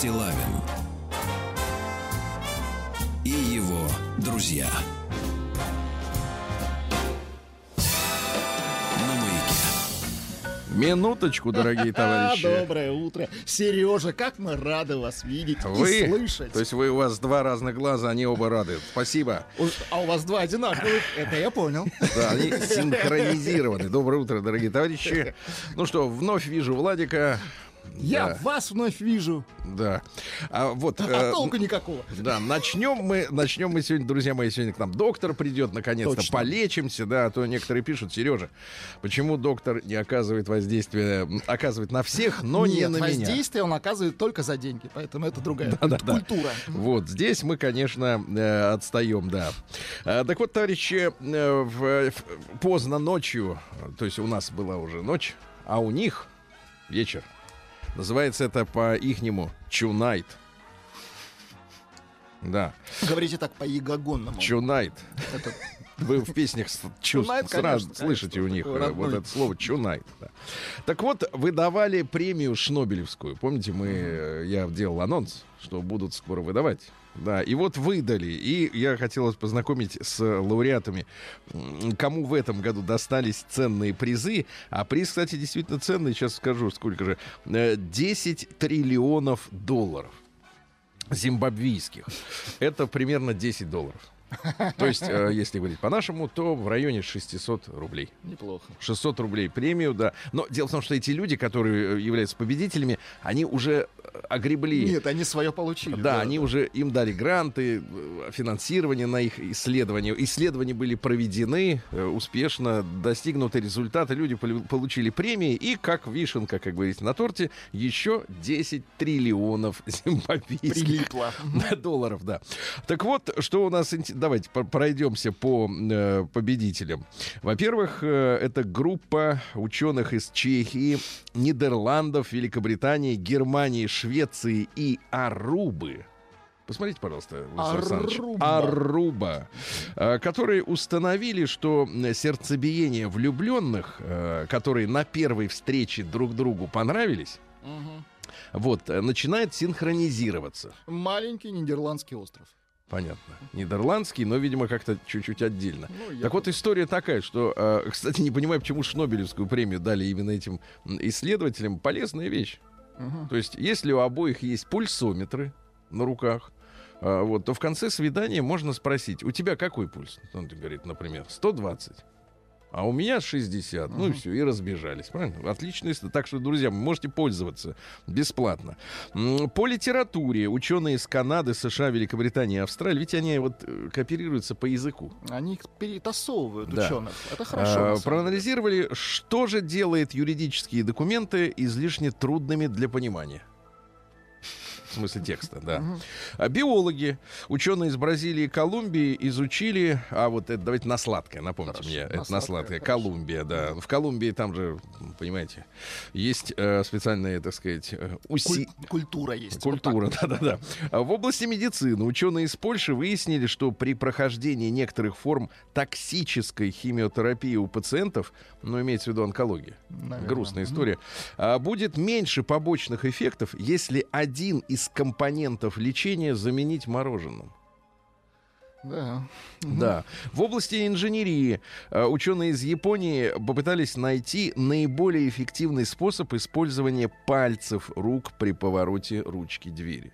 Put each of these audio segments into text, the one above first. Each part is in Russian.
Стилавин и его друзья. Минуточку, дорогие товарищи. Доброе утро. Сережа, как мы рады вас видеть и Вы, слышать. то есть вы у вас два разных глаза, они оба рады. Спасибо. А у вас два одинаковых. Это я понял. Да, они синхронизированы. Доброе утро, дорогие товарищи. Ну что, вновь вижу Владика. Я Да, вас вновь вижу. да. А вот. А э, толку никакого. Да, начнем мы, начнем мы сегодня, друзья мои, сегодня к нам доктор придет, наконец-то, Точно. полечимся, да, а то некоторые пишут, Сережа, почему доктор не оказывает воздействия, м, оказывает на всех, но не Нет, на меня. воздействие он оказывает только за деньги, поэтому это другая Да-да-да. культура. Вот здесь мы, конечно, э, отстаем, да. А, так вот, товарищи, э, в- в- поздно ночью, то есть у нас была уже ночь, а у них вечер. Называется это по-ихнему Чунайт. Да, Говорите так по-ягогонному. Чунайт. Это- Вы в песнях чувств сразу слышите у них такой э, вот родной. это слово чунайт. да. Так вот, выдавали премию Шнобелевскую. Помните, мы э, я делал анонс, что будут скоро выдавать. Да, и вот выдали. И я хотел вас познакомить с лауреатами, кому в этом году достались ценные призы. А приз, кстати, действительно ценный. Сейчас скажу, сколько же. Э, 10 триллионов долларов зимбабвийских. Это примерно 10 долларов. То есть, э, если говорить по-нашему, то в районе 600 рублей. Неплохо. 600 рублей премию, да. Но дело в том, что эти люди, которые э, являются победителями, они уже э, огребли. Нет, они свое получили. Да, они уже им дали гранты, финансирование на их исследования. Исследования были проведены успешно, достигнуты результаты, люди получили премии, и как вишенка, как говорится, на торте, еще 10 триллионов зимбабвийских Прилипло. долларов, да. Так вот, что у нас... инте- Давайте пройдемся по э, победителям. Во-первых, э, это группа ученых из Чехии, Нидерландов, Великобритании, Германии, Швеции и Арубы. Посмотрите, пожалуйста. Аруба. Аруба. э, Которые установили, что сердцебиение влюбленных, э, которые на первой встрече друг другу понравились, Мгм. вот, э, начинает синхронизироваться. Маленький нидерландский остров. Понятно. Нидерландский, но, видимо, как-то чуть-чуть отдельно. Ну, Так вот, история такая, что, э, кстати, не понимаю, почему Шнобелевскую премию дали именно этим исследователям. Полезная вещь. Мгм. То есть, если у обоих есть пульсометры на руках, а, вот, то в конце свидания можно спросить, у тебя какой пульс? Он говорит, например, 120. А у меня 60. Ну и все, и разбежались. Правильно? Отлично. Так что, друзья, вы можете пользоваться бесплатно. По литературе ученые из Канады, США, Великобритании и Австралии, ведь они вот э, кооперируются по языку. Они их перетасовывают, Да. ученых. Это хорошо. А, самом деле. проанализировали, что же делает юридические документы излишне трудными для понимания. В смысле текста, да. А биологи, ученые из Бразилии и Колумбии изучили, а вот это давайте на сладкое, напомните Хорошо, мне, на это на сладкое, сладкое, хорошо. Колумбия, да. В Колумбии там же, понимаете, есть э, специальные, так сказать, э, уси... Куль- Культура есть. Культура, Вот да-да-да. А В области медицины ученые из Польши выяснили, что при прохождении некоторых форм токсической химиотерапии у пациентов, ну, имеется в виду онкология, Наверное. грустная история, а, будет меньше побочных эффектов, если один из компонентов лечения заменить мороженым. Да. Да. В области инженерии э, ученые из Японии попытались найти наиболее эффективный способ использования пальцев рук при повороте ручки двери.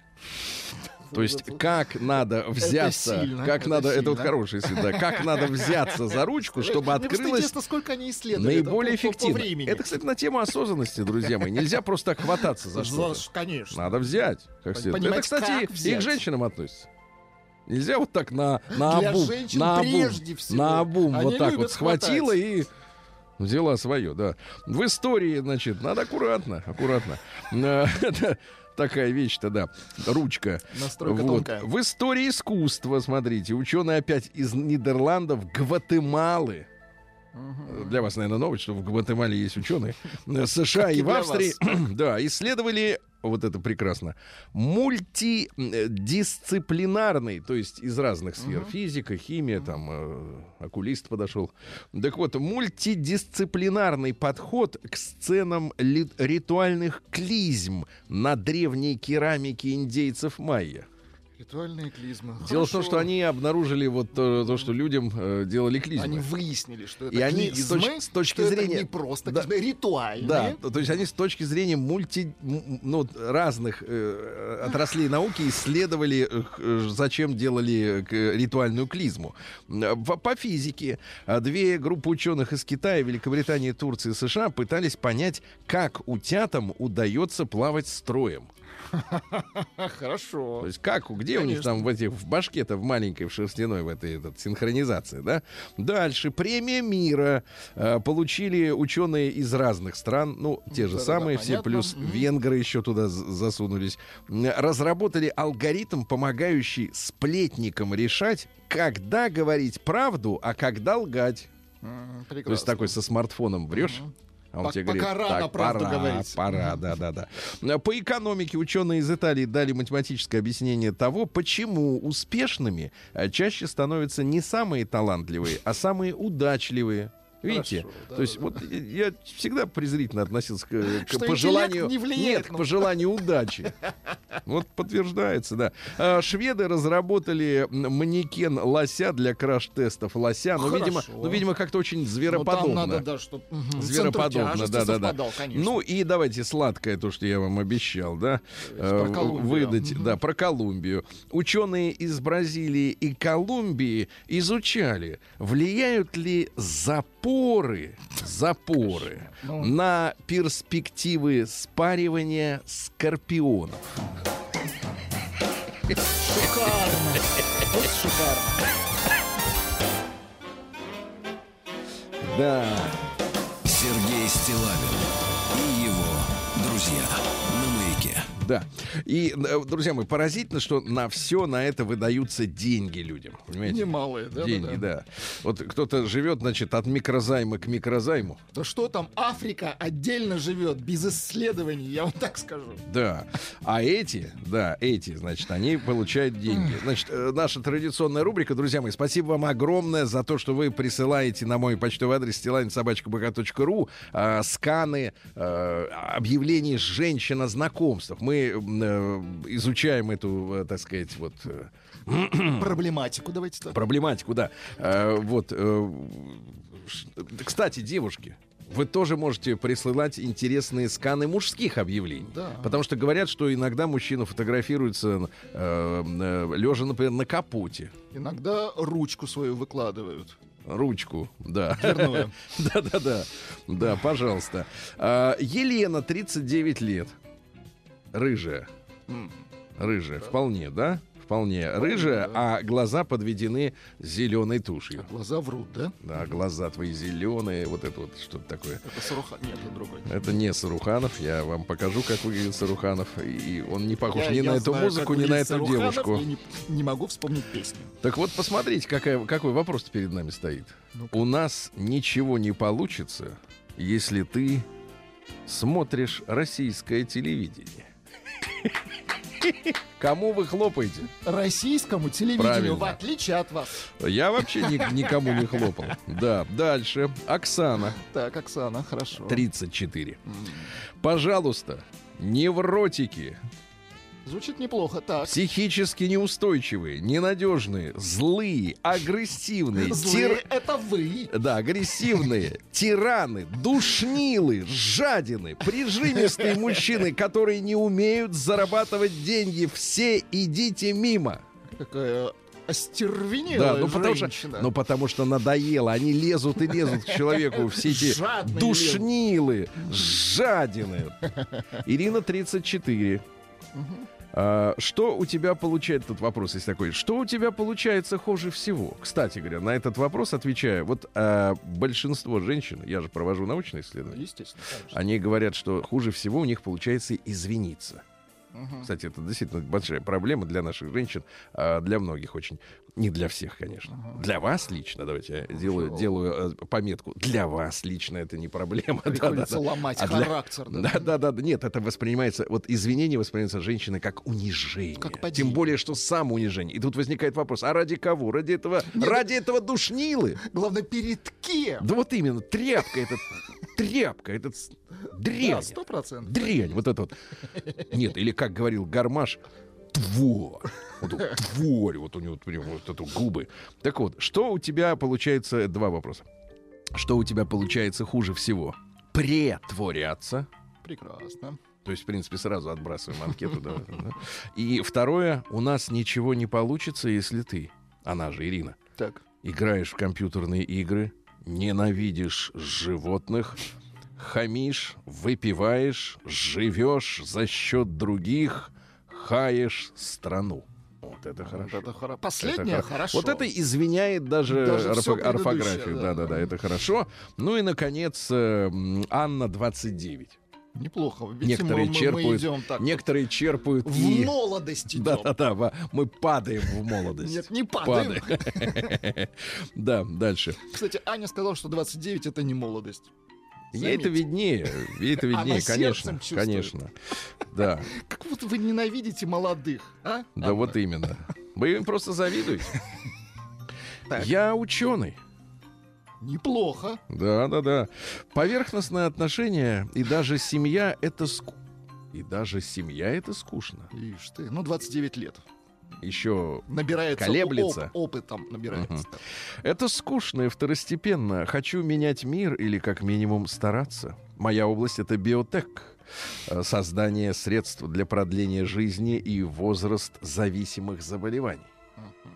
То есть, как надо взяться, сильно, как это надо, это вот хорошая всегда, как надо взяться за ручку, чтобы Мне открылась интересно, сколько они исследовали. это наиболее по- по- по эффективно. Это, кстати, на тему осознанности, друзья мои. Нельзя просто так хвататься за что-то. За- Конечно. Надо взять, как Пон- следует. Это, понимать, кстати, и к женщинам относится. Нельзя вот так на, на Для обум, на обум, прежде всего. на обум Они вот так вот схватила хватать. и взяла свое, да. В истории, значит, надо аккуратно, аккуратно. Такая вещь-то, да. Ручка. Настройка Вот. тонкая. В истории искусства, смотрите, ученые опять из Нидерландов, Гватемалы. Для вас, наверное, новость, что в Гватемале есть ученые. США и в Австрии, да, исследовали вот это прекрасно, мультидисциплинарный, то есть из разных сфер, физика, химия, там, э, окулист подошел. Так вот, мультидисциплинарный подход к сценам ритуальных клизм на древней керамике индейцев майя. Ритуальные клизмы. Дело в том, Хорошо. что они обнаружили вот то, то, что людям э, делали клизмы. Они выяснили, что это И они с клизмы, точ- с точки что зрения- это не просто Да. клизмы, ритуальные. Да, то, то есть они с точки зрения мульти, ну, разных э, отраслей науки исследовали, э, э, зачем делали э, ритуальную клизму. Э, По, по физике э, две группы ученых из Китая, Великобритании, Турции и США пытались понять, как утятам удается плавать строем. Хорошо. То есть как, где у них Конечно. там в этих в башке-то в маленькой, в шерстяной, в этой этот, синхронизации, да? Дальше премия мира э, получили ученые из разных стран, ну те же Да-да-да, самые все, понятно. плюс венгры еще туда засунулись. Разработали алгоритм, помогающий сплетникам решать, когда говорить правду, а когда лгать. М, То есть Прекрасно. такой со смартфоном врешь. А он тебе говорит, пока рано так, правду пора, говорить». пора, да, да, да. По экономике ученые из Италии дали математическое объяснение того, почему успешными э, чаще становятся не самые талантливые, а самые удачливые. Видите? Хорошо, да, То есть да, вот я всегда презрительно относился к, к Что пожеланию... не влияет, Нет, к ну. пожеланию удачи. Вот подтверждается, да. А, Шведы разработали манекен лося для краш-тестов лося. Ну, видимо, ну, видимо, как-то очень Ну, там звероподобно. надо, да, центр Звероподобно, да, да, да. конечно. Ну и давайте сладкое, то, что я вам обещал, да, про э, выдать, да, про Колумбию. Ученые из Бразилии и Колумбии изучали, влияют ли запоры, запоры Ну. на перспективы спаривания скорпионов. Шикарно. Вот шикарно. Да. И, э, друзья мои, поразительно, что на все на это выдаются деньги людям. Понимаете? Немалые, да, деньги, да, да. да. Вот кто-то живет, значит, от микрозайма к микрозайму. Да что там, Африка отдельно живет, без исследований, я вам так скажу. Да. А эти, да, эти, значит, они получают деньги. Значит, э, наша традиционная рубрика, друзья мои, спасибо вам огромное за то, что вы присылаете на мой почтовый адрес стилавинсобачка.бк.ру э, сканы э, объявлений женщин о знакомствах. Мы э, изучаем эту, э, так сказать, вот э, Проблематику давайте так. проблематику, да. Э, вот. э, кстати, девушки. Вы тоже можете присылать интересные сканы мужских объявлений. Да. Потому что говорят, что иногда мужчина фотографируется э, лежа, например, на капоте. Иногда ручку свою выкладывают. Ручку, да. Да-да-да. Да, пожалуйста. Елена, 39 лет. Рыжая. Рыжая. Вполне, да? Вполне рыжая, а глаза подведены зеленой тушью. Глаза врут, да? Да, глаза твои зеленые, вот это вот что-то такое. Это Сарухан. Нет, это другой. Это не Саруханов, я вам покажу, как выглядит Саруханов. И он не похож Я- ни я на эту знаю, музыку, ни на эту Саруханов, девушку. Я не, не могу вспомнить песню. Так вот, посмотрите, какая, какой вопрос перед нами стоит. Ну-ка. У нас ничего не получится, если ты смотришь российское телевидение. Кому вы хлопаете? Российскому телевидению, Правильно. в отличие от вас. Я вообще ни- никому не хлопал. Да, дальше. Оксана, Так, Оксана, хорошо. 34. Пожалуйста, невротики, Звучит неплохо. Так. психически неустойчивые, ненадежные, злые, агрессивные, Злые тир- это вы. Да, агрессивные, тираны, душнилы, жадины, прижимистые мужчины, которые не умеют зарабатывать деньги. Все идите мимо. Какая остервенелая Да, ну потому, что, женщина. ну потому что надоело. Они лезут и лезут к человеку. Все эти Жадные душнилы, жадины. Ирина 34. А, что у тебя получается, тут вопрос есть такой, что у тебя получается хуже всего? Кстати говоря, на этот вопрос отвечаю, вот а, большинство женщин, я же провожу научные исследования, Естественно, конечно. они говорят, что хуже всего у них получается извиниться. Кстати, это действительно большая проблема для наших женщин, а для многих очень. Не для всех, конечно. Для вас лично, давайте я делаю, делаю э, пометку. Для вас лично это не проблема. Приходится Да-да-да. ломать А для- характер. да. Да, да, да, да. Нет, это воспринимается, вот извинение воспринимается женщиной как унижение. Как Тем более, что самоунижение. И тут возникает вопрос, а ради кого? Ради этого, ради этого душнилы? Главное, перед кем? Да вот именно, тряпка этот, тряпка, этот дрянь. сто процентов. Дрянь, вот это вот. Нет, или как говорил Гармаш, тварь. Вот тварь, вот у него прям вот это губы. Так вот, что у тебя получается, два вопроса. Что у тебя получается хуже всего? Претворяться, Прекрасно. то есть, в принципе, сразу отбрасываем анкету. да, да. И второе, у нас ничего не получится, если ты, она же Ирина, Так. играешь в компьютерные игры, ненавидишь животных, хамишь, выпиваешь, живешь за счет других, хаешь страну. Вот это хорошо. Вот это хоро- Последнее Это хоро- хорошо. Вот это извиняет даже, Даже орфо- орфографию. Да, да. да, это хорошо. Ну и, наконец, э, Анна 29. Неплохо. Ведь Некоторые мы, мы- мы черпают, идем так. Некоторые черпают В и... молодость идем. Да, да, да, мы падаем в молодость. Нет, не падаем. Да, дальше. Кстати, Аня сказала, что 29 это не молодость. Ей это Заметьте. виднее, ей это виднее, конечно, конечно. Да, Как вот вы ненавидите молодых, а? да вот именно. Вы им просто завидуете. Так. Я ученый. Неплохо. Да, да, да. Поверхностное отношение и даже семья это ску... И даже семья это скучно. Ишь ты, ну 29 лет. Еще Набирается Колеблется. оп- опытом набирается. Мгм. это скучно и второстепенно. Хочу менять мир или как минимум стараться. Моя область это биотек. Э, Создание средств для продления жизни и возраст зависимых заболеваний. Мгм.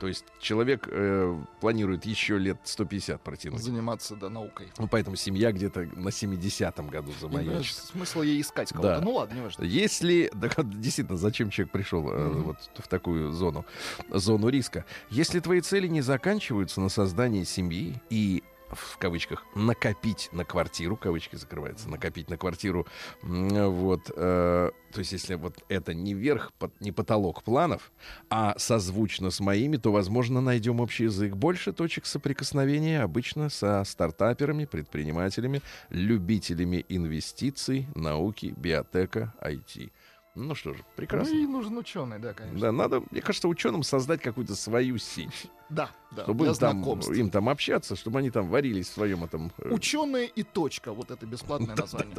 То есть человек э, планирует еще лет 150 протянуть. Заниматься, да, наукой. Ну, поэтому семья где-то на 70-м году замаячит. Смысл ей искать кого-то. Да. Ну ладно, не важно. Если, да, действительно, зачем человек пришел э, Мгм. вот в такую зону, зону риска? Если твои цели не заканчиваются на создании семьи и в кавычках накопить на квартиру, кавычки закрываются, накопить на квартиру, вот, э, то есть если вот это не верх, не потолок планов, а созвучно с моими, то, возможно, найдем общий язык. Больше точек соприкосновения обычно со стартаперами, предпринимателями, любителями инвестиций, науки, биотека, IT. Ну что же, прекрасно. Ну и нужен ученый, да, конечно. Да, надо, мне кажется, ученым создать какую-то свою сеть, Да, да, чтобы им там, знакомств. им там общаться, чтобы они там варились в своем этом... э, Ученые и точка. Вот это бесплатное название.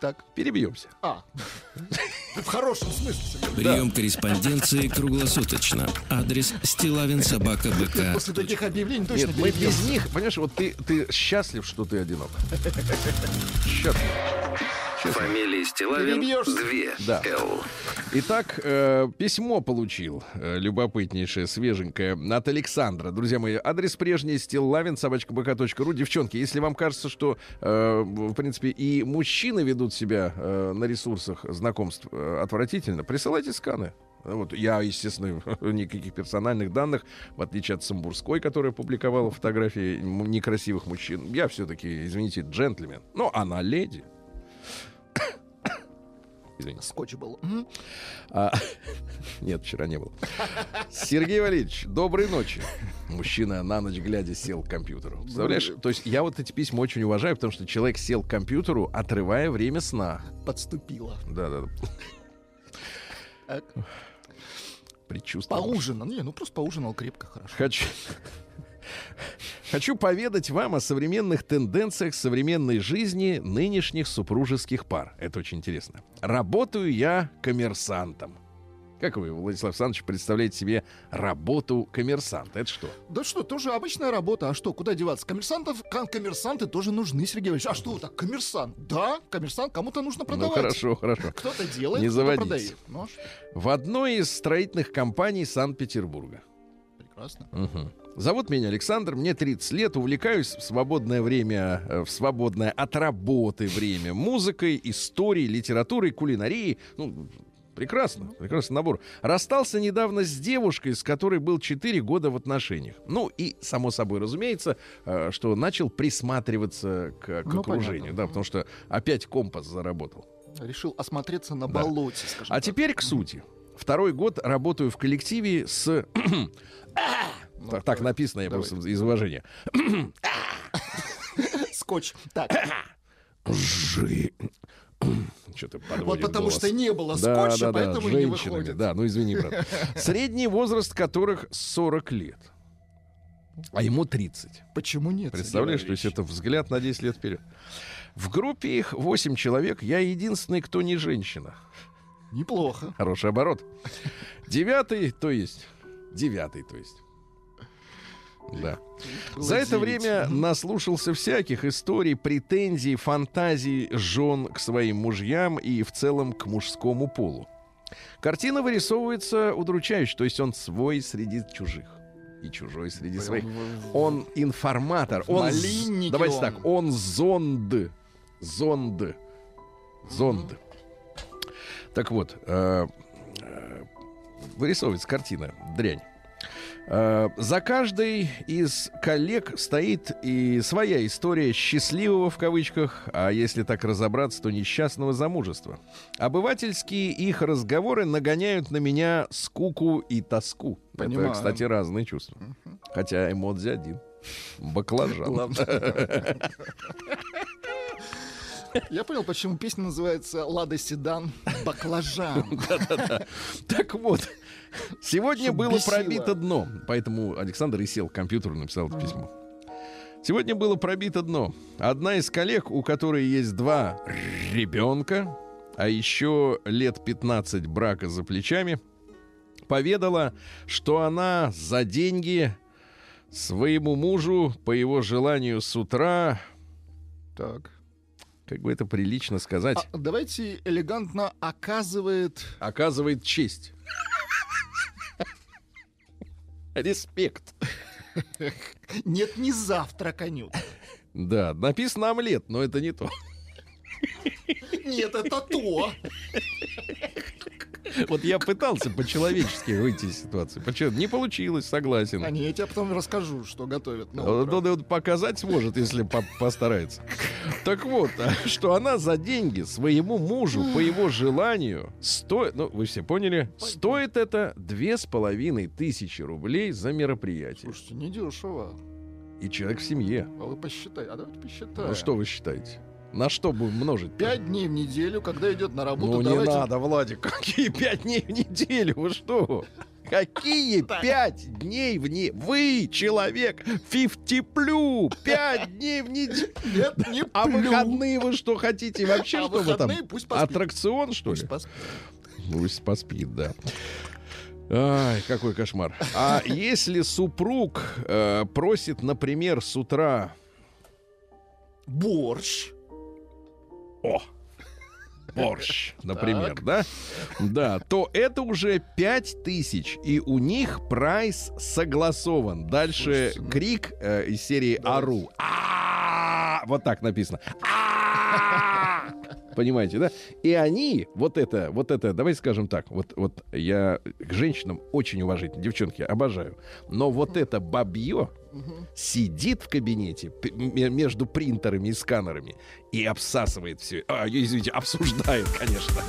Так, Перебьемся. а. В хорошем смысле. Прием корреспонденции круглосуточно. Адрес стилавинсобакабк. После таких объявлений точно Нет, мы без них, понимаешь, вот ты, ты счастлив, что ты одинок. Счастлив. Честно. Фамилия Стилавин. 2 Да. Л. Итак, э, письмо получил, э, любопытнейшее, свеженькое, от Александра. Друзья мои, адрес прежний, стиллавин, собачка.бк.ру. Девчонки, если вам кажется, что, э, в принципе, и мужчины ведут себя э, на ресурсах знакомств э, отвратительно, присылайте сканы. Вот я, естественно, никаких персональных данных, в отличие от Самбурской, которая публиковала фотографии некрасивых мужчин. Я все-таки, извините, джентльмен. Но она леди. Извините. Скотч был. А, нет, вчера не был. Сергей Валерьевич, доброй ночи. Мужчина на ночь глядя сел к компьютеру. Представляешь? То есть я вот эти письма очень уважаю, потому что человек сел к компьютеру, отрывая время сна. Подступила. Да, да, да. Так. Предчувствовал. Поужинал. Не, ну просто поужинал крепко, хорошо. Хочу... Хочу поведать вам о современных тенденциях современной жизни нынешних супружеских пар. Это очень интересно. Работаю я коммерсантом. Как вы, Владислав Александрович, представляете себе работу коммерсанта? Это что? Да что, тоже обычная работа. А что, куда деваться? Коммерсантов, ком- коммерсанты тоже нужны, Сергей Валерьевич. А что вы так, коммерсант? Да, коммерсант, кому-то нужно продавать. Ну хорошо, хорошо. Кто-то делает, Не кто-то продает. Ну, а? В одной из строительных компаний Санкт-Петербурга. Прекрасно. Мгм. Зовут меня Александр, мне 30 лет, увлекаюсь в свободное время, э, в свободное от работы время музыкой, историей, литературой, кулинарией. Ну, прекрасно, прекрасный набор. Расстался недавно с девушкой, с которой был 4 года в отношениях. Ну и, само собой разумеется, э, что начал присматриваться к, к Ну, окружению, понятно. да, потому что опять компас заработал. Решил осмотреться на болоте, скажем А так. теперь к сути. Второй год работаю в коллективе с... Ну, Так, так написано, я давай. просто из уважения. Скотч. Так, Жи... Что-то вот потому что не было Да, скотча, да, да, поэтому и не выходит. да, ну извини, брат. Средний возраст которых 40 лет. А ему 30. Почему нет? Представляешь, то есть это взгляд на 10 лет вперед. В группе их 8 человек, я единственный, кто не женщина. Неплохо. Хороший оборот. Девятый, то есть. Девятый, то есть. Да. За это время наслушался всяких историй, претензий, фантазий жен к своим мужьям и в целом к мужскому полу. Картина вырисовывается удручающе, то есть он свой среди чужих и чужой среди своих. Он информатор, он з- давайте он. так, он зонд, зонд, зонд. Так вот, э, э, вырисовывается картина, дрянь. Э, За каждой из коллег стоит и своя история счастливого в кавычках, а если так разобраться, то несчастного замужества. Обывательские их разговоры нагоняют на меня скуку и тоску. Понимаю. Это, кстати, разные чувства. Хотя эмодзи один. Баклажан. Я понял, почему песня называется «Лада Седан Баклажан». Так вот, сегодня Чтоб было бесило. пробито дно. Поэтому Александр и сел к компьютеру и написал это письмо. Сегодня было пробито дно. Одна из коллег, у которой есть два ребенка, а еще лет 15 брака за плечами, поведала, что она за деньги своему мужу по его желанию с утра, Так. как бы это прилично сказать, А, давайте элегантно оказывает... оказывает честь. Респект. Нет, не завтраканют. Да, написано омлет, но это не то. Нет, это то. Вот я пытался по-человечески выйти из ситуации. Почему? Не получилось, согласен. А не, я тебе потом расскажу, что готовят он показать сможет, если по- постарается. Так вот, а, что она за деньги своему мужу по его желанию стоит, ну вы все поняли, стоит это две с половиной тысячи рублей за мероприятие. Слушайте, недешево. И человек в семье. А вы посчитайте. А давайте посчитаем. Ну что вы считаете? На что будем множить? Пять дней в неделю, когда идет на работу, Ну не давайте... надо, Владик, какие пять дней в неделю? Вы что? Какие пять дней в неделю? Вы, человек, 50 плю, пять дней в неделю. Нет, не А выходные вы что хотите? Вообще А что вы там? выходные пусть поспит. Аттракцион, что ли? Пусть поспит. Пусть поспит, да. Ай, какой кошмар. А если супруг э, просит, например, с утра... Борщ. О! Борщ, например, Так. да? Да, то это уже 5 тысяч, и у них прайс согласован. Дальше Слушайте, ну- крик э, из серии «Ару». А-а-а! Вот так написано. А-а-а! Понимаете, да? И они, вот это, вот это, давайте скажем так, вот, вот я к женщинам очень уважительно, девчонки, обожаю. Но вот это бабье сидит в кабинете между принтерами и сканерами и обсасывает все. А, извините, обсуждает, конечно.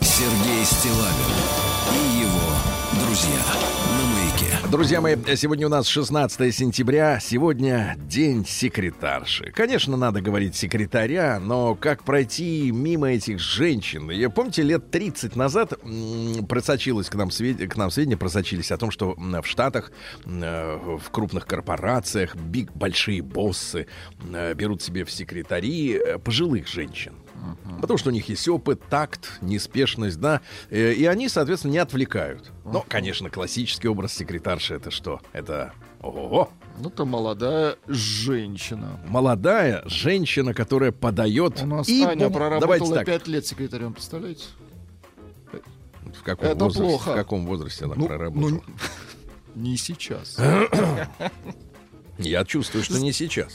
Сергей Стилавин Друзья мои, сегодня у нас 16 сентября. Сегодня день секретарши. Конечно, надо говорить секретаря, но как пройти мимо этих женщин? Я помните, лет 30 назад просочилось к нам, свед- к нам сведения, просочились о том, что в Штатах, э, в крупных корпорациях, биг, большие боссы э, берут себе в секретари э, пожилых женщин. Потому что у них есть опыт, такт, неспешность, да, э, и они, соответственно, не отвлекают. Но, конечно, классический образ секретарши это что? Это ого, Ну, это молодая женщина. молодая женщина, которая подает. У нас и Аня бум- проработала. 5 лет секретарем, представляете? В каком Это возрасте? плохо. В каком возрасте она Ну, проработала? ну, не сейчас. Я чувствую, что не сейчас.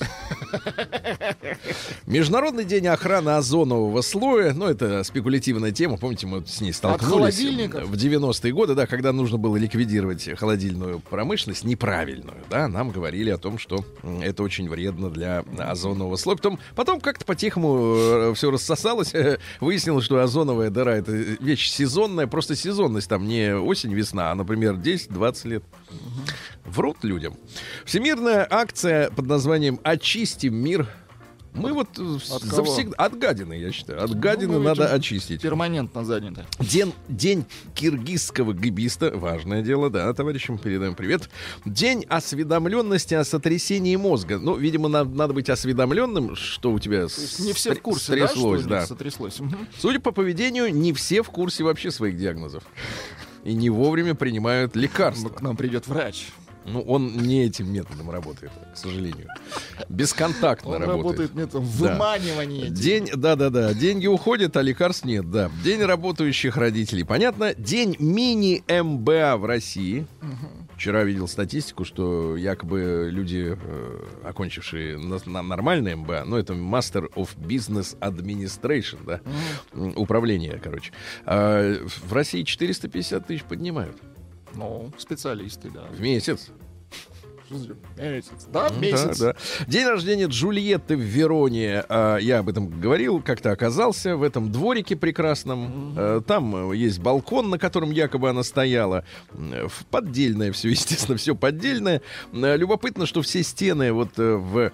Международный день охраны озонового слоя. Ну, это спекулятивная тема. Помните, мы с ней столкнулись в 90-е годы, да, когда нужно было ликвидировать холодильную промышленность неправильную. Да, нам говорили о том, что это очень вредно для озонового слоя. Потом, потом как-то по-тихому э, все рассосалось. Выяснилось, что озоновая дыра это вещь сезонная. Просто сезонность там не осень-весна, а, например, 10-20 лет. Врут людям. Всемирная акция под названием «Очистим мир» Мы вот э, от завсегда... От гадины, я считаю. От ну, гадины надо очистить. Перманентно заняты. День, день киргизского гибиста. Важное дело, да, товарищам передаем привет. День осведомленности о сотрясении мозга. Ну, видимо, надо, надо быть осведомленным, что у тебя Не все в курсе, стряслось, да? да. Сотряслось. Судя по поведению, не все в курсе вообще своих диагнозов. И не вовремя принимают лекарства. К нам придет врач. Ну, он не этим методом работает, к сожалению. Бесконтактно он работает. работает методом выманивания. Да. День, да-да-да, деньги уходят, а лекарств нет, да. День работающих родителей, понятно. День мини-МБА в России. Угу. Вчера видел статистику, что якобы люди, э, окончившие на, на нормальный МБА, ну, это Master of Business Administration, да, mm. управление, короче, э, в России 450 тысяч поднимают. Ну, специалисты, да. В месяц. Месяц. Да, месяц. Да, да. День рождения Джульетты в Вероне. А, я об этом говорил, как-то оказался в этом дворике прекрасном. Mm-hmm. Там есть балкон, на котором якобы она стояла. Поддельное все, естественно, все поддельное. Любопытно, что все стены вот э, в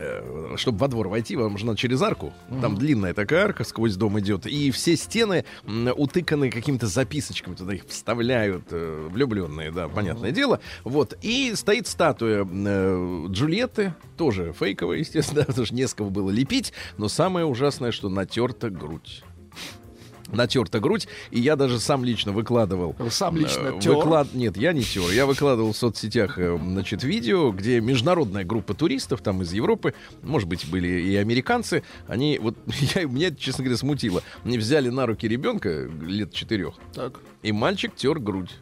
Э, чтобы во двор войти, вам нужно через арку. Там длинная такая арка сквозь дом идет. И все стены утыканы какими-то записочками. Туда их вставляют э, влюбленные, да, понятное дело. Вот. И стоит статуя э, Джульетты, тоже фейковая, естественно, потому что не с кого было лепить. Но самое ужасное, что натерта грудь натерта грудь, и я даже сам лично выкладывал. Сам лично э, тер? Выклад... Нет, я не тер. Я выкладывал в соцсетях, э, значит, видео, где международная группа туристов там из Европы, может быть, были и американцы, они, вот, я, меня, честно говоря, смутило. Они взяли на руки ребенка лет четырех, так. и мальчик тер грудь.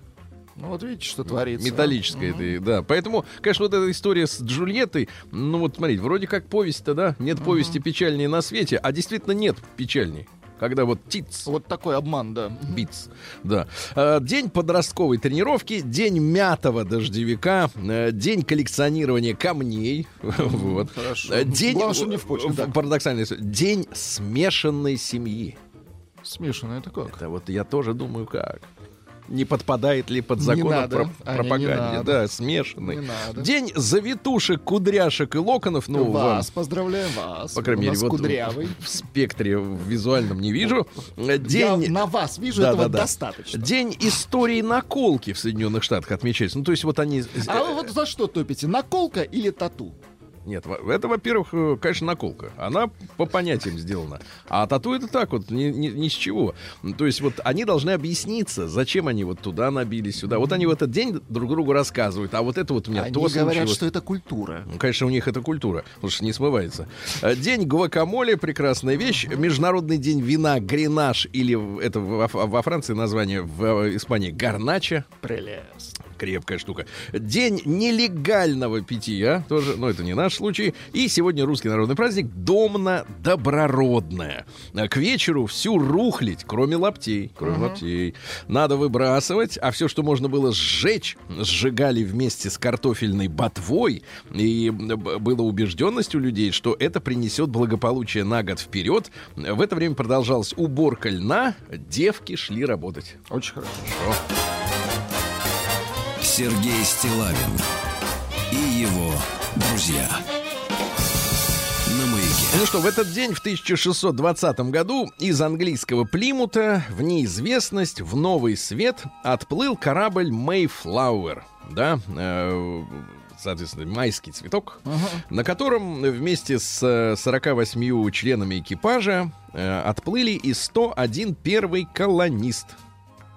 Ну вот видите, что творится. Металлическая это, да. Поэтому, конечно, вот эта история с Джульеттой, ну вот смотрите, вроде как повесть-то, да? Нет угу. повести печальнее на свете, а действительно нет печальней. Когда вот ТИЦ. Вот такой обман, да. БИЦ, да. А, день подростковой тренировки, день мятого дождевика, э, день коллекционирования камней. Вот. Хорошо. Э, день, не в почву, парадоксальный, день смешанной семьи. Смешанная это как? Это вот я тоже думаю, как не подпадает ли под закон о про- пропаганде. Да, смешанный. День завитушек, кудряшек и локонов. Ну, вас вам, поздравляем вас. По крайней мере, вот кудрявый. В, в спектре в визуальном не вижу. День... Я на вас вижу, да, этого да, да. достаточно. День истории наколки в Соединенных Штатах отмечается. Ну, то есть вот они... А вы вот за что топите? Наколка или тату? Нет, это, во-первых, э, конечно, наколка. Она по понятиям сделана. А тату это так вот, ни, ни, ни с чего. То есть вот они должны объясниться, зачем они вот туда набили, сюда. Вот они в этот день друг другу рассказывают, а вот это вот у меня они то говорят, случилось. что это культура. Ну, конечно, у них это культура, потому что не смывается. Э, день гуакамоле, прекрасная вещь. Международный день вина, гренаж, или это во, во Франции название, в э, Испании гарнача. Прелесть крепкая штука. День нелегального питья, тоже, но это не наш случай. И сегодня русский народный праздник Домна-доброродная. К вечеру всю рухлить, кроме лаптей, кроме uh-huh. лаптей, надо выбрасывать, а все, что можно было сжечь, сжигали вместе с картофельной ботвой. И было убежденность у людей, что это принесет благополучие на год вперед. В это время продолжалась уборка льна, девки шли работать. Очень хорошо. Сергей Стилавин и его друзья. Ну что, в этот день, в 1620 году, из английского Плимута в неизвестность, в новый свет отплыл корабль Mayflower. Да, э, соответственно, майский цветок, uh-huh. на котором вместе с 48 членами экипажа э, отплыли и 101 первый колонист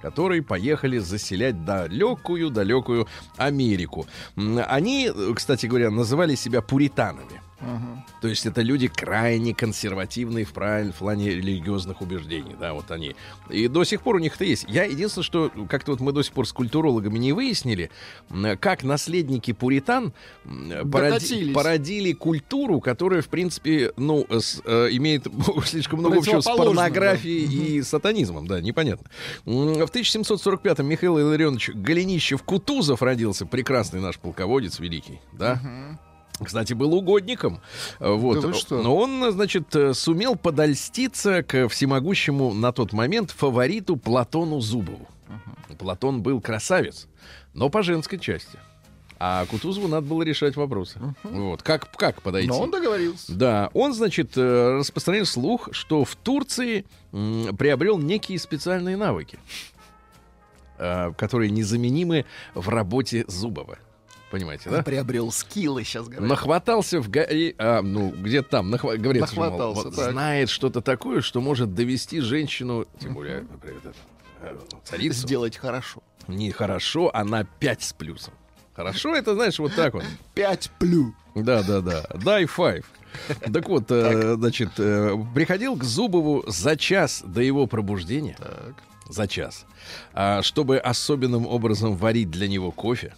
которые поехали заселять далекую-далекую Америку. Они, кстати говоря, называли себя пуританами. То есть это люди крайне консервативные в, правиль, в плане религиозных убеждений, да, вот они. И до сих пор у них это есть. Я единственное, что как-то вот мы до сих пор с культурологами не выяснили, как наследники пуритан породи- породили культуру, которая, в принципе, ну, с- э, имеет слишком много общего с порнографией и сатанизмом, да, непонятно. В 1745-м Михаил Илларионович Голенищев-Кутузов родился, прекрасный наш полководец великий, да. Кстати, был угодником. Э, Вот. Да что? Но он, значит, э, сумел подольститься к всемогущему на тот момент фавориту Платону Зубову. Платон был красавец, но по женской части. А Кутузову надо было решать вопросы. Вот. Как, как подойти? Но он договорился. Да, он, значит, э, распространил слух, что в Турции м, приобрел некие специальные навыки, э, которые незаменимы в работе Зубова. Понимаете, да? Приобрел скиллы, сейчас говорят. Нахватался в горе, а, ну, где там, нахва- говорится, что, мол, Нахватался, вот так. знает что-то такое, что может довести женщину, тем более, например, э, царицу, Сделать хорошо. нехорошо, а на 5 с плюсом. Хорошо, это, знаешь, вот так вот. Пять плю. Да, да, да. Дай five. Так вот, э, значит, э, приходил к Зубову за час до его пробуждения, Так. за час, а, чтобы особенным образом варить для него кофе,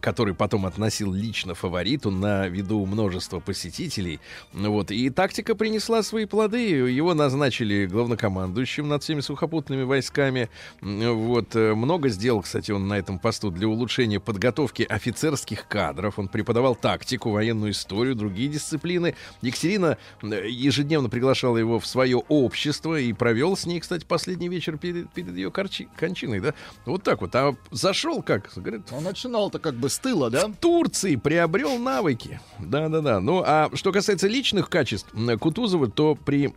который потом относил лично фавориту на виду множества посетителей. Ну Вот. И тактика принесла свои плоды. Его назначили главнокомандующим над всеми сухопутными войсками. Вот. Э, Много сделал, кстати, он на этом посту для улучшения подготовки офицерских кадров. Он преподавал тактику, военную историю, другие дисциплины. Екатерина ежедневно приглашала его в свое общество и провел с ней, кстати, последний вечер перед, перед ее корчи- кончиной. Да? Вот так вот. А зашел как? Говорит, Он начинал-то как бы с тыла, да? в Турции приобрел навыки. Да-да-да. Ну, а что касается личных качеств Кутузова, то при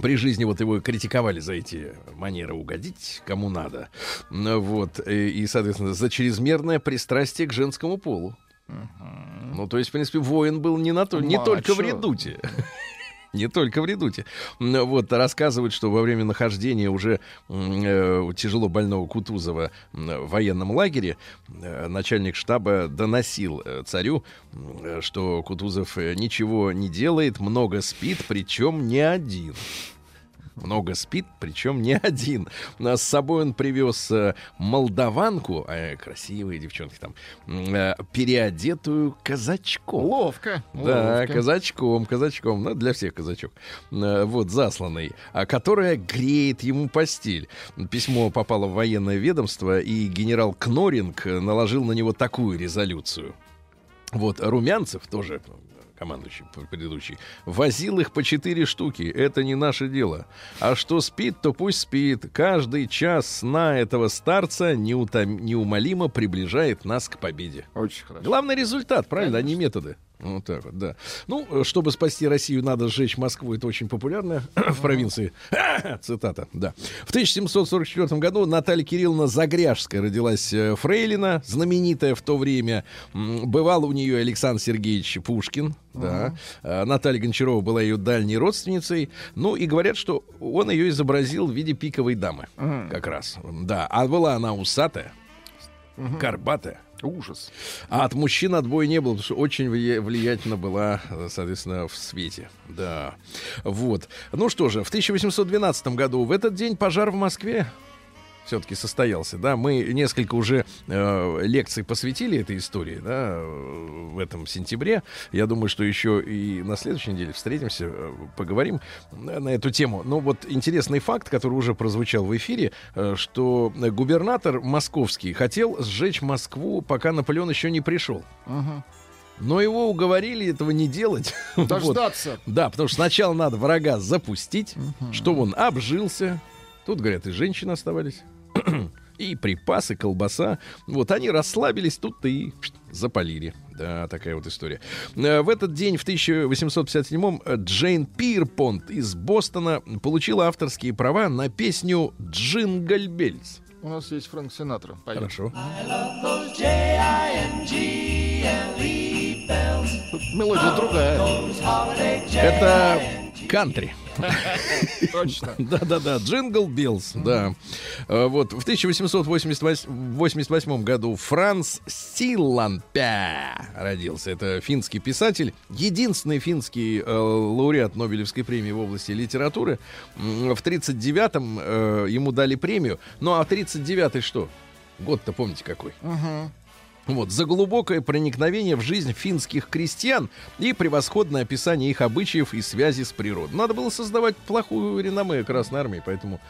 при жизни вот его критиковали за эти манеры угодить кому надо. Ну, Вот. И, соответственно, за чрезмерное пристрастие к женскому полу. Ну, то есть, в принципе, воин был не, на то, не Мачо. только в редуте. Не только в редуте. Вот, рассказывают, что во время нахождения уже э, тяжело больного Кутузова в военном лагере э, начальник штаба доносил э, царю, э, что Кутузов э, ничего не делает, много спит, причем не один. Много спит, причем не один. А С собой он привез э, молдаванку, э, красивые девчонки там, э, переодетую казачком. Ловко. Да, ловко. казачком, казачком, ну, для всех казачок. Э, Вот, засланный, а которая греет ему постель. Письмо попало в военное ведомство, и генерал Кноринг э, наложил на него такую резолюцию. Вот, Румянцев тоже э, командующий предыдущий, возил их по четыре штуки. Это не наше дело. А что спит, то пусть спит. Каждый час сна этого старца неутом- неумолимо приближает нас к победе. Очень хорошо. Главный результат, правильно, а не методы. Вот так вот, да. Ну, чтобы спасти Россию, надо сжечь Москву. Это очень популярно в провинции. Цитата, да. В 1744 году Наталья Кирилловна Загряжская родилась э, Фрейлина, знаменитая в то время. Бывал у нее Александр Сергеевич Пушкин. Да. Э, Наталья Гончарова была ее дальней родственницей. Ну, и говорят, что он ее изобразил в виде пиковой дамы. Как раз. Да. А была она усатая, горбатая. Ужас. А от мужчин отбоя не было, потому что очень влия- влиятельна была, соответственно, в свете. Да. Вот. Ну что же, в 1812 году, в этот день пожар в Москве все-таки состоялся, да, мы несколько уже э, лекций посвятили этой истории, да, в этом сентябре. Я думаю, что еще и на следующей неделе встретимся, э, поговорим э, на эту тему. Но вот интересный факт, который уже прозвучал в эфире, э, что губернатор московский хотел сжечь Москву, пока Наполеон еще не пришел. Ага. Но его уговорили этого не делать. Вот. Дождаться. Да, потому что сначала надо врага запустить, чтобы он обжился. Тут, говорят, и женщины оставались. И припасы, колбаса. Вот они расслабились, тут-то и запалили. Да, такая вот история. Э, В этот день, в 1857-м, э, Джейн Пирпонт из Бостона получила авторские права на песню «Джингл Бельс». У нас есть Фрэнк Синатра. Поем. Хорошо. Тут мелодия другая. Это кантри. Точно. Да-да-да, Jingle Bells, да. А, Вот, в 1888 году Франц Силланпяя родился. Это финский писатель, единственный финский э, лауреат Нобелевской премии в области литературы. В 39-м э, ему дали премию. Ну, а 39-й что? Год-то помните какой? Вот, за глубокое проникновение в жизнь финских крестьян и превосходное описание их обычаев и связи с природой. Надо было создавать плохую реноме Красной Армии, поэтому,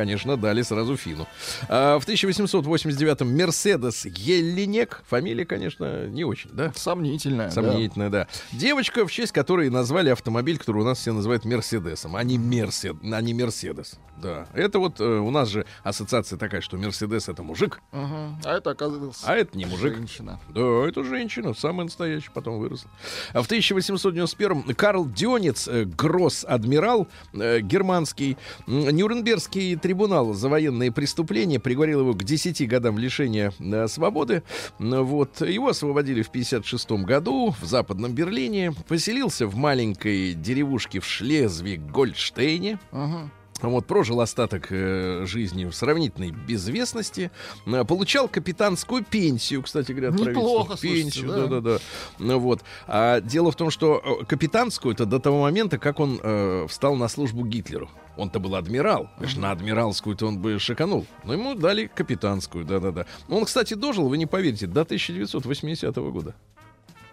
конечно, дали сразу Фину. А в 1889-м Мерседес Еллинек, фамилия, конечно, не очень, да? Сомнительная. да. Сомнительная, да. Девочка, в честь которой назвали автомобиль, который у нас все называют Мерседесом, а не Мерсед, а не Мерседес. Да. Это вот э, у нас же ассоциация такая, что Мерседес это мужик, Ага. А это оказывается а это не мужик. женщина. Да, это женщина, самая настоящая, потом выросла. А в 1891-м Карл Дёнец, э, гросс-адмирал э, германский, м, Нюрнбергский трибунал за военные преступления приговорил его к 10 годам лишения э, свободы. Вот. Его освободили в 56 году в Западном Берлине. Поселился в маленькой деревушке в Шлезвиг-Гольдштейне. Ага. Вот, прожил остаток э, жизни в сравнительной безвестности. Э, получал капитанскую пенсию, кстати говоря, Неплохо, правительства. слушайте, Пенсию, да. да-да-да. Ну, вот. А дело в том, что э, капитанскую это до того момента, как он э, встал на службу Гитлеру. Он-то был адмирал. Конечно, на адмиралскую-то он бы шиканул. Но ему дали капитанскую, да-да-да. Он, кстати, дожил, вы не поверите, до 1980 года.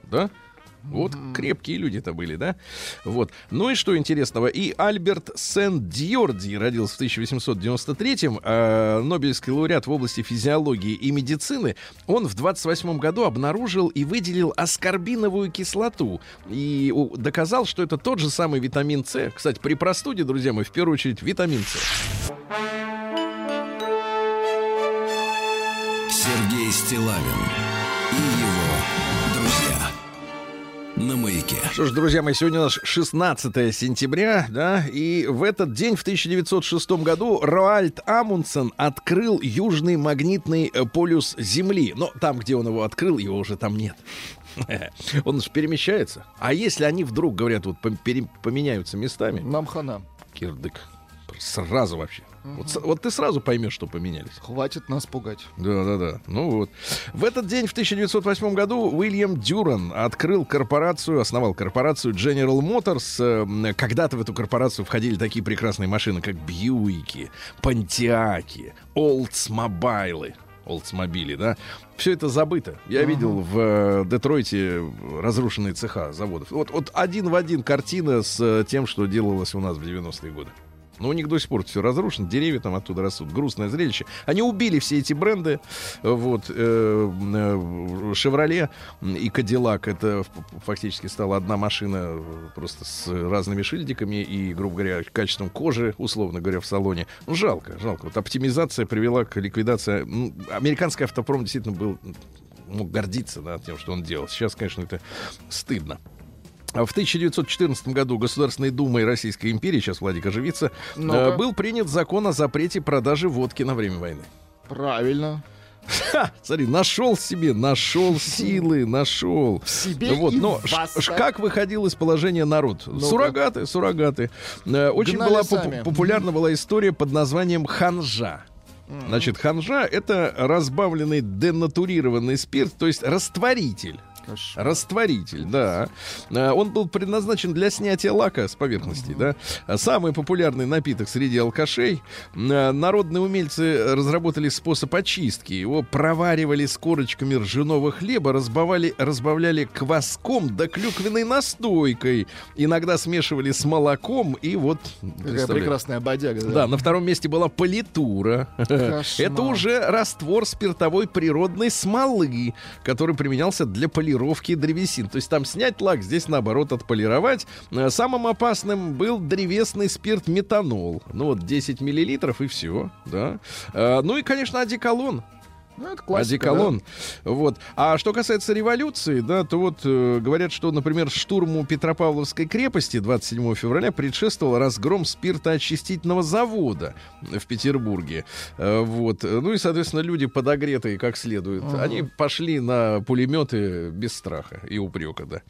Да? Вот крепкие люди-то были, да? Вот. Ну и что интересного? И Альберт Сен-Дьорди родился в 1893-м, э, Нобелевский лауреат в области физиологии и медицины. Он в 28 году обнаружил и выделил аскорбиновую кислоту и у- доказал, что это тот же самый витамин С. Кстати, при простуде, друзья мои, в первую очередь витамин С. Сергей Стилавин На маяке. Что ж, друзья мои, сегодня у нас 16 сентября, да, и в этот день, в 1906 году, Роальд Амундсен открыл южный магнитный э, полюс Земли. Но там, где он его открыл, его уже там нет. Он же перемещается. А если они вдруг, говорят, вот поменяются местами, Нам хана. кирдык, сразу вообще. Вот, с- вот ты сразу поймешь, что поменялись. Хватит нас пугать. Да, да, да. Ну вот. В этот день, в 1908 году, Уильям Дюран открыл корпорацию, основал корпорацию General Motors. Э, Когда-то в эту корпорацию входили такие прекрасные машины, как Бьюики, Понтиаки, Олдсмобайлы. Олдсмобили, да. Все это забыто. Я видел в э, Детройте разрушенные цеха заводов. Вот, вот один в один картина с э, тем, что делалось у нас в 90-е годы. Но у них до сих пор все разрушено, деревья там оттуда растут, грустное зрелище. Они убили все эти бренды, вот, э, э, Шевроле и Кадиллак, это фактически стала одна машина э, просто с разными шильдиками и, грубо говоря, качеством кожи, условно говоря, в салоне. Ну, жалко, жалко. Вот оптимизация привела к ликвидации. Ну, американский автопром действительно был, мог гордиться да, тем, что он делал. Сейчас, конечно, это стыдно. В 1914 году Государственной Думой Российской империи, сейчас Владик оживится, Ну-ка. э, был принят закон о запрете продажи водки на время войны. Правильно. Ха, смотри, нашел себе, нашел силы, нашел. В себе Вот, и но вас, ш- как выходил из положения народ? Суррогаты, суррогаты. Э, Очень Гнали была поп- популярна была история под названием ханжа. Значит, ханжа это разбавленный денатурированный спирт, то есть растворитель. Кошмар. Растворитель, да. А, Он был предназначен для снятия лака с поверхности, да. А Самый популярный напиток среди алкашей. А, Народные умельцы разработали способ очистки. Его проваривали с корочками ржаного хлеба, разбавляли, разбавляли кваском да клюквенной настойкой. Иногда смешивали с молоком и вот... Какая прекрасная бодяга. да, на втором месте была политура. Кошмар. Это уже раствор спиртовой природной смолы, который применялся для полировки древесин. То есть там снять лак, здесь наоборот отполировать. Э, Самым опасным был древесный спирт метанол. Ну вот 10 миллилитров и все, да. Э, Ну и, конечно, одеколон. Ну, это классика, Одеколон. Вот. А что касается революции, да, то вот э, говорят, что, например, штурму Петропавловской крепости 27 февраля предшествовал разгром спиртоочистительного завода в Петербурге. Э, вот. Ну и, соответственно, люди подогретые как следует. Ага. Они пошли на пулеметы без страха и упрека, да.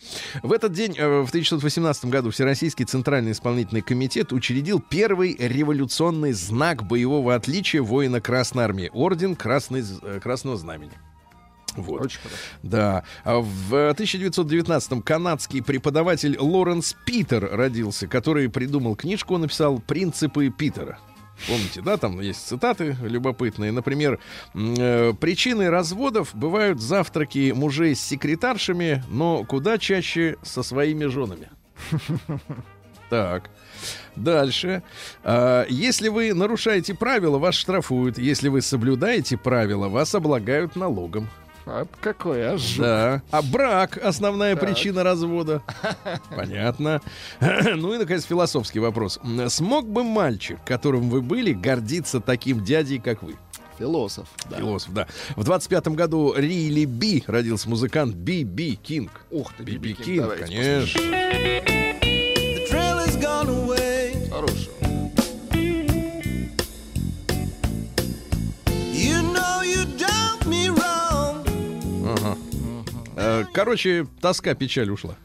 В этот день, э, в 1918 году, Всероссийский Центральный исполнительный комитет учредил первый революционный знак боевого отличия воина Красной Армии. Орден Красный, з- э, Красного Знамени. Вот. Очень хорошо. Да. А В 1919-м канадский преподаватель Лоренс Питер родился, который придумал книжку, он написал «Принципы Питера». Помните, да, там есть цитаты любопытные. Например, э, причиной разводов бывают завтраки мужей с секретаршами, но куда чаще со своими женами. Так. Дальше. А, если вы нарушаете правила, вас штрафуют. Если вы соблюдаете правила, вас облагают налогом. А какой, жуть. Да. А брак основная Так. причина развода. Понятно. Ну и, наконец, философский вопрос. Смог бы мальчик, которым вы были, гордиться таким дядей, как вы? Философ. да. Философ, да. В 25 году Рилли Би родился музыкант Би Би Кинг. Ух ты, Би Би Кинг, Кинг, конечно. Has gone away. Хороший. Короче, тоска, печаль ушла.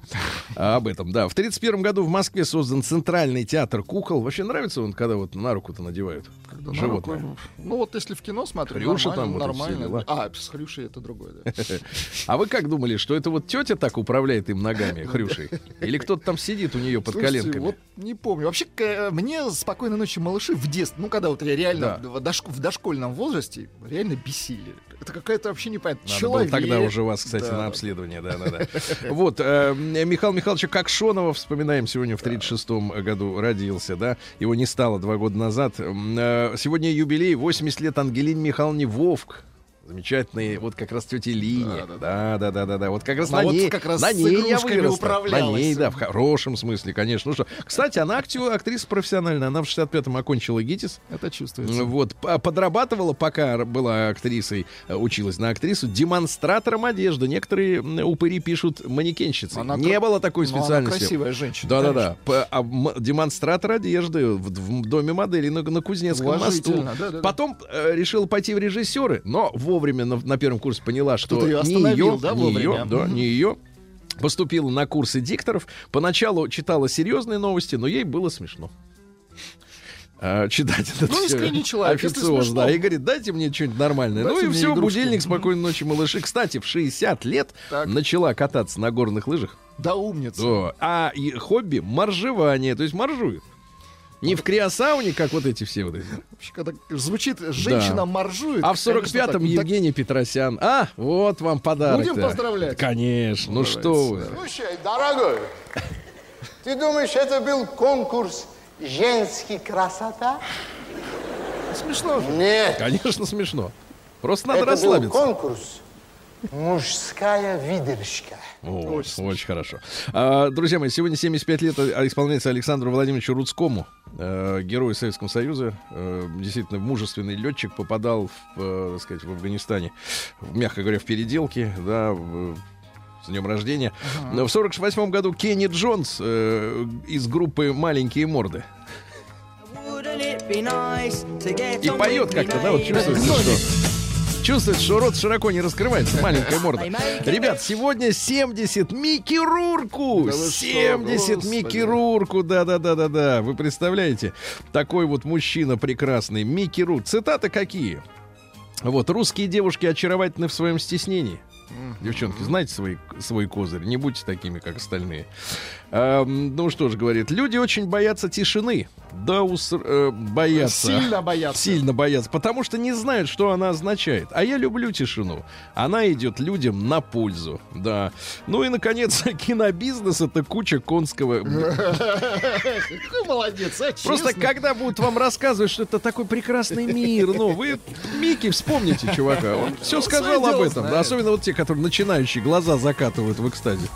А, об этом, да. В 31 году в Москве создан Центральный театр кукол. Вообще нравится он, когда вот на руку-то надевают? Когда на Животное. руку- Ну вот если в кино смотрю, Хрюша нормально, там, вот нормально. А, с Хрюшей это другое, да. А вы как думали, что это вот тетя так управляет им ногами, хрюшей? Или кто-то там сидит у нее под Слушайте, коленками? вот не помню. Вообще, э, мне «Спокойной ночи, малыши» в детстве, ну, когда вот я реально Да. в, дошк- в дошкольном возрасте, реально бесили. Это какая-то вообще непонятная. Надо Человек. было тогда уже вас, кстати, Да. на обследование, да, да, да. Вот, э, Михаил Михайловича Кокшонова, вспоминаем, сегодня в 36-м году родился, да, его не стало два года назад. Э, Сегодня юбилей, 80 лет Ангелине Михайловне Вовк. Замечательные, вот как раз тети Лине. Да, да, да, да, да. Вот как раз Она на вот ней, как раз на ней я вырос. На ней, да, в хорошем смысле, конечно. Ну что, кстати, она актриса профессиональная. Она в 65-м окончила ГИТИС. Это чувствуется. Вот, п- подрабатывала, пока была актрисой, э, училась на актрису, демонстратором одежды. Некоторые упыри пишут манекенщицей. Она Не было такой Ну, она специальности. красивая женщина. Да-да-да. А демонстратор одежды в, доме модели на, Кузнецком мосту. Потом э, решила пойти в режиссеры, но вовремя на, на первом курсе поняла, что не ее, да, не ее, вовремя? да, не ее. Поступила на курсы дикторов. Поначалу читала серьезные новости, но ей было смешно. А, читать это Ну, искренний человек, официоз, да, и говорит, дайте мне что-нибудь нормальное. Дайте ну и все, игрушки. будильник, спокойной ночи, малыши. Кстати, в 60 лет Так. начала кататься на горных лыжах. Да умница. Да. А и хобби моржевание, то есть моржует. Не в криосауне, как вот эти все вот эти. Вообще, когда звучит «женщина моржует», А в конечно, 45-м так- так Евгений Петросян. А, вот вам подарок. Будем поздравлять. Конечно. Ну что вы. да. Слушай, дорогой, ты думаешь, это был конкурс женский красота? Смешно же. Нет, Конечно, смешно. Просто надо это был расслабиться. конкурс мужская выдержка. О, Очень очень, хорошо. А, друзья мои, сегодня 75 лет а, исполняется Александру Владимировичу Рудскому, э, герою Советского Союза. Э, действительно, мужественный летчик попадал, в, э, так сказать, в Афганистане, в, мягко говоря, в переделки, да, в- с днем рождения. Но В 48 году Кенни Джонс э, из группы «Маленькие морды». И поет как-то, да, вот чувствуется, что... Чувствуется, что рот широко не раскрывается, маленькая морда. Ребят, сегодня 70 Микки Рурку! Да вы что, 70 господи. Микки Рурку, да-да-да-да-да. Вы представляете? Такой вот мужчина прекрасный, Микки Рур. Цитаты какие? Вот, русские девушки очаровательны в своем стеснении. Девчонки, знаете свой, свой козырь, не будьте такими, как остальные. Ам, ну что ж, говорит, люди очень боятся тишины. Да, ус, э, боятся. Сильно боятся. Сильно боятся, потому что не знают, что она означает. А я люблю тишину. Она идет людям на пользу. Да. Ну и, наконец, кинобизнес это куча конского. Молодец, а, Просто когда будут вам рассказывать, что это такой прекрасный мир, ну, вы Микки вспомните, чувака. Он все сказал об этом. Особенно вот те, которые начинающие глаза закатывают в экстазе.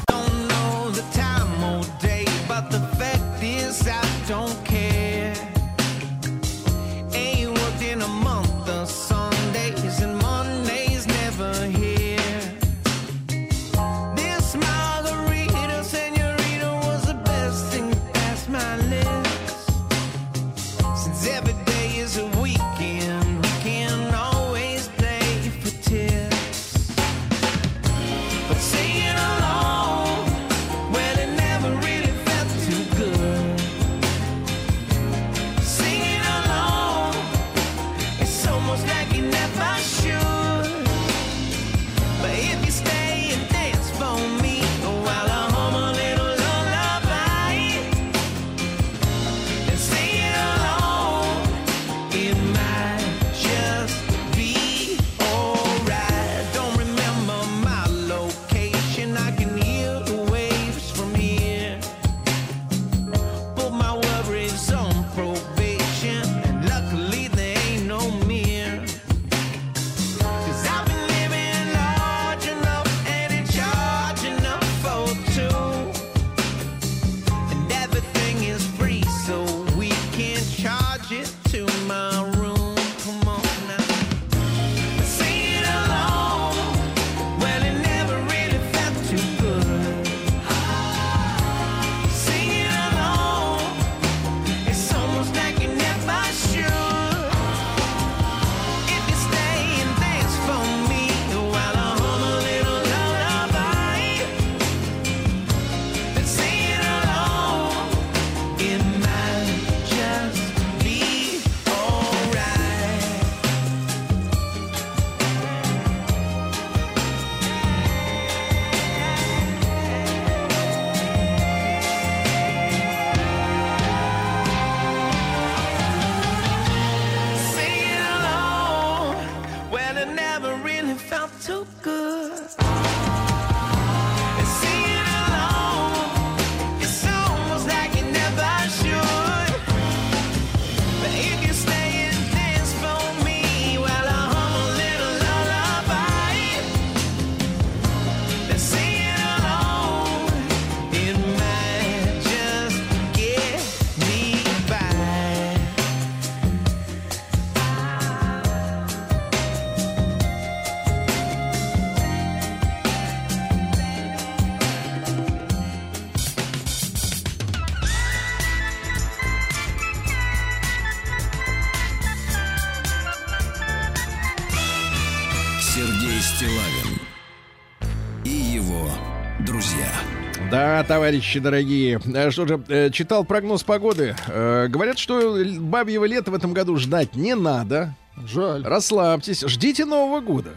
Товарищи дорогие. Э, Что же, э, читал прогноз погоды. Э, Говорят, что бабьего лета в этом году ждать не надо. Жаль. Расслабьтесь, ждите Нового года.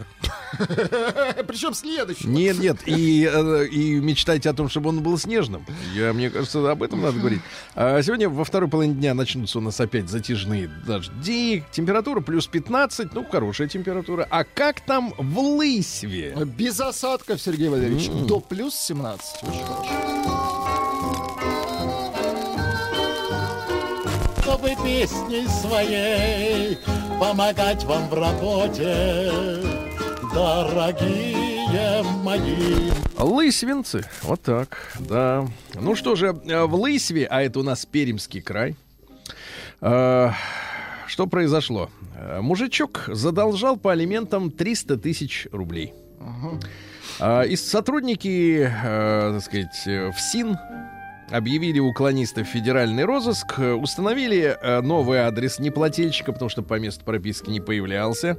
Причем следующий. Нет, нет, и, э, и мечтайте о том, чтобы он был снежным. Я, мне кажется, об этом надо говорить. А сегодня во второй половине дня начнутся у нас опять затяжные дожди. Температура плюс 15, ну, хорошая температура. А как там в Лысьве? Без осадков, Сергей Валерьевич. До плюс 17. Очень хорошо. чтобы песней своей помогать вам в работе, дорогие мои. Лысьвинцы. Вот так, да. Ну что же, э, в Лысьве, а это у нас Пермский край, э, что произошло? Э, Мужичок задолжал по алиментам 300 тысяч рублей. А, И сотрудники, э, так сказать, э, ФСИН объявили уклонистов в федеральный розыск, э, установили э, новый адрес неплательщика, потому что по месту прописки не появлялся.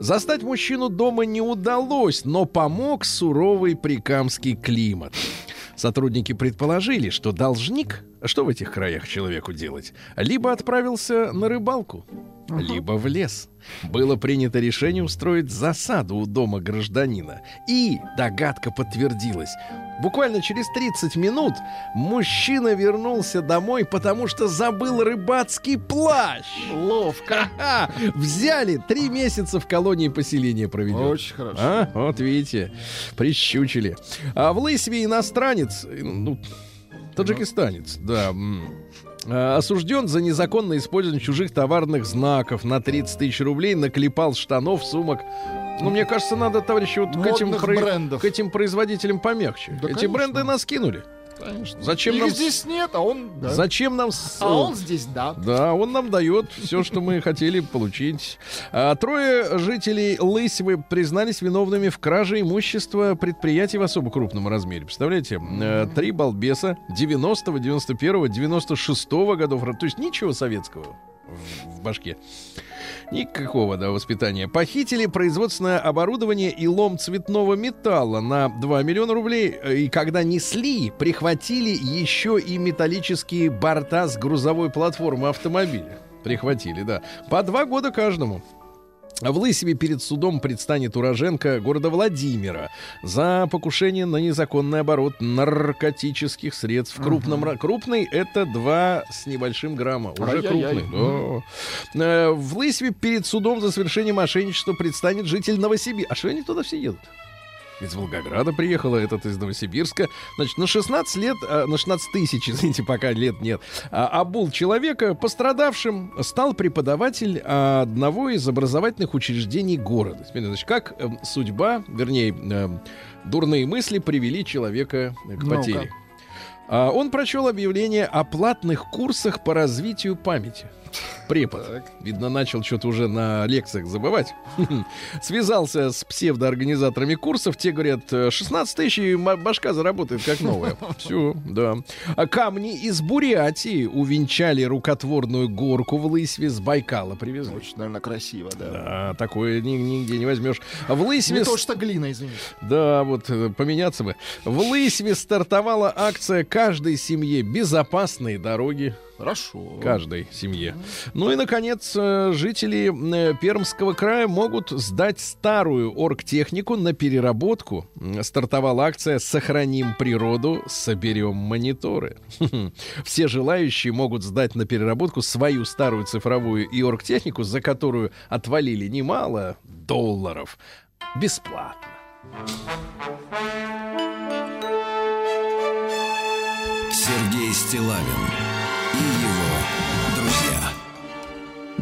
Застать мужчину дома не удалось, но помог суровый прикамский климат. Сотрудники предположили, что должник, что в этих краях человеку делать, либо отправился на рыбалку, либо в лес. Было принято решение устроить засаду у дома гражданина. И догадка подтвердилась. Буквально через 30 минут мужчина вернулся домой, потому что забыл рыбацкий плащ. Ловко. Ха-ха! Взяли три месяца в колонии поселения проведен. Очень хорошо. А, вот видите, прищучили. А в Лысьве иностранец, ну, таджикистанец, да, а, осужден за незаконное использование чужих товарных знаков на 30 тысяч рублей, наклепал штанов, сумок. Ну, мне кажется, надо, товарищи, вот к этим, брендов. к этим производителям помягче. Да, Эти конечно. бренды нас кинули. Конечно. Зачем Их нам- здесь нет, а он... да. Зачем нам... А он здесь, да. Да, он нам дает все, что мы хотели получить. А, трое жителей Лысьвы признались виновными в краже имущества предприятий в особо крупном размере. Представляете? Э, Три балбеса 90-го, 91-го, 96-го годов. То есть ничего советского в, башке. Никакого, да, воспитания. Похитили производственное оборудование и лом цветного металла на 2 миллиона рублей. Э, И когда несли, прихватили еще и металлические борта с грузовой платформы автомобиля. Прихватили, да. По два года каждому. В Лысеве перед судом предстанет уроженка города Владимира за покушение на незаконный оборот наркотических средств в крупном... ра- Крупный — это 2 с небольшим грамма. Уже Ай-яй-яй. крупный. да. Э, В Лысеве перед судом за совершение мошенничества предстанет житель Новосибирска. А что они туда все едут? Из Волгограда приехала, этот из Новосибирска. Значит, на 16 лет, а, на 16 тысяч, извините, пока лет нет, а, обул человека, пострадавшим стал преподаватель а, одного из образовательных учреждений города. Значит, как эм, судьба, вернее, эм, дурные мысли привели человека к потере. А, Он прочел объявление о платных курсах по развитию памяти. Препод. Видно, начал что-то уже на лекциях забывать. Связался с псевдоорганизаторами курсов. Те говорят, «Э, 16 тысяч и башка заработает как новая. Все, да. А камни из Бурятии увенчали рукотворную горку в Лысьве с Байкала привезли. Очень, наверное, красиво, да. Да, такое ни- нигде не возьмешь. В Лысьве... Не то, что глина, извините. да, вот э, поменяться бы. В Лысьве стартовала акция каждой семье безопасные дороги. Хорошо. Каждой семье. Ну и, наконец, э, жители э, Пермского края могут сдать старую оргтехнику на переработку. Стартовала акция «Сохраним природу, соберем мониторы». Все желающие могут сдать на переработку свою старую цифровую и оргтехнику, за которую отвалили немало долларов. Бесплатно. Сергей Стилавин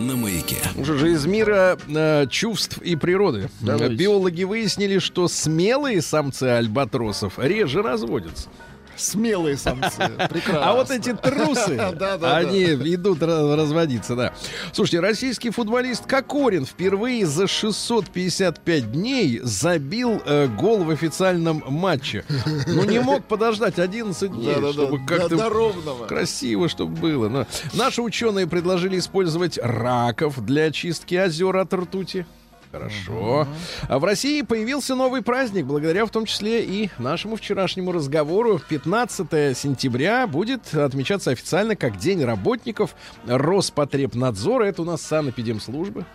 На маяке. Что же из мира э, чувств и природы. Давайте. Биологи выяснили, что смелые самцы альбатросов реже разводятся. Смелые самцы. Прекрасно. А вот эти трусы, они идут разводиться, да. Слушайте, российский футболист Кокорин впервые за 655 дней забил э, гол в официальном матче. Ну, не мог подождать 11 дней, чтобы как-то красиво, чтобы было. Наши ученые предложили использовать раков для очистки озер от ртути. Хорошо. А в России появился новый праздник, благодаря в том числе и нашему вчерашнему разговору. 15 сентября будет отмечаться официально как День работников Роспотребнадзора. Это у нас санэпидемслужбы.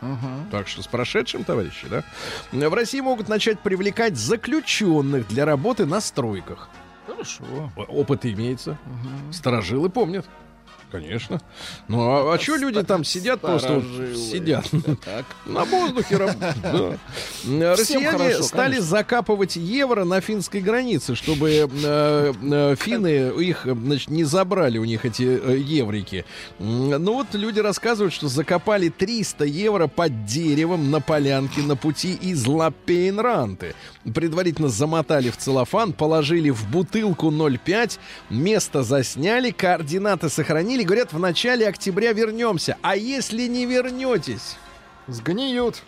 Так что с прошедшим, товарищи, да? В России могут начать привлекать заключенных для работы на стройках. Хорошо. Опыт имеется. Сторожилы помнят. Конечно. Ну а, а что люди там сидят просто вот сидят Так. на воздухе? раб- да. Россияне хорошо, стали конечно. закапывать евро на финской границе, чтобы э, э, финны их значит, не забрали у них эти э, еврики. Ну вот люди рассказывают, что закопали 300 евро под деревом на полянке на пути из Лапейнранты. Предварительно замотали в целлофан, положили в бутылку 0,5, место засняли, координаты сохранили. Говорят, в начале октября вернемся. А если не вернетесь? Сгниют.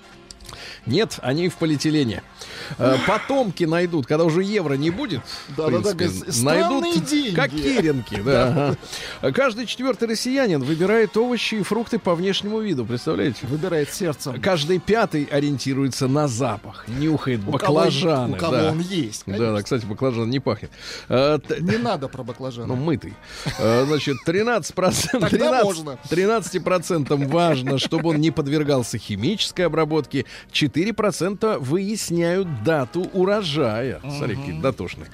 Нет, они в полиэтилене. Э, Потомки найдут, когда уже евро не будет. Да-да-да, принципе, газ- найдут странные деньги. как керенки. Да. ага. Каждый четвертый россиянин выбирает овощи и фрукты по внешнему виду. Представляете? Выбирает сердцем. Каждый пятый ориентируется на запах, нюхает У кого- баклажаны. У кого да. он есть. Да, конечно. да, кстати, баклажан не пахнет. Э, Не надо про баклажаны. ну, мытый. Э, Значит, 13%, Тогда 13, можно. 13% важно, чтобы он не подвергался химической обработке. 4% выясняют дату урожая. Смотри, какие дотошные.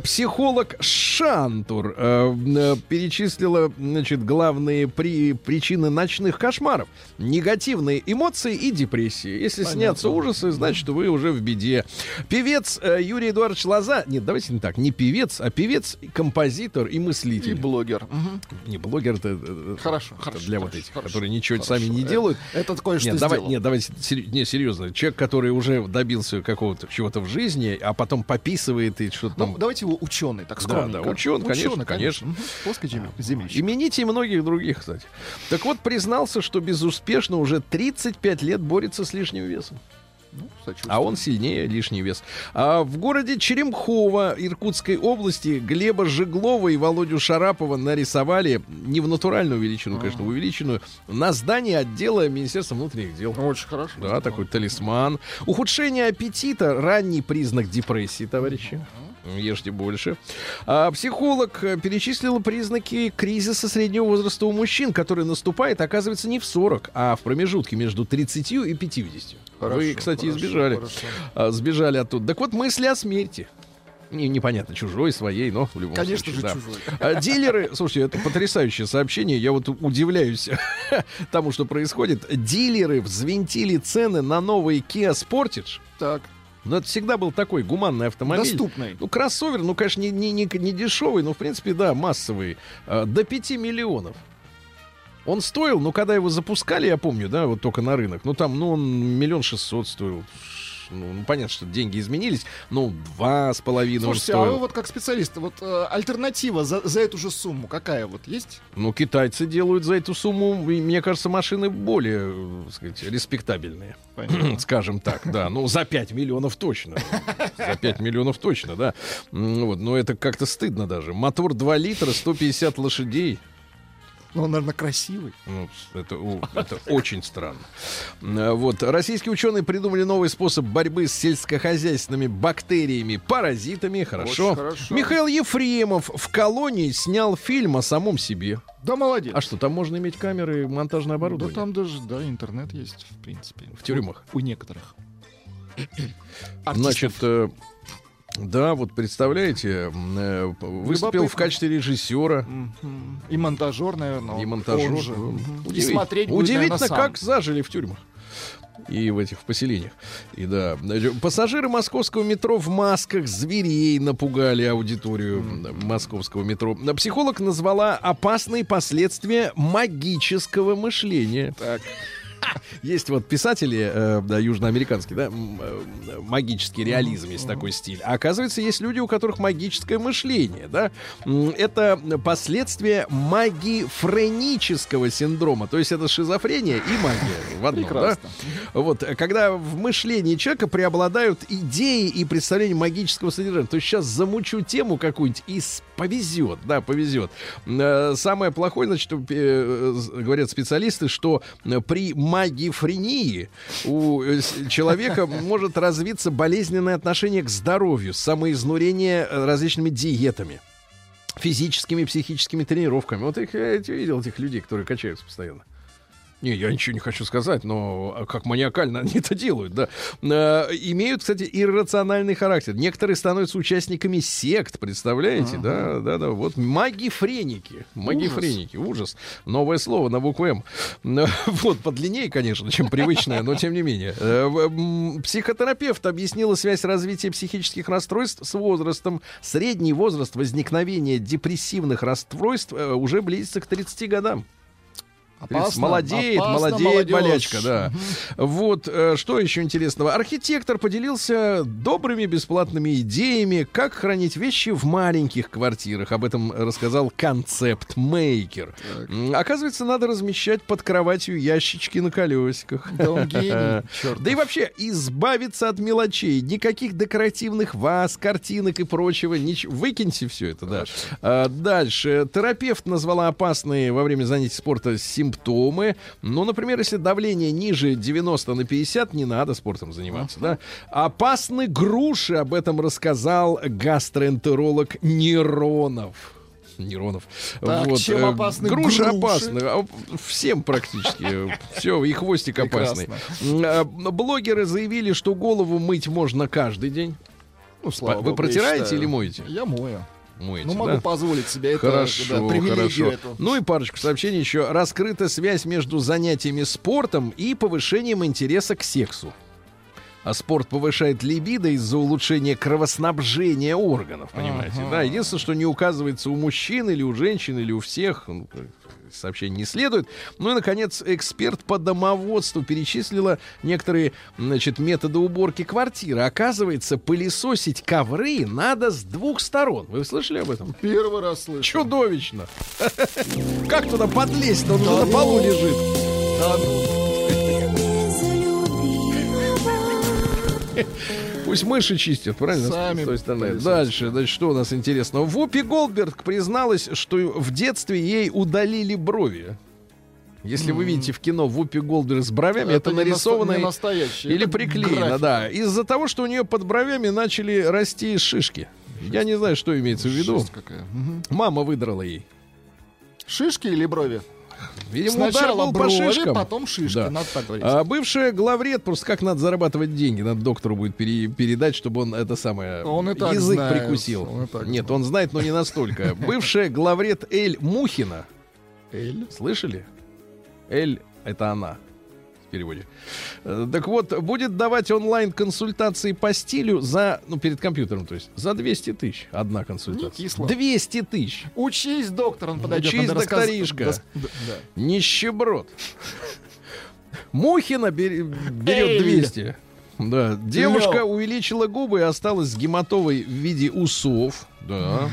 Психолог Шантур э, э, перечислила значит, главные при, причины ночных кошмаров. Негативные эмоции и депрессии. Если снятся ужасы, значит, вы уже в беде. Певец э, Юрий Эдуардович Лоза... Нет, давайте не так. Не певец, а певец, композитор и И мыслитель. блогер. Мгм. Не, блогер это, э, Хорошо, это хорошо, для вот хорошо, этих, хорошо, которые ничего хорошо. сами не Э, делают. Это кое-что Нет, давай, сделал. нет, давайте, не, серьезно. Человек, который уже добился какого-то чего-то в жизни, а потом пописывает и что-то Ну, там... давайте его ученый, так Да, скромненько. да, ученый, конечно, конечно. Земли- землище. Имените и многих других, кстати. Так вот, признался, что безуспешно уже 35 лет борется с лишним весом. Ну. А он сильнее лишний вес. А в городе Черемхово Иркутской области Глеба Жеглова и Володю Шарапова нарисовали не в натуральную величину, конечно, в увеличенную, на здании отдела Министерства внутренних дел. Очень хорошо. Да, такой талисман. Ухудшение аппетита — ранний признак депрессии, товарищи. Ешьте больше. А психолог э, перечислил признаки кризиса среднего возраста у мужчин, который наступает, оказывается, не в 40, а в промежутке между 30 и 50. Хорошо, Вы, кстати, хорошо, избежали. хорошо. А, Сбежали оттуда. Так вот, мысли о смерти. Не- непонятно, чужой, своей, но в любом Конечно случае. же, да. чужой. А, Дилеры, слушайте, это потрясающее сообщение. Я вот удивляюсь тому, что происходит. Дилеры взвинтили цены на новый Kia Sportage. Так, Но это всегда был такой гуманный автомобиль. доступный. Ну, кроссовер, ну, конечно, не, не, не, не дешевый, но, в принципе, да, массовый. А, до 5 миллионов. Он стоил, ну, когда его запускали, я помню, да, вот только на рынок, ну, там, ну, он миллион шестьсот стоил. Ну, ну, понятно, что деньги изменились, ну, два с половиной Слушайте, а вы стоил. вот как специалист, вот э, альтернатива за, за эту же сумму какая вот есть? Ну, китайцы делают за эту сумму, и, мне кажется, машины более, э, так сказать, респектабельные. Скажем так, да. Ну, за 5 миллионов точно. За 5 миллионов точно, да. Вот, но это как-то стыдно даже. Мотор 2 литра, 150 лошадей. Ну, он, наверное, красивый. Ну, это, это очень странно. Э, Вот. Российские ученые придумали новый способ борьбы с сельскохозяйственными бактериями, паразитами. Хорошо. Очень хорошо. Михаил Ефремов в колонии снял фильм о самом себе. Да, молодец. А что, там можно иметь камеры и монтажное да оборудование? там даже, да, интернет есть, в принципе. В тюрьмах. У, у некоторых. Значит, э, да, вот представляете, э, выступил Любопытно. в качестве режиссера. И монтажер, наверное. И монтажер. он же. Мгм. И удивительно. смотреть будет, Удивительно, наверное, как зажили в тюрьмах. И в этих в поселениях. И да. Пассажиры московского метро в масках зверей напугали аудиторию московского метро. Психолог назвала опасные последствия магического мышления. Так. Есть вот писатели э, да, южноамериканские, да, э, магический реализм есть такой стиль. А оказывается, есть люди, у которых магическое мышление, да. Это последствия магифренического синдрома. То есть это шизофрения и магия в одном, да? Прекрасно. Вот, э, когда в мышлении человека преобладают идеи и представления магического содержания. То есть сейчас замучу тему какую-нибудь и повезет, да, повезет. Э, Самое плохое, значит, говорят специалисты, что при магифрении у э, человека может развиться болезненное отношение к здоровью, самоизнурение э, различными диетами физическими, психическими тренировками. Вот их, я видел, этих людей, которые качаются постоянно. Не, я ничего не хочу сказать, но а, как маниакально они это делают, да. Э, имеют, кстати, иррациональный характер. Некоторые становятся участниками сект, представляете, да, да, да. Вот магифреники, магифреники, ужас. Новое слово на букву М. Э, Вот, подлиннее, конечно, чем привычное, но тем не менее. Э, Психотерапевт объяснила связь развития психических расстройств с возрастом. Средний возраст возникновения депрессивных расстройств э, уже близится к 30 годам. Опасно, молодеет, опасно, молодеет молодежь. болячка, да. Вот, э, что еще интересного. Архитектор поделился добрыми бесплатными идеями, как хранить вещи в маленьких квартирах. Об этом рассказал концепт-мейкер. Оказывается, надо размещать под кроватью ящички на колесиках. Да он гений, чёртов. Да и вообще избавиться от мелочей. Никаких декоративных ваз, картинок и прочего. Нич... Выкиньте все это, да. А, дальше. Терапевт назвала опасные во время занятий спорта симптомы. Ну, например, если давление ниже 90 на 50, не надо спортом заниматься, да. Опасны груши. Об этом рассказал гастроэнтеролог Неронов. Неронов. Так, чем э, опасны груши? груши? опасны. А, Всем практически. Все, и хвостик опасный. А, Блогеры заявили, что голову мыть можно каждый день. Ну, слава Вы богу, протираете или моете? Я мою. Моете, Ну, могу да? позволить себе это, Хорошо, да, привилегию хорошо. эту. Ну и парочку сообщений еще. Раскрыта связь между занятиями спортом и повышением интереса к сексу. А спорт повышает либидо из-за улучшения кровоснабжения органов, понимаете? Да, единственное, что не указывается у мужчин или у женщин или у всех, ну, сообщений не следует. Ну и, наконец, эксперт по домоводству перечислила некоторые, значит, методы уборки квартиры. Оказывается, пылесосить ковры надо с двух сторон. Вы слышали об этом? Первый раз слышу. Чудовищно. Как туда подлезть? Он уже на полу лежит. Да, ну, Пусть мыши чистят, правильно? Сами С той стороны. Дальше, значит, что у нас интересного? Вупи Голдберг призналась, что в детстве ей удалили брови. Если вы видите в кино Вупи Голдберг с бровями, это, наста- нарисовано настоящий, или это приклеено, графика. да. Из-за того, что у нее под бровями начали расти шишки. Я не знаю, что имеется в виду. Мгм. Мама выдрала ей. Шишки или брови? Видимо, удар Сначала был по брови, шишкам. потом шишки. Да. Надо так говорить. А бывшая главред просто как надо зарабатывать деньги, надо доктору будет пере- передать, чтобы он это самое Он и так язык знает, прикусил. он и так Нет, знает. он знает, но не настолько. Бывшая главред Эль Мухина, Эль? слышали? Эль это она переводе. Э, Так вот, будет давать онлайн-консультации по стилю за, ну, перед компьютером, то есть, за 200 тысяч одна консультация. Не кисло. 200 тысяч. Учись, доктор, он подойдет. Учись, надо рассказ- докторишка. Да. Нищеброд. Мухина берет Эль. 200. Да. Девушка Лё. увеличила губы и осталась с гематовой в виде усов. Да.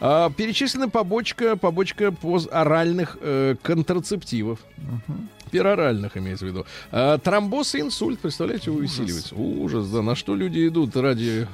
А, перечислена побочка, побочка поз- оральных э, контрацептивов. Пероральных имеется в виду. А, тромбоз и инсульт, представляете, усиливается. Ужас, да. На что люди идут ради,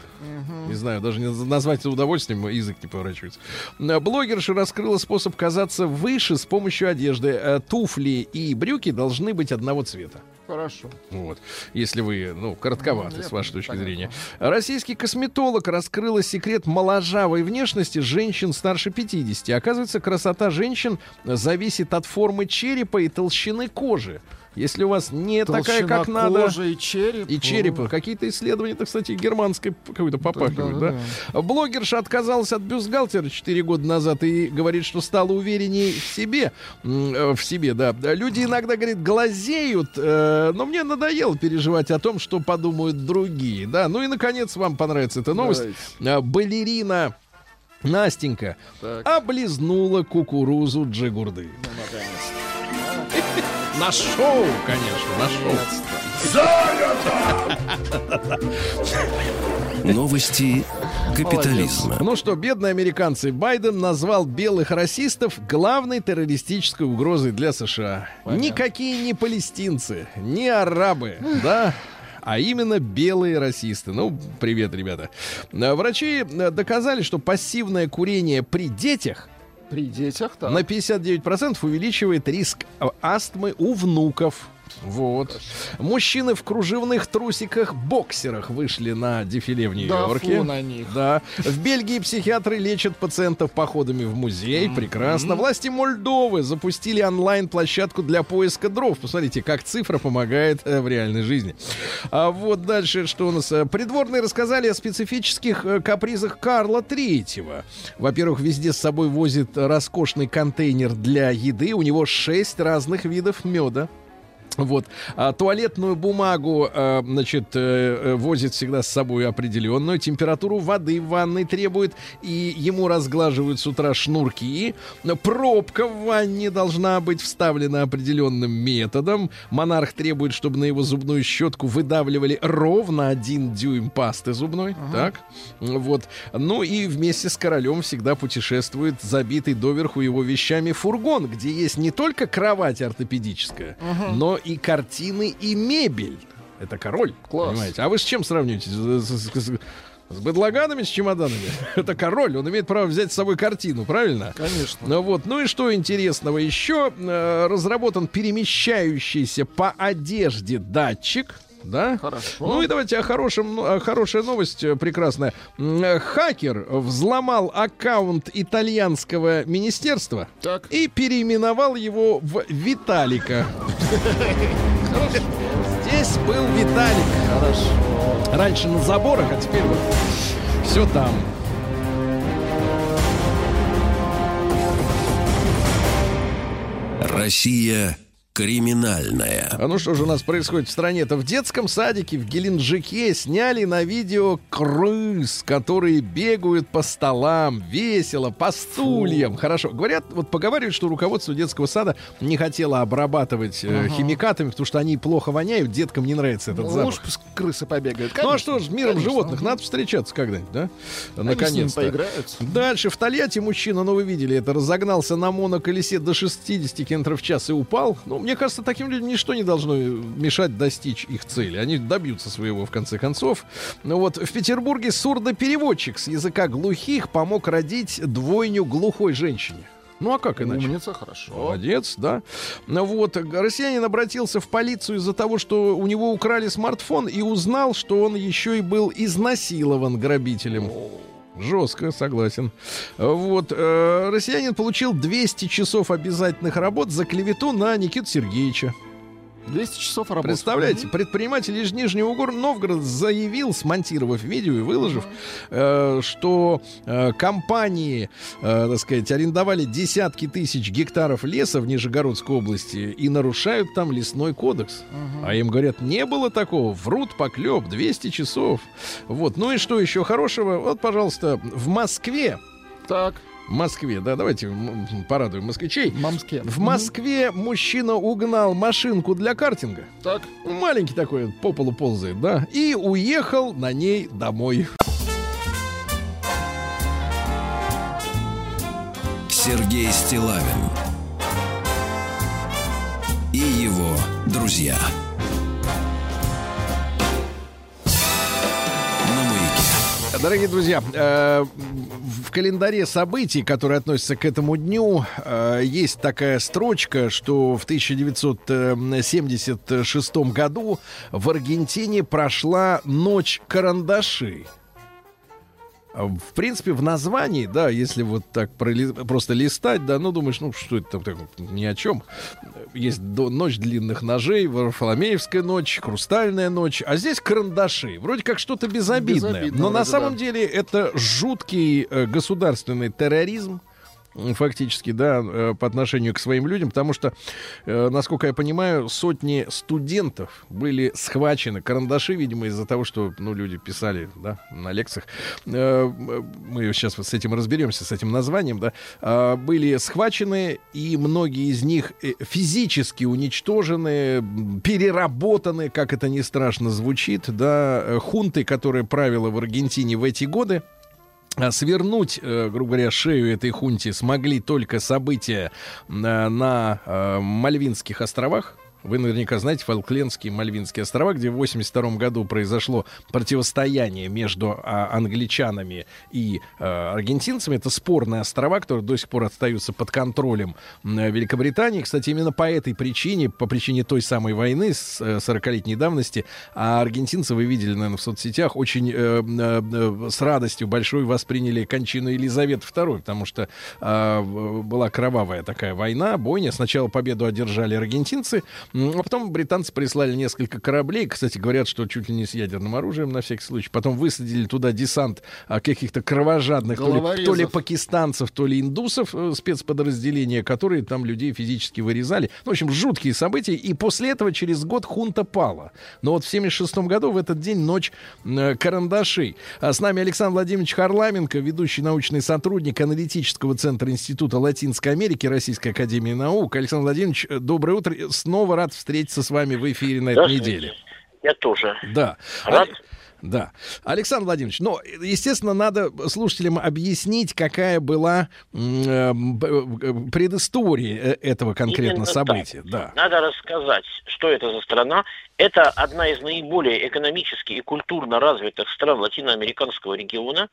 не знаю, даже не назвать это удовольствием, язык не поворачивается. А, Блогерша раскрыла способ казаться выше с помощью одежды. А, Туфли и брюки должны быть одного цвета. Хорошо. Вот. Если вы, ну, коротковаты, Ну, с вашей точки понятно. зрения. Российский косметолог раскрыла секрет моложавой внешности женщин старше 50. Оказывается, красота женщин зависит от формы черепа и толщины кожи. Если у вас не такая, Толщина как надо... и череп. И черепа. Какие-то исследования, так, кстати, германской какой-то попахивают, да, да, Блогерша отказалась от бюстгальтера 4 года назад и говорит, что стала увереннее в себе. Э, В себе, да. Люди иногда, говорит, глазеют, э, но мне надоело переживать о том, что подумают другие, да. Ну и, наконец, вам понравится эта новость. Давайте. Э, Балерина Настенька Так. облизнула кукурузу Джигурды. На шоу, конечно, на шоу. Новости капитализма. Ну что, бедные американцы, Байден назвал белых расистов главной террористической угрозой для США. Никакие не палестинцы, не арабы, да, а именно белые расисты. Ну, привет, ребята. Врачи доказали, что пассивное курение при детях При детях, так. на 59% увеличивает риск астмы у внуков. Вот. Мужчины в кружевных трусиках-боксерах вышли на дефиле в Да, Нью-Йорке. фу на них. Да. В Бельгии психиатры лечат пациентов походами в музей. Прекрасно. Власти Мольдовы запустили онлайн-площадку для поиска дров. Посмотрите, как цифра помогает э, в реальной жизни. А вот дальше что у нас? Э, Придворные рассказали о специфических э, капризах Карла Третьего. Во-первых, везде с собой возит роскошный контейнер для еды. У него шесть разных видов меда. Вот. А туалетную бумагу, э, значит, э, э, возит всегда с собой определенную. Температуру воды в ванной требует. И ему разглаживают с утра шнурки. Пробка в ванне должна быть вставлена определенным методом. Монарх требует, чтобы на его зубную щетку выдавливали ровно один дюйм пасты зубной. Так. Вот. Ну и вместе с королем всегда путешествует забитый доверху его вещами фургон, где есть не только кровать ортопедическая, но и картины и мебель. Это король, Класс. понимаете? А вы с чем сравниваете? С, бедлаганами, с чемоданами? Это король, он имеет право взять с собой картину, правильно? Конечно. Ну вот, ну и что интересного еще? Э, разработан перемещающийся по одежде датчик. Да? Хорошо. Ну и давайте о хорошем, ну, о хорошая новость э, прекрасная. Э, Хакер взломал аккаунт итальянского министерства Так. и переименовал его в Виталика. Здесь был Виталик. Хорошо. Раньше на заборах, а теперь вот все там. Россия криминальная. А ну что же у нас происходит в стране-то? В детском садике в Геленджике сняли на видео крыс, которые бегают по столам, весело, по стульям. Хорошо. Говорят, вот поговаривают, что руководство детского сада не хотело обрабатывать э, химикатами, потому что они плохо воняют, деткам не нравится этот Ну, запах. пусть крысы побегают. Ну а Конечно. что ж, миром Конечно. животных надо встречаться когда-нибудь, да? Наконец-то. поиграются. Дальше в Тольятти мужчина, ну вы видели, это разогнался на моноколесе до 60 км в час и упал. Ну, мне кажется, таким людям ничто не должно мешать достичь их цели. Они добьются своего в конце концов. Ну вот в Петербурге сурдопереводчик с языка глухих помог родить двойню глухой женщине. Ну а как иначе? Умница, хорошо. Молодец, да. Ну Вот, россиянин обратился в полицию из-за того, что у него украли смартфон и узнал, что он еще и был изнасилован грабителем. Жестко, согласен. Вот, э, россиянин получил 200 часов обязательных работ за клевету на Никиту Сергеевича. 200 часов работы. Представляете, предприниматель из Нижнего Гор- Новгорода заявил, смонтировав видео и выложив, э, что э, компании, э, так сказать, арендовали десятки тысяч гектаров леса в Нижегородской области и нарушают там лесной кодекс. А им говорят, не было такого, врут поклеп, 200 часов. Вот, ну и что еще хорошего? Вот, пожалуйста, в Москве, Так, Москве, да, давайте порадуем москвичей. мамске. В Москве мужчина угнал машинку для картинга. Так. Маленький такой, по полу ползает, да. И уехал на ней домой. Сергей Стилавин и его друзья. Дорогие друзья, э, в календаре событий, которые относятся к этому дню, э, есть такая строчка, что в 1976 году в Аргентине прошла ночь карандашей. В принципе, в названии, да, если вот так просто листать, да, ну думаешь, ну что это там ни о чем. Есть ночь длинных ножей, Варфоломеевская ночь, Хрустальная ночь, а здесь карандаши. Вроде как что-то безобидное. Безобидно но на самом да. деле это жуткий э, государственный терроризм. Фактически, да, э, по отношению к своим людям, потому что, э, насколько я понимаю, сотни студентов были схвачены. Карандаши, видимо, из-за того, что, ну, люди писали, да, на лекциях. Э, Мы сейчас вот с этим разберемся, с этим названием, да. А, Были схвачены, и многие из них физически уничтожены, переработаны, как это не страшно звучит, да, хунты, которые правила в Аргентине в эти годы, Свернуть, э, грубо говоря, шею этой хунте смогли только события на, на, э, Мальвинских островах. Вы наверняка знаете Фолклендские Мальвинские острова, где в 82 году произошло противостояние между а, англичанами и а, аргентинцами. Это спорные острова, которые до сих пор остаются под контролем м, Великобритании. Кстати, именно по этой причине, по причине той самой войны с э, 40-летней давности, а аргентинцы, вы видели, наверное, в соцсетях, очень э, э, э, с радостью большой восприняли кончину Елизаветы II, потому что э, была кровавая такая война, бойня. Сначала победу одержали аргентинцы, а потом британцы прислали несколько кораблей. Кстати, говорят, что чуть ли не с ядерным оружием на всякий случай. Потом высадили туда десант а, каких-то кровожадных то ли, то ли пакистанцев, то ли индусов, э, спецподразделения, которые там людей физически вырезали. Ну, в общем, жуткие события. И после этого через год хунта пала. Но вот в 76 году в этот день ночь э, карандашей. А с нами Александр Владимирович Харламенко, ведущий научный сотрудник аналитического центра Института Латинской Америки Российской Академии Наук. Александр Владимирович, э, доброе утро. Снова рад встретиться с вами в эфире на этой неделе. Я тоже. Да. Рад. А- Да. Александр Владимирович, ну, естественно, надо слушателям объяснить, какая была э, э, предыстория э, этого конкретно Именно события. так. Да. Надо рассказать, что это за страна. Это одна из наиболее экономически и культурно развитых стран латиноамериканского региона.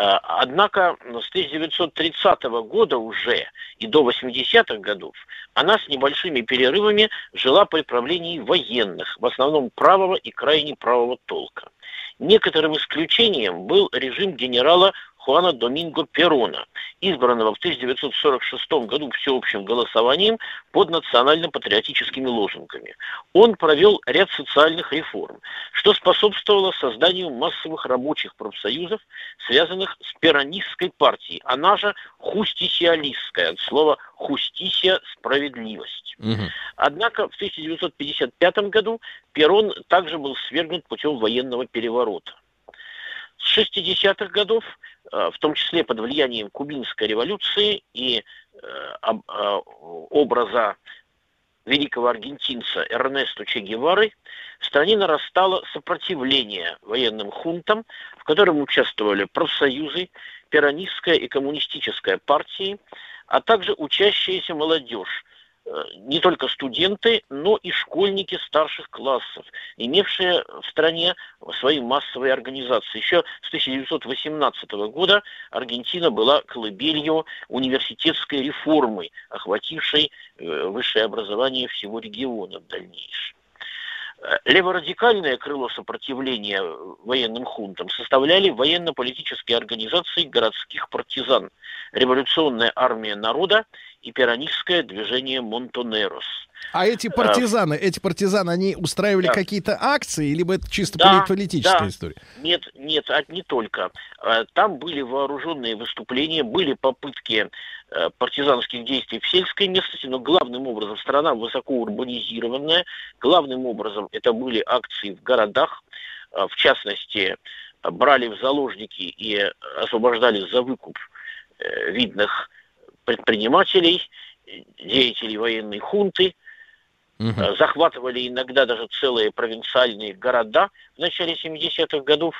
Э, Однако с 1930 года уже и до 80-х годов она с небольшими перерывами жила при правлении военных, в основном правого и крайне правого толка. Некоторым исключением был режим генерала Хуана Доминго Перона, избранного в 1946 году всеобщим голосованием под национально-патриотическими лозунгами. Он провел ряд социальных реформ, что способствовало созданию массовых рабочих профсоюзов, связанных с перонистской партией, она же хустисиалистская, от слова хустисия – справедливость. Мгм. Однако в 1955 году Перон также был свергнут путем военного переворота. С 60-х годов, в том числе под влиянием кубинской революции и э, э, образа великого аргентинца Эрнесту Че Гевары, в стране нарастало сопротивление военным хунтам, в котором участвовали профсоюзы, перонистская и коммунистическая партии, а также учащаяся молодежь, э, не только студенты, но и школьники старших классов, имевшие в стране свои массовые организации. Еще с 1918 года Аргентина была колыбелью университетской реформы, охватившей э, высшее образование всего региона в дальнейшем. Э, Леворадикальное крыло сопротивления военным хунтам составляли военно-политические организации городских партизан, Революционная армия народа и пиранистское движение Монтонерос. А эти партизаны, эти партизаны, они устраивали Да. какие-то акции, либо это чисто Да, политическая да. история? Нет, нет, а не только. Э, Там были вооруженные выступления, были попытки э, партизанских действий в сельской местности, но главным образом страна высоко урбанизированная, главным образом это были акции в городах, Э, в частности, э, брали в заложники и э, освобождали за выкуп э, видных предпринимателей, э, деятелей военной хунты. Э, захватывали иногда даже целые провинциальные города в начале 70-х годов.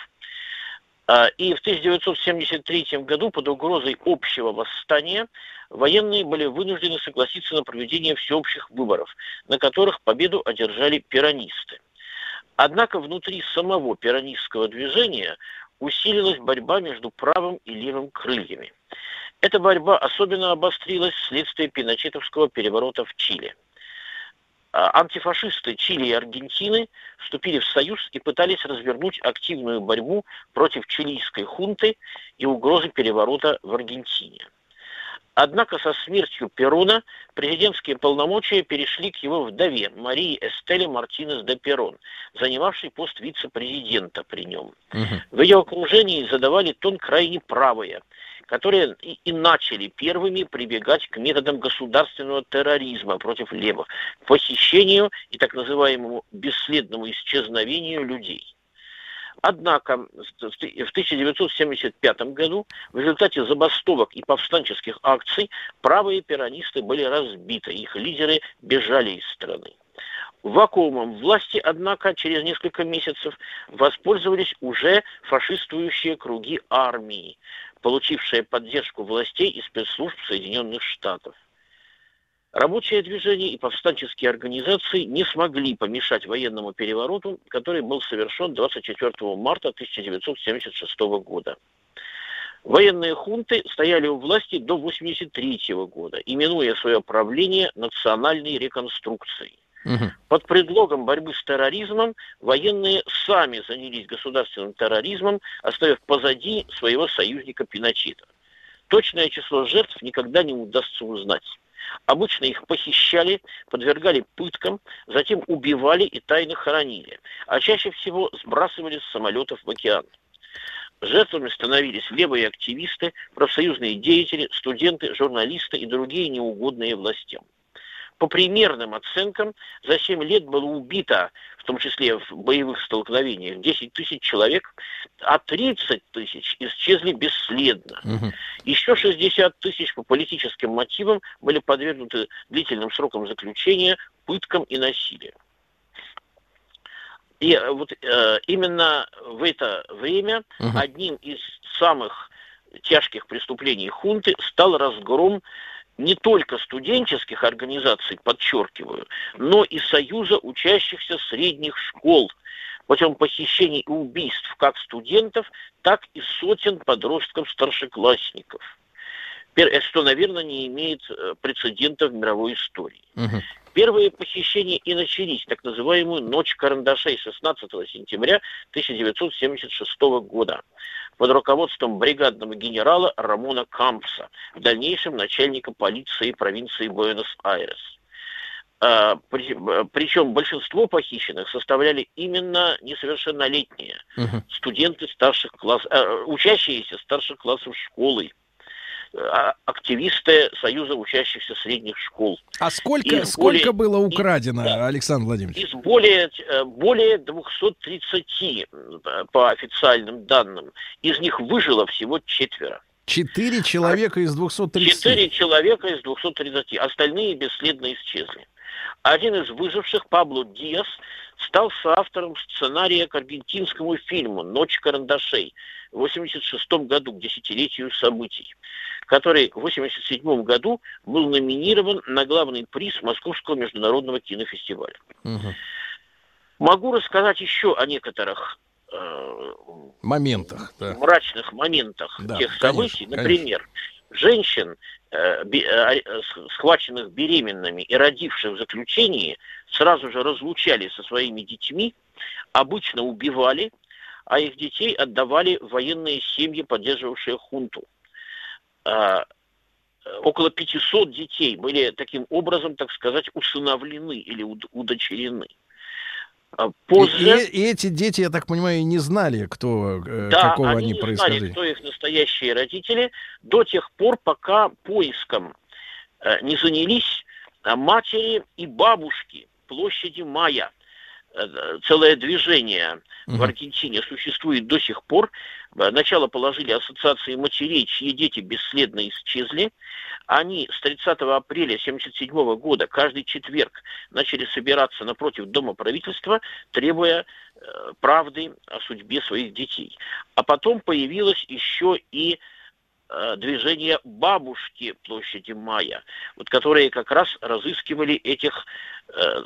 А, И в 1973 году под угрозой общего восстания военные были вынуждены согласиться на проведение всеобщих выборов, на которых победу одержали пиранисты. Однако внутри самого пиранистского движения усилилась борьба между правым и левым крыльями. Эта борьба особенно обострилась вследствие пиночетовского переворота в Чили. А, Антифашисты Чили и Аргентины вступили в союз и пытались развернуть активную борьбу против чилийской хунты и угрозы переворота в Аргентине. Однако со смертью Перона президентские полномочия перешли к его вдове Марии Эстеле Мартинес де Перон, занимавшей пост вице-президента при нем. Мгм. В ее окружении задавали тон крайне правые, которые и, и начали первыми прибегать к методам государственного терроризма против левых, к похищению и так называемому бесследному исчезновению людей. Однако в ты- в 1975 году в результате забастовок и повстанческих акций правые пиранисты были разбиты, их лидеры бежали из страны. Вакуумом власти, однако, через несколько месяцев воспользовались уже фашистующие круги армии, получившие поддержку властей и спецслужб Соединенных Штатов. Рабочее движение и повстанческие организации не смогли помешать военному перевороту, который был совершен 24 марта 1976 года. Военные хунты стояли у власти до 1983 года, именуя свое правление национальной реконструкцией. Мгм. Под предлогом борьбы с терроризмом военные сами занялись государственным терроризмом, оставив позади своего союзника Пиночета. Точное число жертв никогда не удастся узнать. Обычно их похищали, подвергали пыткам, затем убивали и тайно хоронили, а чаще всего сбрасывали с самолетов в океан. Жертвами становились левые активисты, профсоюзные деятели, студенты, журналисты и другие неугодные властям. По примерным оценкам, за 7 лет было убито, в том числе в боевых столкновениях, 10 тысяч человек, а 30 тысяч исчезли бесследно. Мгм. Еще 60 тысяч по политическим мотивам были подвергнуты длительным срокам заключения, пыткам и насилию. И э, вот э, именно в это время Мгм. одним из самых тяжких преступлений хунты стал разгром не только студенческих организаций, подчеркиваю, но и союза учащихся средних школ путем похищений и убийств как студентов, так и сотен подростков-старшеклассников. Что, наверное, не имеет э, прецедента в мировой истории. Мгм. Первые похищения и начались, так называемую «Ночь карандашей» 16 сентября 1976 года под руководством бригадного генерала Рамона Кампса, в дальнейшем начальника полиции провинции Буэнос-Айрес. А, э, Причем большинство похищенных составляли именно несовершеннолетние Мгм. студенты старших классов, учащиеся старших классов школы, а, активисты Союза учащихся средних школ. А сколько, Из сколько более- было украдено, да. Александр Владимирович? Из более, э, более 230, э, по официальным данным, из них выжило всего четверо. Четыре человека из 230. Четыре человека из 230, остальные бесследно исчезли. Один из выживших, Пабло Диас, стал соавтором сценария к аргентинскому фильму «Ночь карандашей» в 1986 году, к десятилетию событий, который в 1987 году был номинирован на главный приз Московского международного кинофестиваля. Мгм. Могу рассказать еще о некоторых э, моментах. Да. мрачных моментах Да, тех конечно, событий. Например, женщин, бе- э, э, с- схваченных беременными и родивших в заключении, сразу же разлучали со своими детьми, обычно убивали, а их детей отдавали в военные семьи, поддерживавшие хунту. А, э, Около 500 детей были таким образом, так сказать, усыновлены или уд- удочерены. А И, Позже... и- и эти дети, я так понимаю, и не знали, кто, э, Да, какого они они не знали, происхождения. кто их настоящие родители, до тех пор, пока поиском э, не занялись а, матери и бабушки площади Мая. Э, Целое движение в Мгм. Аргентине существует до сих пор. Э, Начало положили ассоциации матерей, чьи дети бесследно исчезли. Они с 30 апреля 1977 года каждый четверг начали собираться напротив Дома правительства, требуя э, правды о судьбе своих детей. А потом появилось еще и э, движение бабушки площади Мая, вот которые как раз разыскивали этих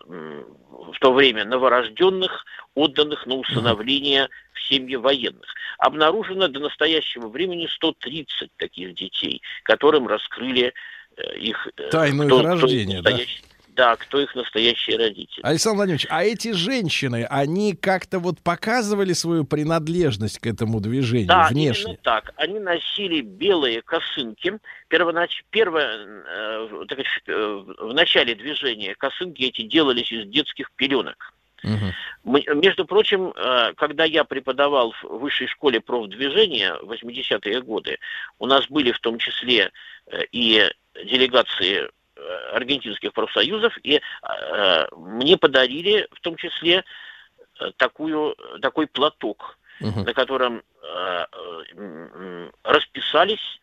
в то время новорожденных, отданных на усыновление в семьи военных. Обнаружено до настоящего времени 130 таких детей, которым раскрыли э, их... э, Тайну кто- их кто рождения, да? Да, кто их настоящие родители. Александр Владимирович, а эти женщины, они как-то вот показывали свою принадлежность к этому движению Да, внешне? именно так. Они носили белые косынки. Первонач... Первое, э, так э, в начале движения косынки эти делались из детских пеленок. Мы- Между прочим, э, когда я преподавал в высшей школе профдвижения в 80-е годы, у нас были в том числе э, и делегации аргентинских профсоюзов, и э, мне подарили в том числе э, такую, такой платок, Мгм. на котором э, э, расписались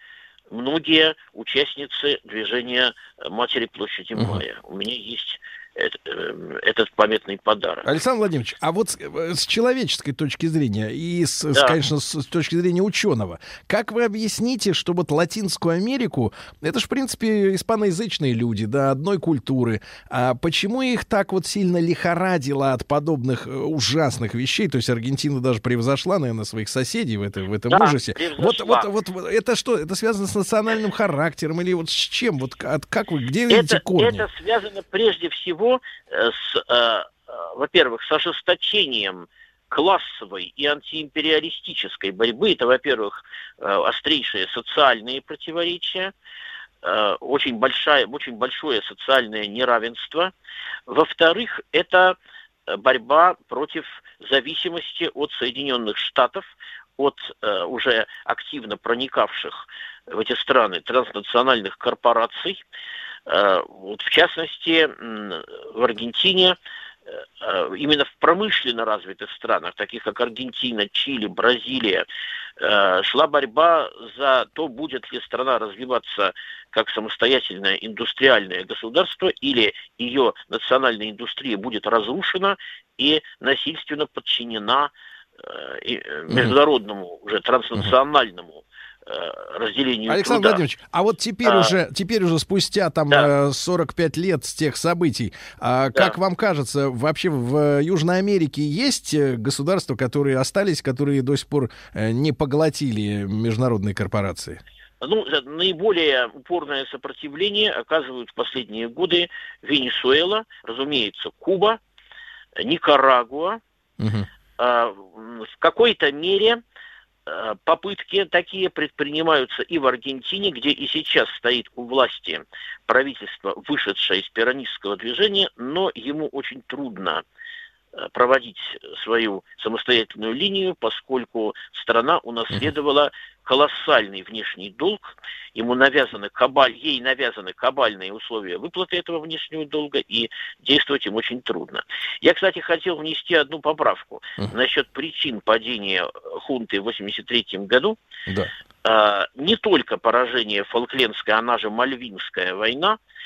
многие участницы движения Матери площади. Мая. У меня есть э, этот памятный подарок. Александр Владимирович, а вот с, э, с человеческой точки зрения и, с, с, Да. конечно, с, с точки зрения ученого, как вы объясните, что вот Латинскую Америку, это же, в принципе, испаноязычные люди, да, одной культуры, а почему их так вот сильно лихорадило от подобных э, ужасных вещей? То есть Аргентина даже превзошла, наверное, своих соседей в, это, в этом Да, ужасе. Вот, превзошла. вот, вот, это что? Это связано с национальным характером или вот с чем? Вот от, как вы, где видите это, корни? это связано прежде всего э, с, э, э, во-первых, с ожесточением классовой и антиимпериалистической борьбы. Это, во-первых, острейшие социальные противоречия, очень, большая, очень большое социальное неравенство. Во-вторых, это борьба против зависимости от Соединенных Штатов, от уже активно проникавших в эти страны транснациональных корпораций. Вот в частности, в Аргентине э, э, именно в промышленно развитых странах, таких как Аргентина, Чили, Бразилия, э, шла борьба за то, будет ли страна развиваться как самостоятельное индустриальное государство, или ее национальная индустрия будет разрушена и насильственно подчинена э, э, международному, уже транснациональному э, разделению Александр труда. Владимирович, а вот теперь А, уже, теперь уже спустя там да. э, 45 лет с тех событий, а, как вам кажется, вообще в Южной Америке есть э, государства, которые остались, которые до сих пор э, не поглотили международные корпорации? Ну, э, наиболее упорное сопротивление оказывают в последние годы Венесуэла, разумеется, Куба, э, Никарагуа. А, м, В какой-то мере э, попытки такие предпринимаются и в Аргентине, где и сейчас стоит у власти правительство, вышедшее из пиранистского движения, но ему очень трудно э, проводить свою самостоятельную линию, поскольку страна унаследовала колоссальный внешний долг, ему навязаны кабаль, ей навязаны кабальные условия выплаты этого внешнего долга, и действовать им очень трудно. Я, кстати, хотел внести одну поправку Мгм. насчет причин падения э, хунты в 1983 году. Да. А, не только поражение Фолклендская, она же Мальвинская война, э, э,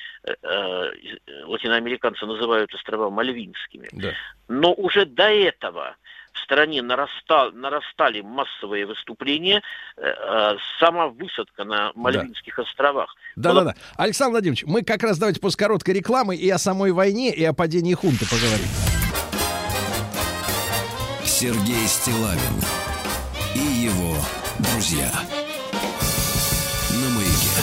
латиноамериканцы называют острова Мальвинскими, Да. но уже до этого в стране нарастал, нарастали массовые выступления, э, э, сама высадка на Мальвинских островах. Да, была да, да. Александр Владимирович, мы как раз давайте после короткой рекламы и о самой войне, и о падении хунты поговорим. Сергей Стилавин и его друзья.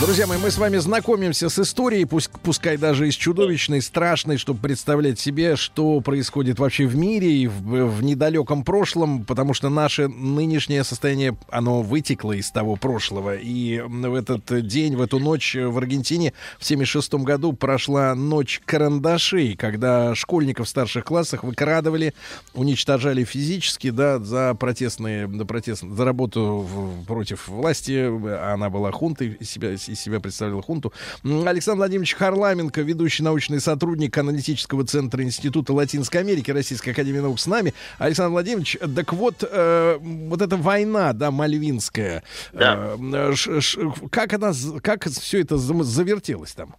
Друзья мои, мы с вами знакомимся с историей, пусть, пускай даже из чудовищной, страшной, чтобы представлять себе, что происходит вообще в мире и в, в недалеком прошлом, потому что наше нынешнее состояние, оно вытекло из того прошлого. И в этот день, в эту ночь в Аргентине в 76 году прошла ночь карандашей, когда школьников в старших классах выкрадывали, уничтожали физически, да, за протестные, за, протест, за работу в- против власти. Она была хунтой, себя, из себя представляла хунту. Александр Владимирович Харламенко, ведущий научный сотрудник аналитического центра Института Латинской Америки Российской Академии Наук с нами. Александр Владимирович, так вот, э, вот эта война, да, мальвинская, Да. э, ш- ш- как она, как все это завертелось там?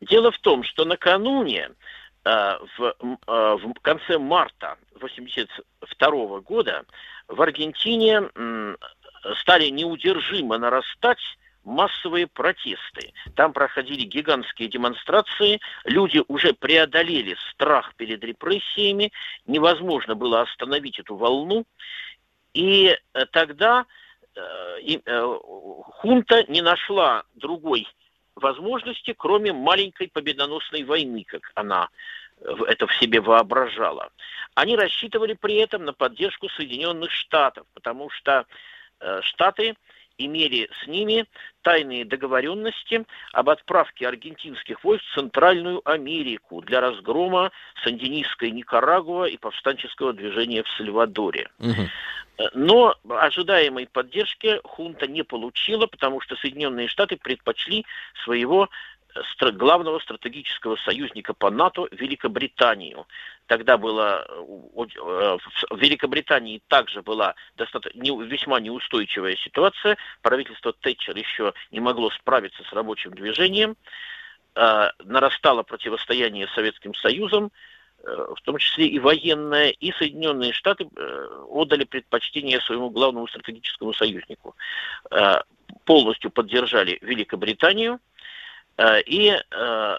Дело в том, что накануне, э, в, э, в конце марта 1982 года, в Аргентине м, стали неудержимо нарастать массовые протесты. Там проходили гигантские демонстрации, люди уже преодолели страх перед репрессиями, невозможно было остановить эту волну. И э, тогда э, и, э, хунта не нашла другой возможности, кроме маленькой победоносной войны, как она э, это в себе воображала. Они рассчитывали при этом на поддержку Соединенных Штатов, потому что э, Штаты имели с ними тайные договоренности об отправке аргентинских войск в Центральную Америку для разгрома сандинистской Никарагуа и повстанческого движения в Сальвадоре. Э, Но ожидаемой поддержки хунта не получила, потому что Соединенные Штаты предпочли своего главного стратегического союзника по НАТО Великобританию. Тогда было э, э, в Великобритании также была достаточно весьма неустойчивая ситуация. Правительство Тэтчер еще не могло справиться с рабочим движением. э, нарастало противостояние с Советским Союзом, в том числе и военное, и Соединенные Штаты отдали предпочтение своему главному стратегическому союзнику. Полностью поддержали Великобританию, и э,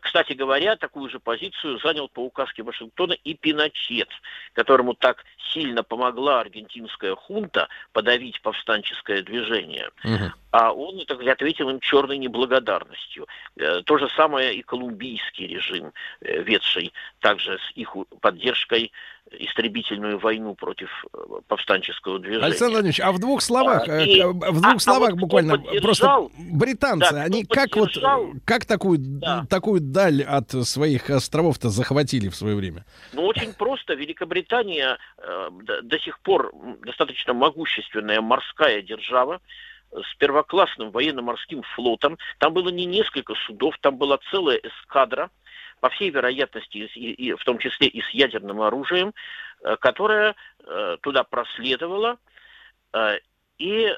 кстати говоря, такую же позицию занял по указке Вашингтона и Пиночет, которому так сильно помогла аргентинская хунта подавить повстанческое движение. Мгм. А он так сказать, ответил им черной неблагодарностью. Э, То же самое и колумбийский режим, э, ведший также с их поддержкой истребительную войну против э, повстанческого движения. Александр Владимирович, а в двух словах, А, э, и- к- в двух а- а словах вот кто буквально, просто британцы, Да, они как вот, как такую, Да. такую даль от своих островов-то захватили в свое время? Ну, очень просто. Великобритания э, до, до сих пор достаточно могущественная морская держава э, с первоклассным военно-морским флотом. Там было не несколько судов, там была целая эскадра, по всей вероятности, и, и- в том числе и с ядерным оружием, э, которая э, туда проследовала э, и,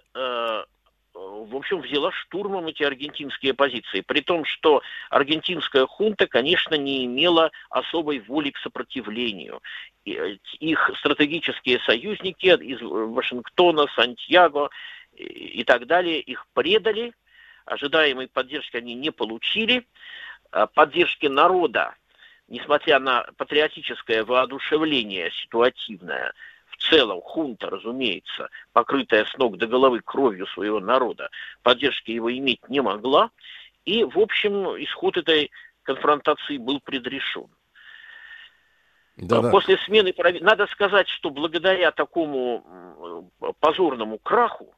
в общем, взяла штурмом эти аргентинские позиции. При том, что аргентинская хунта, конечно, не имела особой воли к сопротивлению. Их стратегические союзники из Вашингтона, Сантьяго и, так далее их предали, ожидаемой поддержки они не получили, поддержки народа, несмотря на патриотическое воодушевление ситуативное, в целом хунта, разумеется, покрытая с ног до головы кровью своего народа, поддержки его иметь не могла, и, в общем, исход этой конфронтации был предрешен. Да-да. После смены Надо сказать, что благодаря такому позорному краху,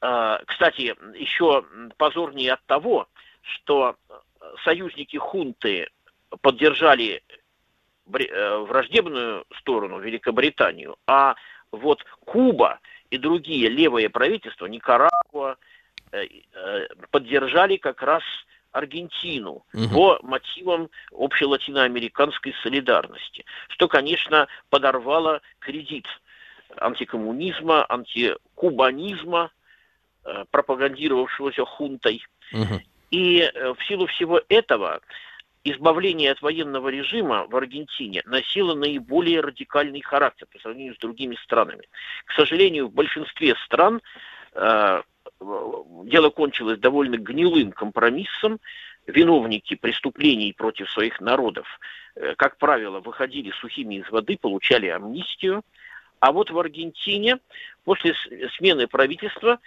э, кстати, еще позорнее от того, что э, союзники хунты поддержали э, враждебную сторону Великобританию, а вот Куба и другие левые правительства, Никарагуа, э, э, поддержали как раз Аргентину Мгм. по мотивам общей латиноамериканской солидарности, что, конечно, подорвало кредит антикоммунизма, антикубанизма, пропагандировавшегося хунтой. Мгм. И э, в силу всего этого избавление от военного режима в Аргентине носило наиболее радикальный характер по сравнению с другими странами. К сожалению, в большинстве стран э, дело кончилось довольно гнилым компромиссом. Виновники преступлений против своих народов, э, как правило, выходили сухими из воды, получали амнистию. А вот в Аргентине после смены правительства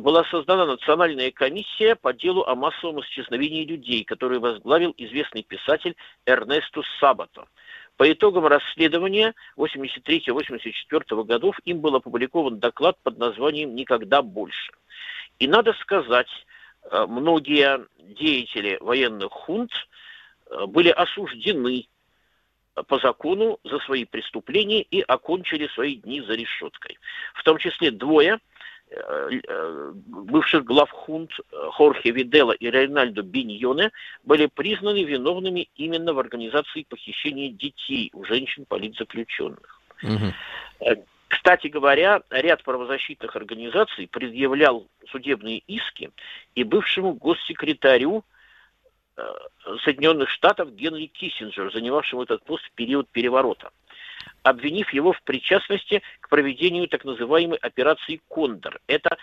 была создана национальная комиссия по делу о массовом исчезновении людей, которую возглавил известный писатель Эрнестус Сабато. По итогам расследования 83-84 годов им был опубликован доклад под названием «Никогда больше». И надо сказать, э, многие деятели военных хунт э, были осуждены э, по закону за свои преступления и окончили свои дни за решеткой. В том числе двое э, э, бывших глав хунт э, Хорхе Видела и Рейнальдо Биньоне были признаны виновными именно в организации похищения детей у женщин-политзаключенных. Мгм. Кстати говоря, ряд правозащитных организаций предъявлял судебные иски и бывшему госсекретарю э, Соединенных Штатов Генри Киссинджеру, занимавшему этот пост в период переворота, обвинив его в причастности к проведению так называемой операции «Кондор». Это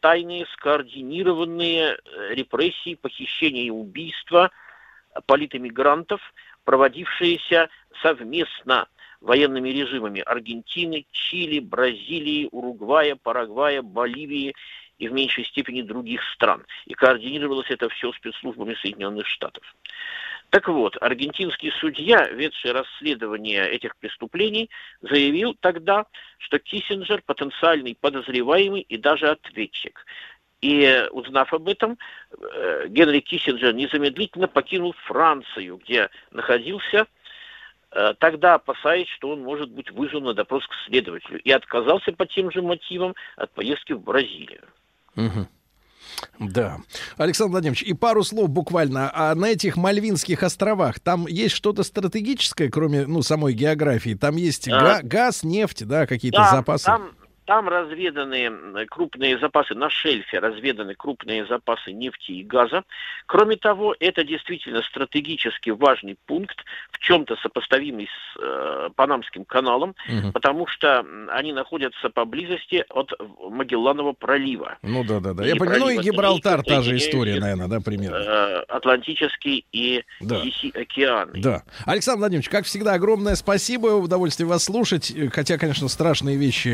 тайные скоординированные э, репрессии, похищения и убийства политэмигрантов, проводившиеся совместно военными режимами Аргентины, Чили, Бразилии, Уругвая, Парагвая, Боливии и в меньшей степени других стран. И координировалось это все спецслужбами Соединенных Штатов. Так вот, аргентинский судья, ведший расследование этих преступлений, заявил тогда, что Киссинджер потенциальный подозреваемый и даже ответчик. И узнав об этом, э, Генри Киссинджер незамедлительно покинул Францию, где находился э, тогда опасаясь, что он может быть вызван на допрос к следователю, и отказался по тем же мотивам от поездки в Бразилию. Мгм. Да. Александр Владимирович, и пару слов буквально. А на этих Мальвинских островах там есть что-то стратегическое, кроме ну, самой географии? Там есть А. га- газ, нефть, да, какие-то Да, запасы? Там, Там разведаны крупные запасы, на шельфе разведаны крупные запасы нефти и газа. Кроме того, это действительно стратегически важный пункт, в чем-то сопоставимый с э, Панамским каналом, Мгм. потому что они находятся поблизости от Магелланова пролива. Ну да, да, да. И Я понимаю. Ну и Гибралтар та же история, наверное, да, примерно. Э, Атлантический и Да. Тихий океан. Да. Александр Владимирович, как всегда, огромное спасибо. Удовольствие вас слушать. Э, Хотя, конечно, страшные вещи,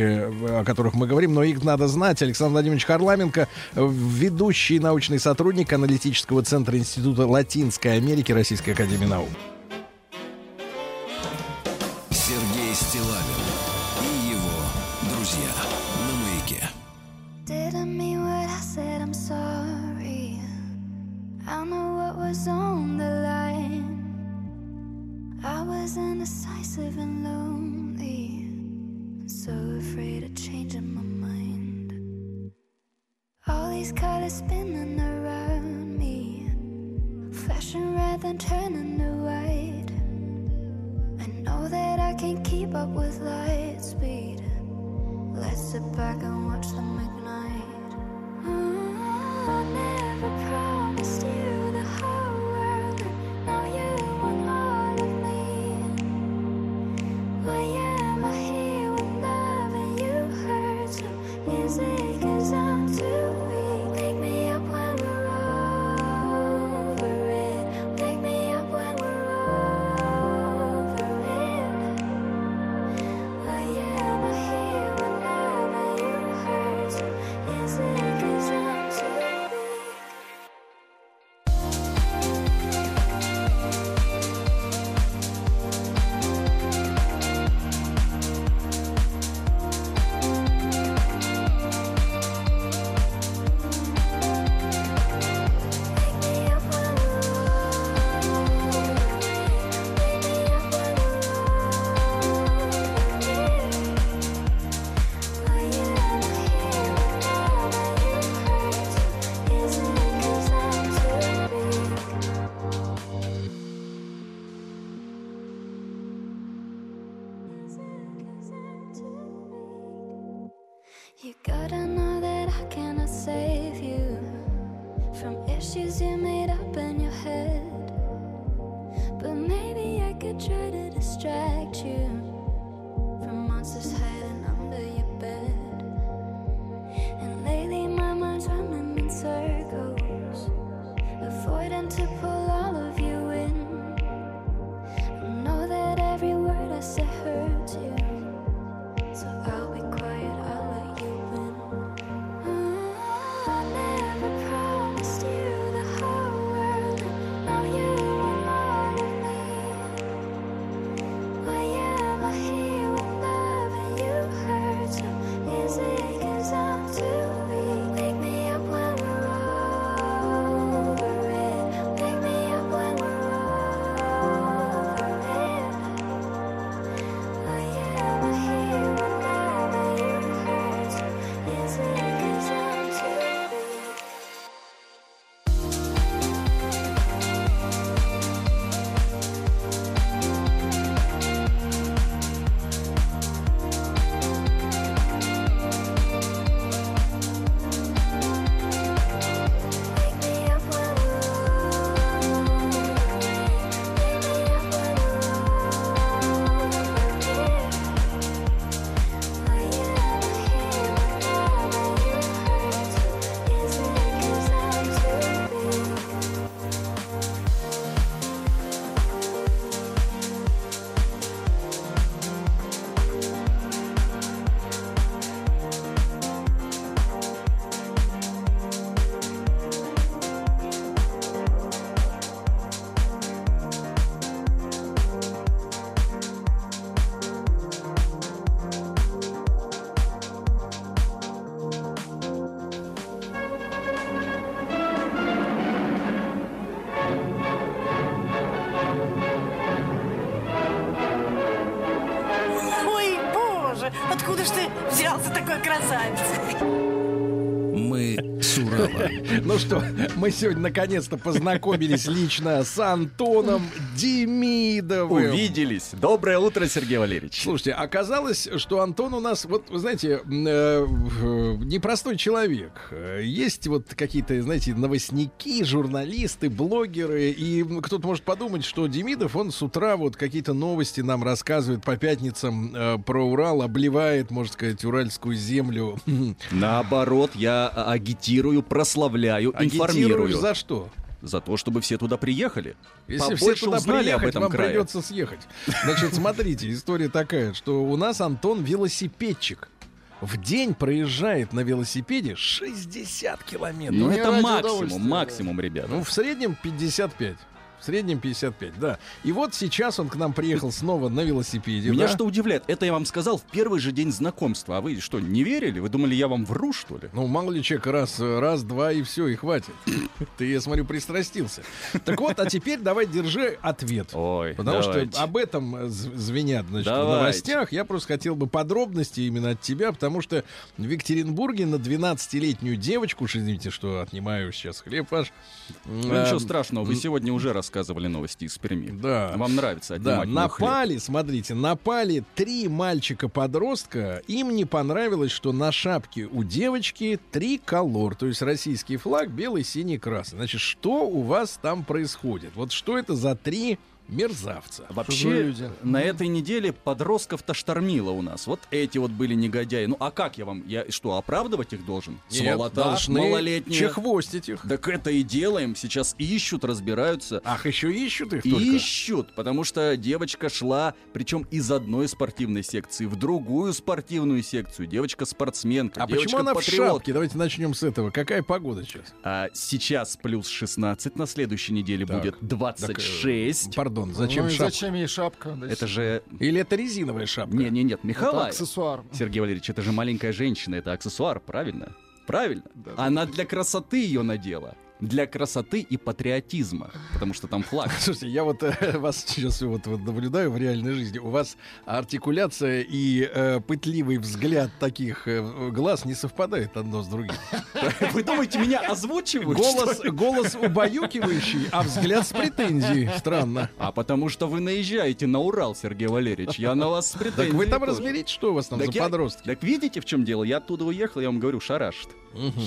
о которых мы говорим, но их надо знать. Александр Владимирович Харламенко, э, ведущий научный сотрудник аналитического центра Института Латинской Америки Российской Академии Наук. Сергей Стилавин и его друзья на маяке. Didn't mean what I said, I'm sorry. I know what was on the line. I was indecisive and lonely. So afraid of changing my mind. All these colors spinning around me. Flashing red, then turning to white. I know that I can't keep up with light speed. Let's sit back and watch them ignite. Mm, I never promised you the whole world. Now you мы сегодня наконец-то познакомились лично с Антоном Демидовым. Увиделись. Доброе утро, Сергей Валерьевич. Слушайте, оказалось, что Антон у нас, вот, вы знаете, э, э, непростой человек. Есть вот какие-то, знаете, новостники, журналисты, блогеры, и кто-то может подумать, что Демидов, он с утра вот какие-то новости нам рассказывает по пятницам э, про Урал, обливает, можно сказать, уральскую землю. Наоборот, я а, агитирую, прославляю, Агитируешь информирую. за что? За то, чтобы все туда приехали. Если Побольше все туда узнали об этом вам крае. придется съехать. Значит, смотрите, история такая, что у нас Антон велосипедчик. В день проезжает на велосипеде 60 километров. Ну, это максимум, максимум, ребята. Ну, в среднем 55. В среднем 55, да. И вот сейчас он к нам приехал снова на велосипеде. Меня да? что удивляет, это я вам сказал в первый же день знакомства. А вы что, не верили? Вы думали, я вам вру, что ли? Ну, мало ли человек раз, раз, два и все, и хватит. Ты, я смотрю, пристрастился. Так вот, а теперь давай держи ответ. Ой, Потому давайте. что об этом звенят значит, в Давайте. новостях. Я просто хотел бы подробности именно от тебя, потому что в Екатеринбурге на 12-летнюю девочку, уж извините, что отнимаю сейчас хлеб ваш. Ну, ничего э, страшного, вы сегодня уже рассказывали новости из Перми. Да. Вам нравится Да, отнимать хлеб. напали, смотрите, напали три мальчика-подростка. Им не понравилось, что на шапке у девочки триколор, то есть российский флаг, белый, синий, красный. Значит, что у вас там происходит? Вот что это за три мерзавца? Вообще, люди? на этой неделе подростков-то штормило у нас. Вот эти вот были негодяи. Ну, а как я вам? Я что, оправдывать их должен? Сволота, должны малолетние. чехвостить их. Так это и делаем. Сейчас ищут, разбираются. Ах, еще ищут их только? Ищут, потому что девочка шла, причем из одной спортивной секции в другую спортивную секцию. Девочка спортсменка, А девочка почему она в шапке? Давайте начнем с этого. Какая погода сейчас? А сейчас плюс 16, на следующей неделе Так. будет Так, э, 26. Пардон, зачем Ну и шапка? зачем ей шапка? Да Это же... Или это резиновая шапка? Не, не, нет, Это Михалай. аксессуар. Сергей Валерьевич, это же маленькая женщина, это аксессуар, правильно? Правильно. Она для красоты ее надела. Для красоты и патриотизма. Потому что там флаг. Слушайте, я вот э, вас сейчас вот, вот наблюдаю в реальной жизни. У вас артикуляция и э, пытливый взгляд таких э, глаз не совпадает одно с другим. Вы думаете, меня озвучивают? Голос, голос убаюкивающий, а взгляд с претензией. Странно. А потому что вы наезжаете на Урал, Сергей Валерьевич. Я на вас с претензией Так вы там тоже. разберите, что у вас там Так за я- подростки. Так видите, в чем дело? Я оттуда уехал, я вам говорю, шарашит.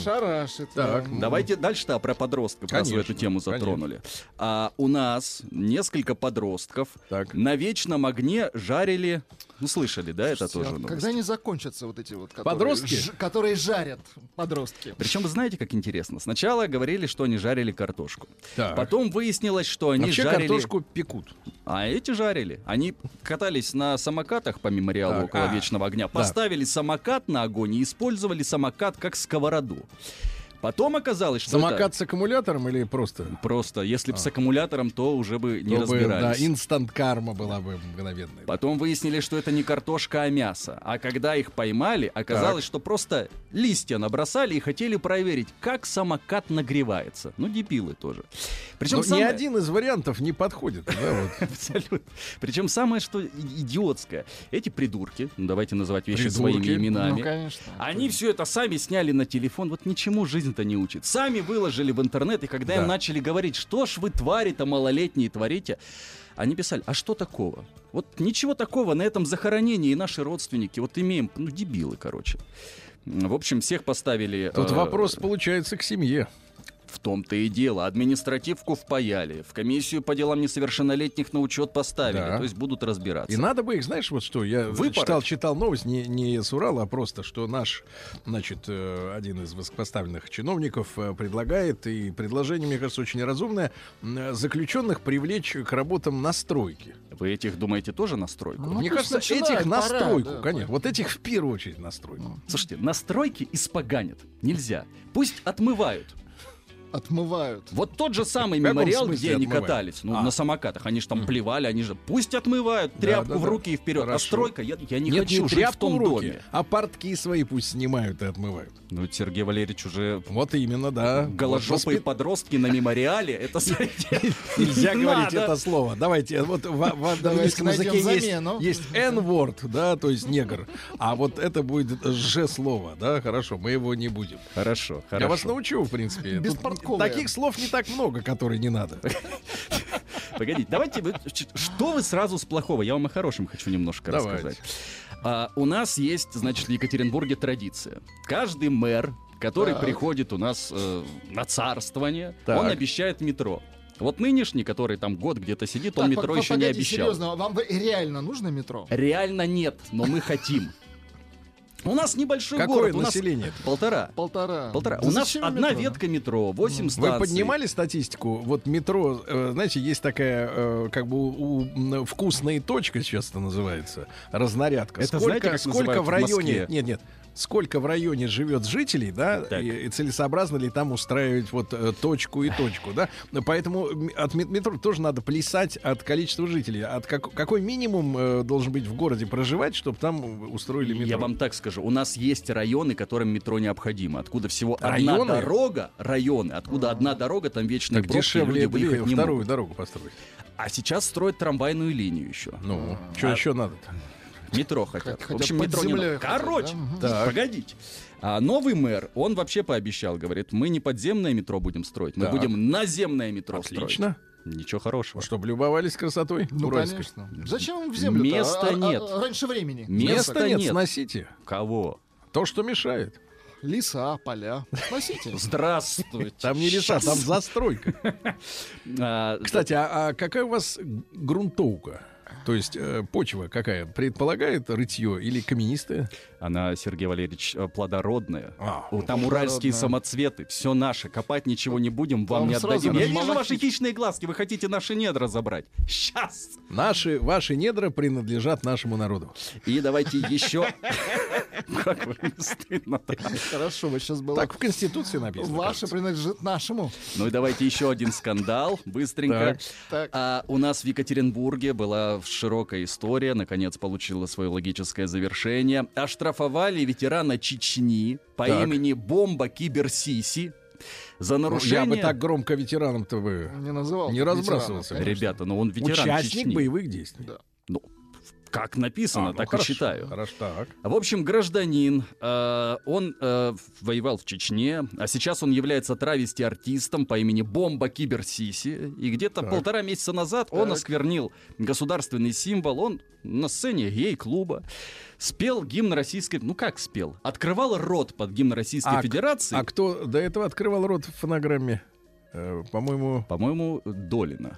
Шарашит. Так, да. ну, Давайте дальше-то про подростков, раз вы эту тему конечно. затронули. А, у нас несколько подростков Так. на вечном огне жарили... Ну, слышали, да, это Слушайте, тоже а новость. Когда они закончатся вот эти вот... которые Подростки? ж- которые жарят подростки. Причем, вы знаете, как интересно? Сначала говорили, что они жарили картошку. Так. Потом выяснилось, что они Вообще жарили... картошку пекут. А эти жарили. Они катались на самокатах по мемориалу Так, около а, Вечного огня, поставили самокат на огонь и использовали самокат как сковороду. Потом оказалось, что Самокат с аккумулятором или просто? это просто, если бы с аккумулятором, то уже бы не То бы, да, разбирались. инстант карма была бы мгновенная. Потом выяснили, что это не картошка, а мясо. А когда их поймали, оказалось, что просто листья набросали и хотели проверить, как самокат нагревается. Ну, дебилы тоже. Причем Но ни самое- один из вариантов не подходит. да. Абсолютно. Причем самое, что идиотское. Эти придурки, ну, давайте называть вещи своими именами, Ну, конечно. они все это сами сняли на телефон, вот ничему жизнь-то не учит. Сами выложили в интернет, и когда Да. им начали говорить, что ж вы твари-то малолетние творите, они писали, а что такого? Вот ничего такого на этом захоронении и наши родственники вот имеем, ну дебилы, короче. В общем, всех поставили... Тут э, вопрос получается к семье. В том-то и дело. Административку впаяли, в комиссию по делам несовершеннолетних на учет поставили. Да. То есть будут разбираться. И надо бы их, знаешь, вот что, я Выпороть. читал, читал новость, не, не с Урала, а просто, что наш, значит, э, один из высокопоставленных чиновников э, предлагает, и предложение, мне кажется, очень разумное, э, заключенных привлечь к работам на стройке. Вы этих думаете тоже на стройку? Ну, мне пусть кажется, начинают, этих на пора, стройку, да, конечно. Вот этих в первую очередь на стройку. Слушайте, настройки испоганят. Нельзя. Пусть отмывают. Отмывают. Вот тот же самый В мемориал, где они отмывают? катались, ну, А. на самокатах, они же там плевали, они же пусть отмывают тряпку да, в да. руки и вперед. А Хорошо. стройка, я, я не Нет, хочу не жить в том в руки, доме. а портки свои пусть снимают и отмывают. Ну, Сергей Валерьевич уже Вот именно, да. голожопые Вот воспит- подростки на мемориале, это Нельзя не говорить это слово. Давайте, вот в, в Давайте английском языке есть, N-word, да, то есть негр. А вот это будет Ж-слово, да, хорошо, мы его не будем. Хорошо, Я вас хорошо. научу, в принципе. Тут Беспортковые. таких слов не так много, которые не надо. Погодите, давайте, что вы сразу с плохого? Я вам о хорошем хочу немножко Давайте. рассказать. А, у нас есть, значит, в Екатеринбурге традиция. Каждый мэр, который Так. приходит у нас э, на царствование, Так. он обещает метро. Вот нынешний, который там год где-то сидит, он Так, метро по- еще не обещал. серьезно, вам реально нужно метро? Реально нет, но мы хотим. У нас небольшой Какое город, у нас население? полтора. Полтора. Полтора. Да у нас одна метро? ветка метро, 8 станций. Вы поднимали статистику? Вот метро, э, знаете, есть такая, э, как бы, у, вкусная точка сейчас это называется, разнарядка. Это сколько, знаете, как сколько в в районе... Москве? Нет, нет. Сколько в районе живет жителей, да, и, и целесообразно ли там устраивать вот э, точку и точку, да? Поэтому от мет- метро тоже надо плясать от количества жителей. От как- какой минимум э, должен быть в городе проживать, чтобы там устроили метро? Я вам так скажу, у нас есть районы, которым метро необходимо. Откуда всего одна Районы? дорога, районы, откуда одна дорога, там вечные так пробки, дешевле люди две- вторую дорогу построить. А сейчас строят трамвайную линию еще. Ну, что А- еще надо-то? Метро хотят. Хотя В общем, метро не надо. хотят, Короче, да? Мгм. Так. погодите. А новый мэр, он вообще пообещал, говорит, мы не подземное метро будем строить, мы Так. будем наземное метро Отлично. строить. Ничего хорошего. Чтобы любовались красотой Ну, уральской. конечно. Зачем в землю Места нет. раньше времени. Места Места нет, нет. сносите. Кого? То, что мешает. Леса, поля. Сносите. Здравствуйте. Там не леса, там застройка. А, Кстати, а, а какая у вас грунтовка? То есть э, почва какая? Предполагает рытье или каменистая? Она, Сергей Валерьевич, э, плодородная. А, Там уральские плодородная. самоцветы, все наше. Копать ничего не будем, вам Там не отдадим. Я вижу ваши хищные глазки, вы хотите наши недра забрать. Сейчас! Наши, ваши недра принадлежат нашему народу. И давайте еще... Как вы не стыдно-то. Хорошо, вот сейчас было. Так в Конституции написано. Ваше кажется. принадлежит нашему. Ну и давайте еще один скандал, быстренько. А, у нас в Екатеринбурге была широкая история, наконец получила свое логическое завершение. Оштрафовали ветерана Чечни по Так. имени Бомба Киберсиси за Ну, нарушение... Я бы так громко ветераном-то бы Не называл. не разбрасывался. конечно. Ребята, ну он ветеран Участник Чечни. боевых действий. Да. Ну, как написано, А, ну, так хорошо, и считаю. Хорошо, так. В общем, гражданин, э, он э, воевал в Чечне, а сейчас он является травести-артистом по имени Бомба Кибер Сиси. И где-то Так. полтора месяца назад он Так. осквернил государственный символ. Он на сцене гей-клуба спел гимн российской... Ну как спел? Открывал рот под гимн Российской А Федерации. А кто до этого открывал рот в фонограмме? Э, по-моему, По-моему, Долина.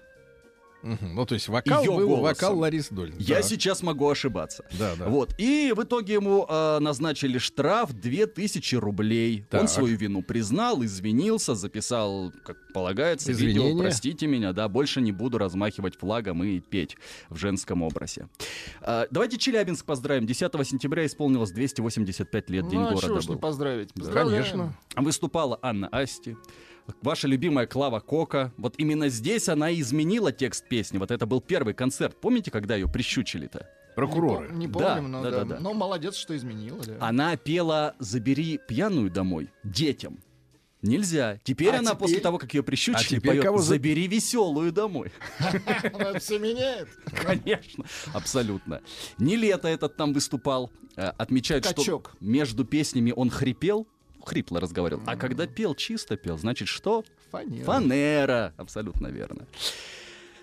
Ну то есть вокал Её был голосом. вокал Ларисы Долин. Я Да. сейчас могу ошибаться. Да, да. Вот. И в итоге ему э, назначили штраф 2000 рублей. Так. Он свою вину признал, извинился, записал, как полагается, видео Извинения. «Простите меня, да, больше не буду размахивать флагом и петь в женском образе». А, давайте Челябинск поздравим. 10 сентября исполнилось 285 лет, День Ну, а чего города ж не был. поздравить? Поздравляем. Конечно. Выступала Анна Асти. Ваша любимая Клава Кока. Вот именно здесь она изменила текст песни. Вот это был первый концерт. Помните, когда ее прищучили-то? Прокуроры. Не, не Да, помним, но, да, да, да, да. но молодец, что изменила. Да. Она пела «Забери пьяную домой» детям. Нельзя. Теперь А она теперь? после того, как ее прищучили, А поет кого за- «Забери веселую домой». Она все меняет. Конечно, абсолютно. Не лето этот там выступал. Э, Отмечают, что между песнями он хрипел, хрипло разговаривал. А когда пел, чисто пел. Значит, что? Фанера. Фанера. Абсолютно верно.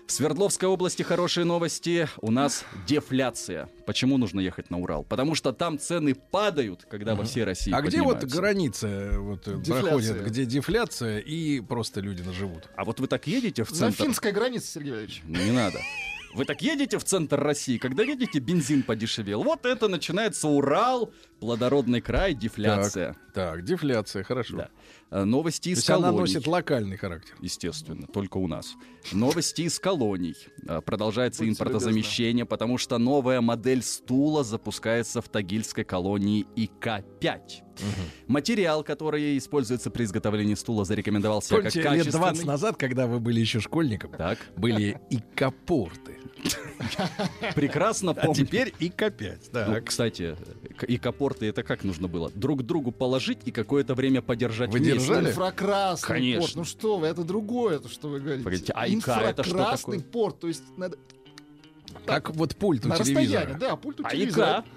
В Свердловской области хорошие новости. У нас дефляция. Почему нужно ехать на Урал? Потому что там цены падают, когда во всей России А где вот граница э, вот, э, Дефляция. проходит, где дефляция и просто люди наживут? А вот вы так едете в центр... финской границей, Сергей Валерьевич. Не надо. Вы так едете в центр России, когда видите, бензин подешевел. Вот это начинается Урал, плодородный край, дефляция. Так, дефляция, хорошо. Да. Э, Новости То из есть она колоний. носит локальный характер. Естественно, только у нас. Новости из колоний. А, Продолжается Будьте импортозамещение, потому что новая модель стула запускается в тагильской колонии ИК-5. Материал, который используется при изготовлении стула, зарекомендовал себя Помните, как лет качественный. 20 назад, когда вы были еще школьником, Так, были и прекрасно А помню. теперь и К5. Ну, Так. кстати, и капорты это как нужно было? Друг другу положить и какое-то время подержать Вы вместе. держали? Инфракрасный Конечно. порт. Ну что вы, это другое, это что вы говорите. Погодите, а ИК это что Инфракрасный такое? порт, то есть надо Как вот пульт у на телевизора. расстоянии, да, пульт у А телевизора. ИК?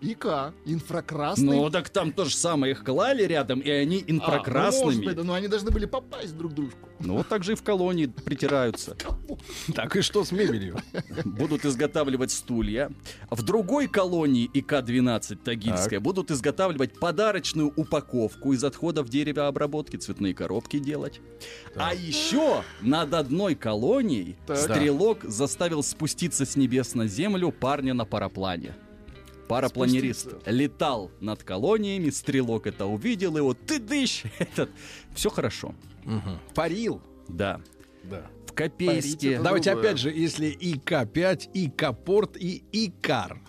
ИК, инфракрасный. Ну, так там то же самое их клали рядом, и они А, инфракрасными. может быть, да, но они должны были попасть друг к дружку. Ну, вот так же и в колонии притираются. Так и что с мебелью? Будут изготавливать стулья. В другой колонии ИК-12 Тагильская будут изготавливать подарочную упаковку из отходов деревообработки, цветные коробки делать. А еще над одной колонией Так. стрелок заставил спуститься с небес на землю парня на параплане. Парапланерист Спуститься. летал над колониями, стрелок это увидел, и вот ты дыщ, этот. Все хорошо. Парил. Да. Да. В Копейске. это Давайте другое. опять же, если ИК-5, ИК-порт и ИКАР.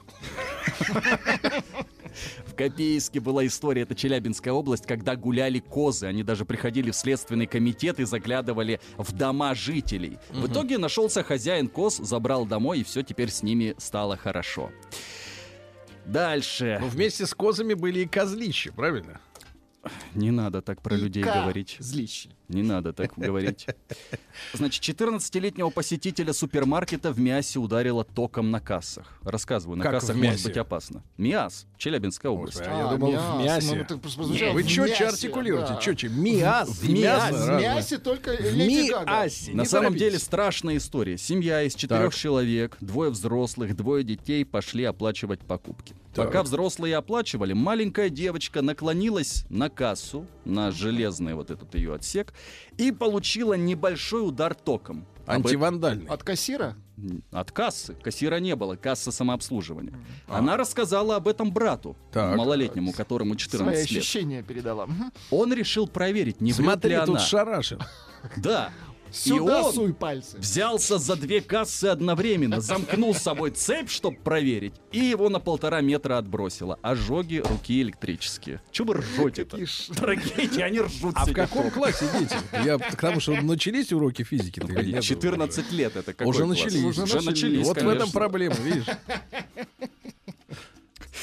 В Копейске была история, это Челябинская область, когда гуляли козы. Они даже приходили в следственный комитет и заглядывали в дома жителей. В итоге нашелся хозяин коз, забрал домой, и все теперь с ними стало хорошо. Дальше. Но вместе с козами были и козлища, правильно? Не надо так про людей ИК, говорить. Злище. Не надо так говорить. Значит, 14-летнего посетителя супермаркета в Мясе ударило током на кассах. Рассказываю, на Как кассах может быть опасно. Мяс, Челябинская область. Господи, а я думал, в мясе. Ну, так прозвучало Вы четче артикулируете? да. Четче. Миас. В мясе. В мясе только В Леди. Миасе. На самом деле страшная история. Семья из четырех человек, двое взрослых, двое детей пошли оплачивать покупки. Так. Пока взрослые оплачивали, маленькая девочка наклонилась на кассу, на железный вот этот ее отсек, и получила небольшой удар током. Об Антивандальный. От кассира? От кассы. Кассира не было, касса самообслуживания. Она рассказала об этом брату, Так. малолетнему, которому Свои 14 лет. ощущения передала. Он решил проверить, не врет Смотри, ли тут она. шарашин. Да. Сюда и он суй пальцы. взялся за две кассы одновременно, замкнул с собой цепь, чтобы проверить, и его на полтора метра отбросило. Ожоги руки электрические. Чего вы ржете-то? Трагедия, они ржут А в каком классе дети? Я к тому, что начались уроки физики. Погоди, 14 лет это какой Уже начались. Уже, начались, Вот в этом проблема, видишь?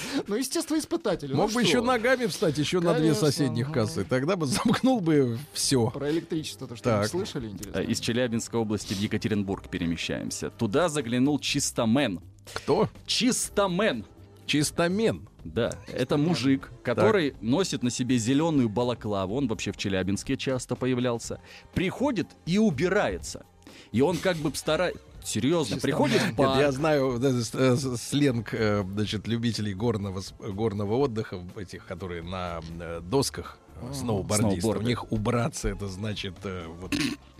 Ну, естественно, испытатели. Мог ну бы что еще ногами встать еще на две соседних ага. кассы. Тогда бы замкнул бы все. Про электричество-то что Так. слышали, интересно? Э, Из Челябинской области в Екатеринбург перемещаемся. Туда заглянул чистомен. Кто? Чистомен. Чистомен. Да, это мужик, который носит на себе зеленую балаклаву. Он вообще в Челябинске часто появлялся. Приходит и убирается. И он как бы старается... Серьезно, приходит в Нет, парк. я знаю э, сленг э, значит, любителей горного, горного отдыха, этих, которые на э, досках э, сноубордисты. У них убраться, это значит вот,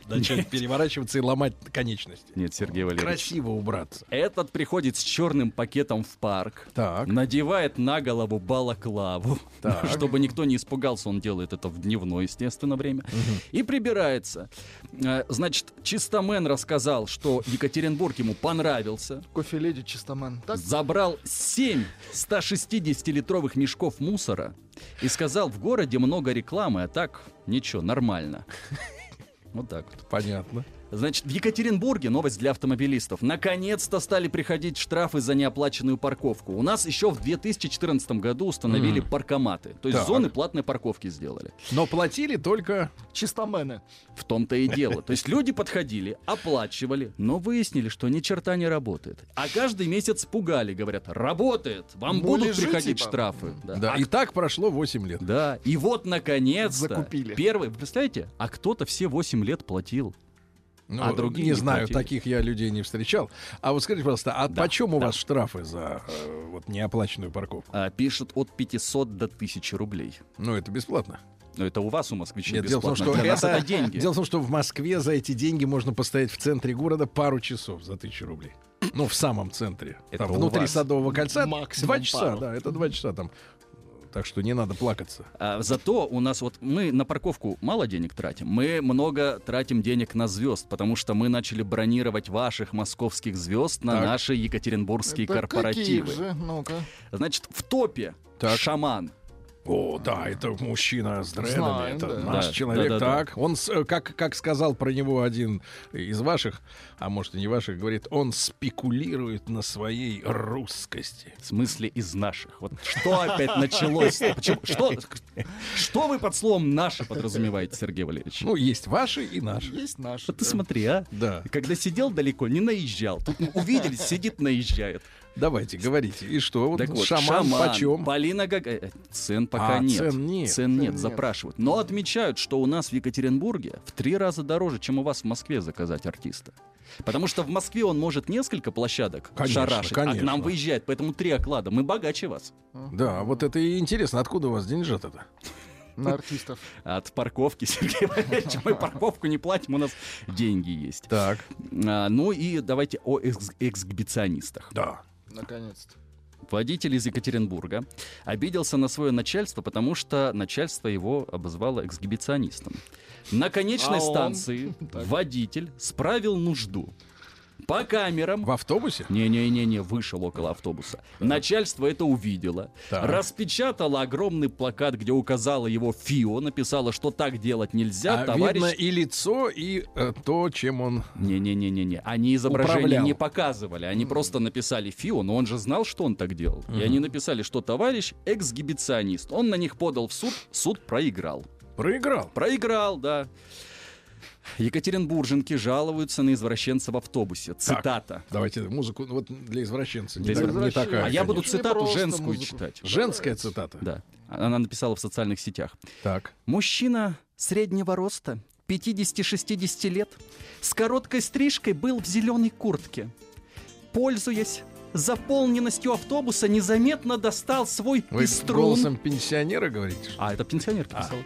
начать переворачиваться и ломать конечности. Нет, Сергей Валерьевич. Красиво убраться. Этот приходит с черным пакетом в парк, Так. надевает на голову балаклаву, Так. чтобы никто не испугался, он делает это в дневное, естественно, время, и прибирается. Э, Значит, Чистомен рассказал, что Екатеринбург ему понравился, Кофе леди чистоман. Так? забрал 7 160-литровых мешков мусора и сказал, в городе много рекламы, а так ничего, нормально. Вот так вот. Понятно. Значит, в Екатеринбурге новость для автомобилистов. Наконец-то стали приходить штрафы за неоплаченную парковку. У нас еще в 2014 году установили паркоматы. То есть Так. зоны платной парковки сделали. Но платили только... Чистомены. В том-то и дело. То есть люди подходили, оплачивали, но выяснили, что ни черта не работает. А каждый месяц пугали, говорят, работает, вам Ну, будут лежи, приходить типа. штрафы. Да. Да, А и так прошло 8 лет. Да, и вот наконец-то Закупили. первый, вы представляете, а кто-то все 8 лет платил. Ну, А другие не не знаю, платили. таких я людей не встречал. А вот скажите, пожалуйста, а Да, почем у да. вас штрафы за э, вот неоплаченную парковку? А, пишут от 500 до 1000 рублей. Ну, это бесплатно. Но это у вас, у москвичей, Нет, дело в том, бесплатно. что Для нас это, это деньги. Дело в том, что в Москве за эти деньги можно постоять в центре города пару часов за тысячу рублей. Ну, в самом центре. Это Там у внутри вас. Садового кольца. Максимум Два часа, пару. да, это два часа там. Так что не надо плакаться. А, зато у нас вот мы на парковку мало денег тратим, мы много тратим денег на звезд, потому что мы начали бронировать ваших московских звезд на Так. наши екатеринбургские Это корпоративы. каких же? Ну-ка. Значит, в топе Так. шаман. О, да, это мужчина с дредами, Знаем, это да. наш Да, человек. да-да-да. так, он, с- э, как, как сказал про него один из ваших, а может и не ваших, говорит, он спекулирует на своей русскости. В смысле из наших. Вот что опять началось? Почему? Что, что вы под словом «наши» подразумеваете, Сергей Валерьевич? Ну, есть ваши и наши. Есть наш. Вот ты смотри, а. Да. Когда сидел далеко, не наезжал. Тут увиделись, сидит, наезжает. Давайте, говорите. И что? Вот Так вот, шаман, шаман, почем? Полина Гага... э, Цен пока А, нет. цен нет. Цен нет, нет. запрашивают. Но отмечают, что у нас в Екатеринбурге в три раза дороже, чем у вас в Москве заказать артиста. Потому что в Москве он может несколько площадок Конечно, шарашить, а к конечно. нам выезжает, поэтому три оклада. Мы богаче вас. Да, вот это и интересно, откуда у вас деньжат-то? На артистов. От парковки, Сергей Валерьевич, мы парковку не платим, у нас деньги есть. Так, А, ну и давайте о экс- эксгибиционистах. да. Наконец-то. Водитель из Екатеринбурга обиделся на свое начальство, потому что начальство его обозвало эксгибиционистом. На конечной А он? станции водитель справил нужду. По камерам В автобусе? не-не-не-не, вышел около автобуса. Начальство это увидело, Так. распечатало огромный плакат, где указало его ФИО, написало, что так делать нельзя, А товарищ. видно и лицо, и э, то, чем он... Не-не-не-не-не. Они изображение Управлял. не показывали. Они просто написали ФИО, но он же знал, что он так делал. И они написали, что товарищ эксгибиционист. Он на них подал в суд, суд проиграл. Проиграл. Проиграл, да. Екатеринбурженки жалуются на извращенца в автобусе. Цитата. Давайте музыку ну, вот для извращенца. Для не, так- не извращенца. такая. а я буду цитату женскую музыку. читать. Женская цитата. Да. Она написала в социальных сетях. Так. Мужчина среднего роста, 50-60 лет, с короткой стрижкой был в зеленой куртке. Пользуясь заполненностью автобуса, незаметно достал свой Вы пеструн. голосом пенсионера говорите? что? А, это пенсионерка писала.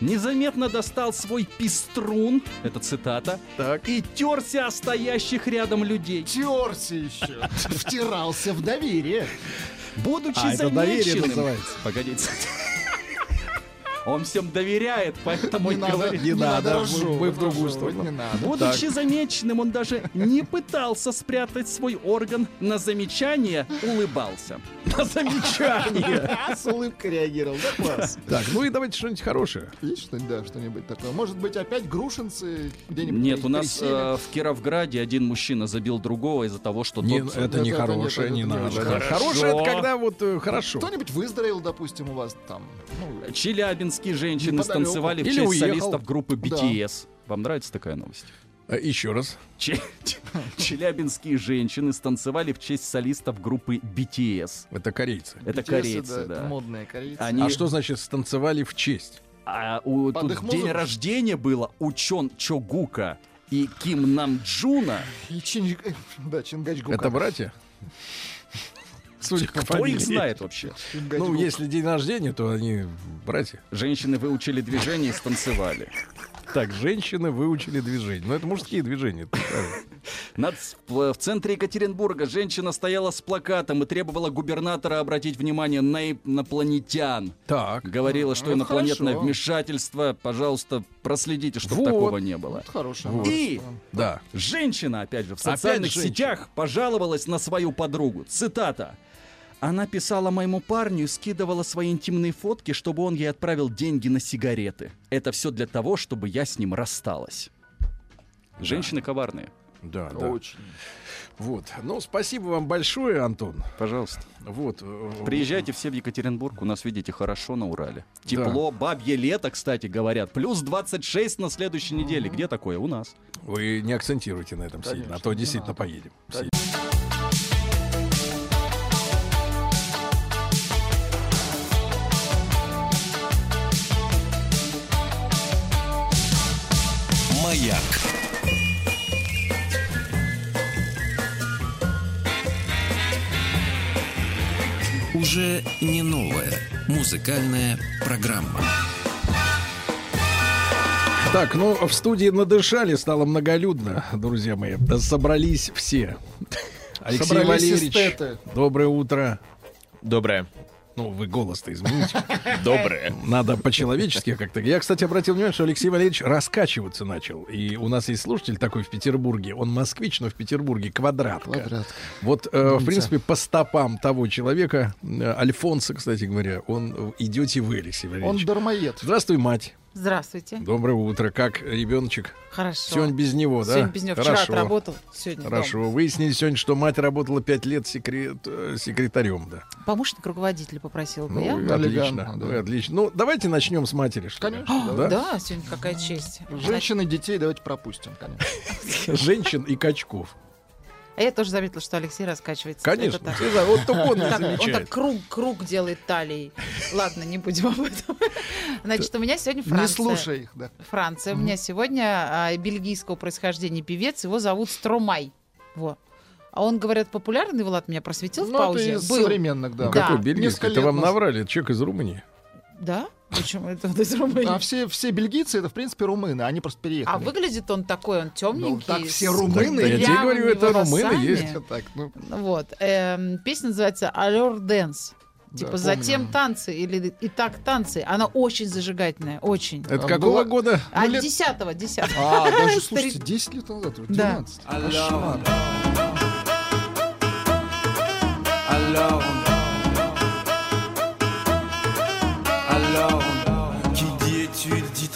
Незаметно достал свой пеструн, это цитата, Так. и терся о стоящих рядом людей. Терся еще. Втирался в доверие. Будучи А, это доверие замеченным... называется. Погодите. Он всем доверяет, поэтому и Не надо, говорит. не надо, мы- в другую сторону. Не надо. Будучи замеченным, он даже не пытался спрятать свой орган. На замечание улыбался. На замечание. С улыбкой реагировал. Да, класс. Так, ну и давайте что-нибудь хорошее. Есть что-нибудь, да, что-нибудь такое? Может быть, опять грушинцы где-нибудь Нет, у нас э, в Кировграде один мужчина забил другого из-за того, что Не, тот... это не хорошее, не надо. Хорошее это когда вот э, хорошо. Кто-нибудь выздоровел, допустим, у вас там? Ну, Челябинские женщины станцевали в Или честь уехал. солистов группы Да. BTS. Вам нравится такая новость? А, Еще раз. Че- Челябинские женщины станцевали в честь солистов группы BTS. Это корейцы. Это BTS, корейцы, это да. модные корейцы. Они- А что значит станцевали в честь? А у, Под тут их день музыку? рождения было у Чон Чогука и Ким Нам Джуна. И Чин... Да, Чингачгука. Это братья? Судя по Кто их фамилии. знает вообще? Ну, если день рождения, то они братья. Женщины выучили движение и станцевали. Так, женщины выучили движение. Но это мужские движения. Над- в, центре Екатеринбурга женщина стояла с плакатом и требовала губернатора обратить внимание на инопланетян. Так. Говорила, что Ну, это инопланетное хорошо. вмешательство, пожалуйста, проследите, чтобы Вот. такого не было. Это хорошая Вот. И Да. Женщина, опять же, в социальных сетях пожаловалась на свою подругу. Цитата. Она писала моему парню и скидывала свои интимные фотки, чтобы он ей отправил деньги на сигареты. Это все для того, чтобы я с ним рассталась. Женщины коварные. Да, да. Очень. Вот. Ну, спасибо вам большое, Антон. Пожалуйста. Вот. э, Приезжайте все в Екатеринбург, у нас, видите, хорошо на Урале. Тепло, бабье лето, кстати, говорят. Плюс 26 на следующей неделе. Где такое? У нас. Вы не акцентируйте на этом сильно, а Конечно, то действительно надо. поедем. Все. Маяк. Уже не новая музыкальная программа. Так, ну, в студии надышали, стало многолюдно, друзья мои. Да Собрались все. Алексей Собрались Валерьевич, эстеты. доброе утро. Доброе. Ну, вы голос-то измените. Доброе. Надо по-человечески как-то. Я, кстати, обратил внимание, что Алексей Валерьевич раскачиваться начал. И у нас есть слушатель такой в Петербурге. Он москвич, но в Петербурге квадратка. Квадратка. Вот, э, в принципе, по стопам того человека, э, Альфонса, кстати говоря, он э, идете вы, Алексей Он Валерьевич. дармоед. Здравствуй, мать. Здравствуйте. Доброе утро. Как ребеночек? Хорошо. Сегодня без него, да? Сегодня без него. Вчера Хорошо. отработал, сегодня дома. Хорошо. Выяснили сегодня, что мать работала пять лет секрет, э, секретарем, да. Помощник руководителя попросила бы Ну, я. отлично, да. вы отлично. Ну, давайте начнем с матери, что ли. Конечно, да. Да, сегодня какая честь. Женщин и детей давайте пропустим, конечно. Женщин и качков. А я тоже заметила, что Алексей раскачивается. Конечно. Это так. Вот только он не Так, он так круг, круг делает талией. Ладно, не будем об этом. Значит, у меня сегодня Не Франция. слушай их, да. Франция. У меня сегодня а, бельгийского происхождения певец. Его зовут Стромай. Во. А он, говорят, популярный, Влад меня просветил в Ну, это паузе. из Был. современных, да. Ну, какой Да. бельгийский? Несколько Это вам назад. наврали, это человек из Румынии. Да? Почему это вот из Румынии? А все, все бельгийцы это, в принципе, румыны. Они просто переехали. А выглядит он такой, он темненький. Ну, так все румыны. Да я тебе говорю, это румыны волосами. есть. Так, ну, Вот. Эм, песня называется «Allure Dance». Да, Типа помню. «Затем танцы» или «И так танцы». Она очень зажигательная, очень. Это А какого была- года? А лет- десятого, десятого. А, даже, слушайте, 10 лет назад, уже Да. 12. Alors,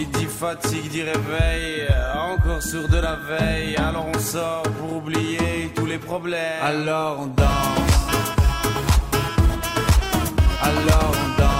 qui dit fatigue dit réveil, encore sur de la veille, alors on sort pour oublier tous les problèmes, alors on danse. Alors on danse.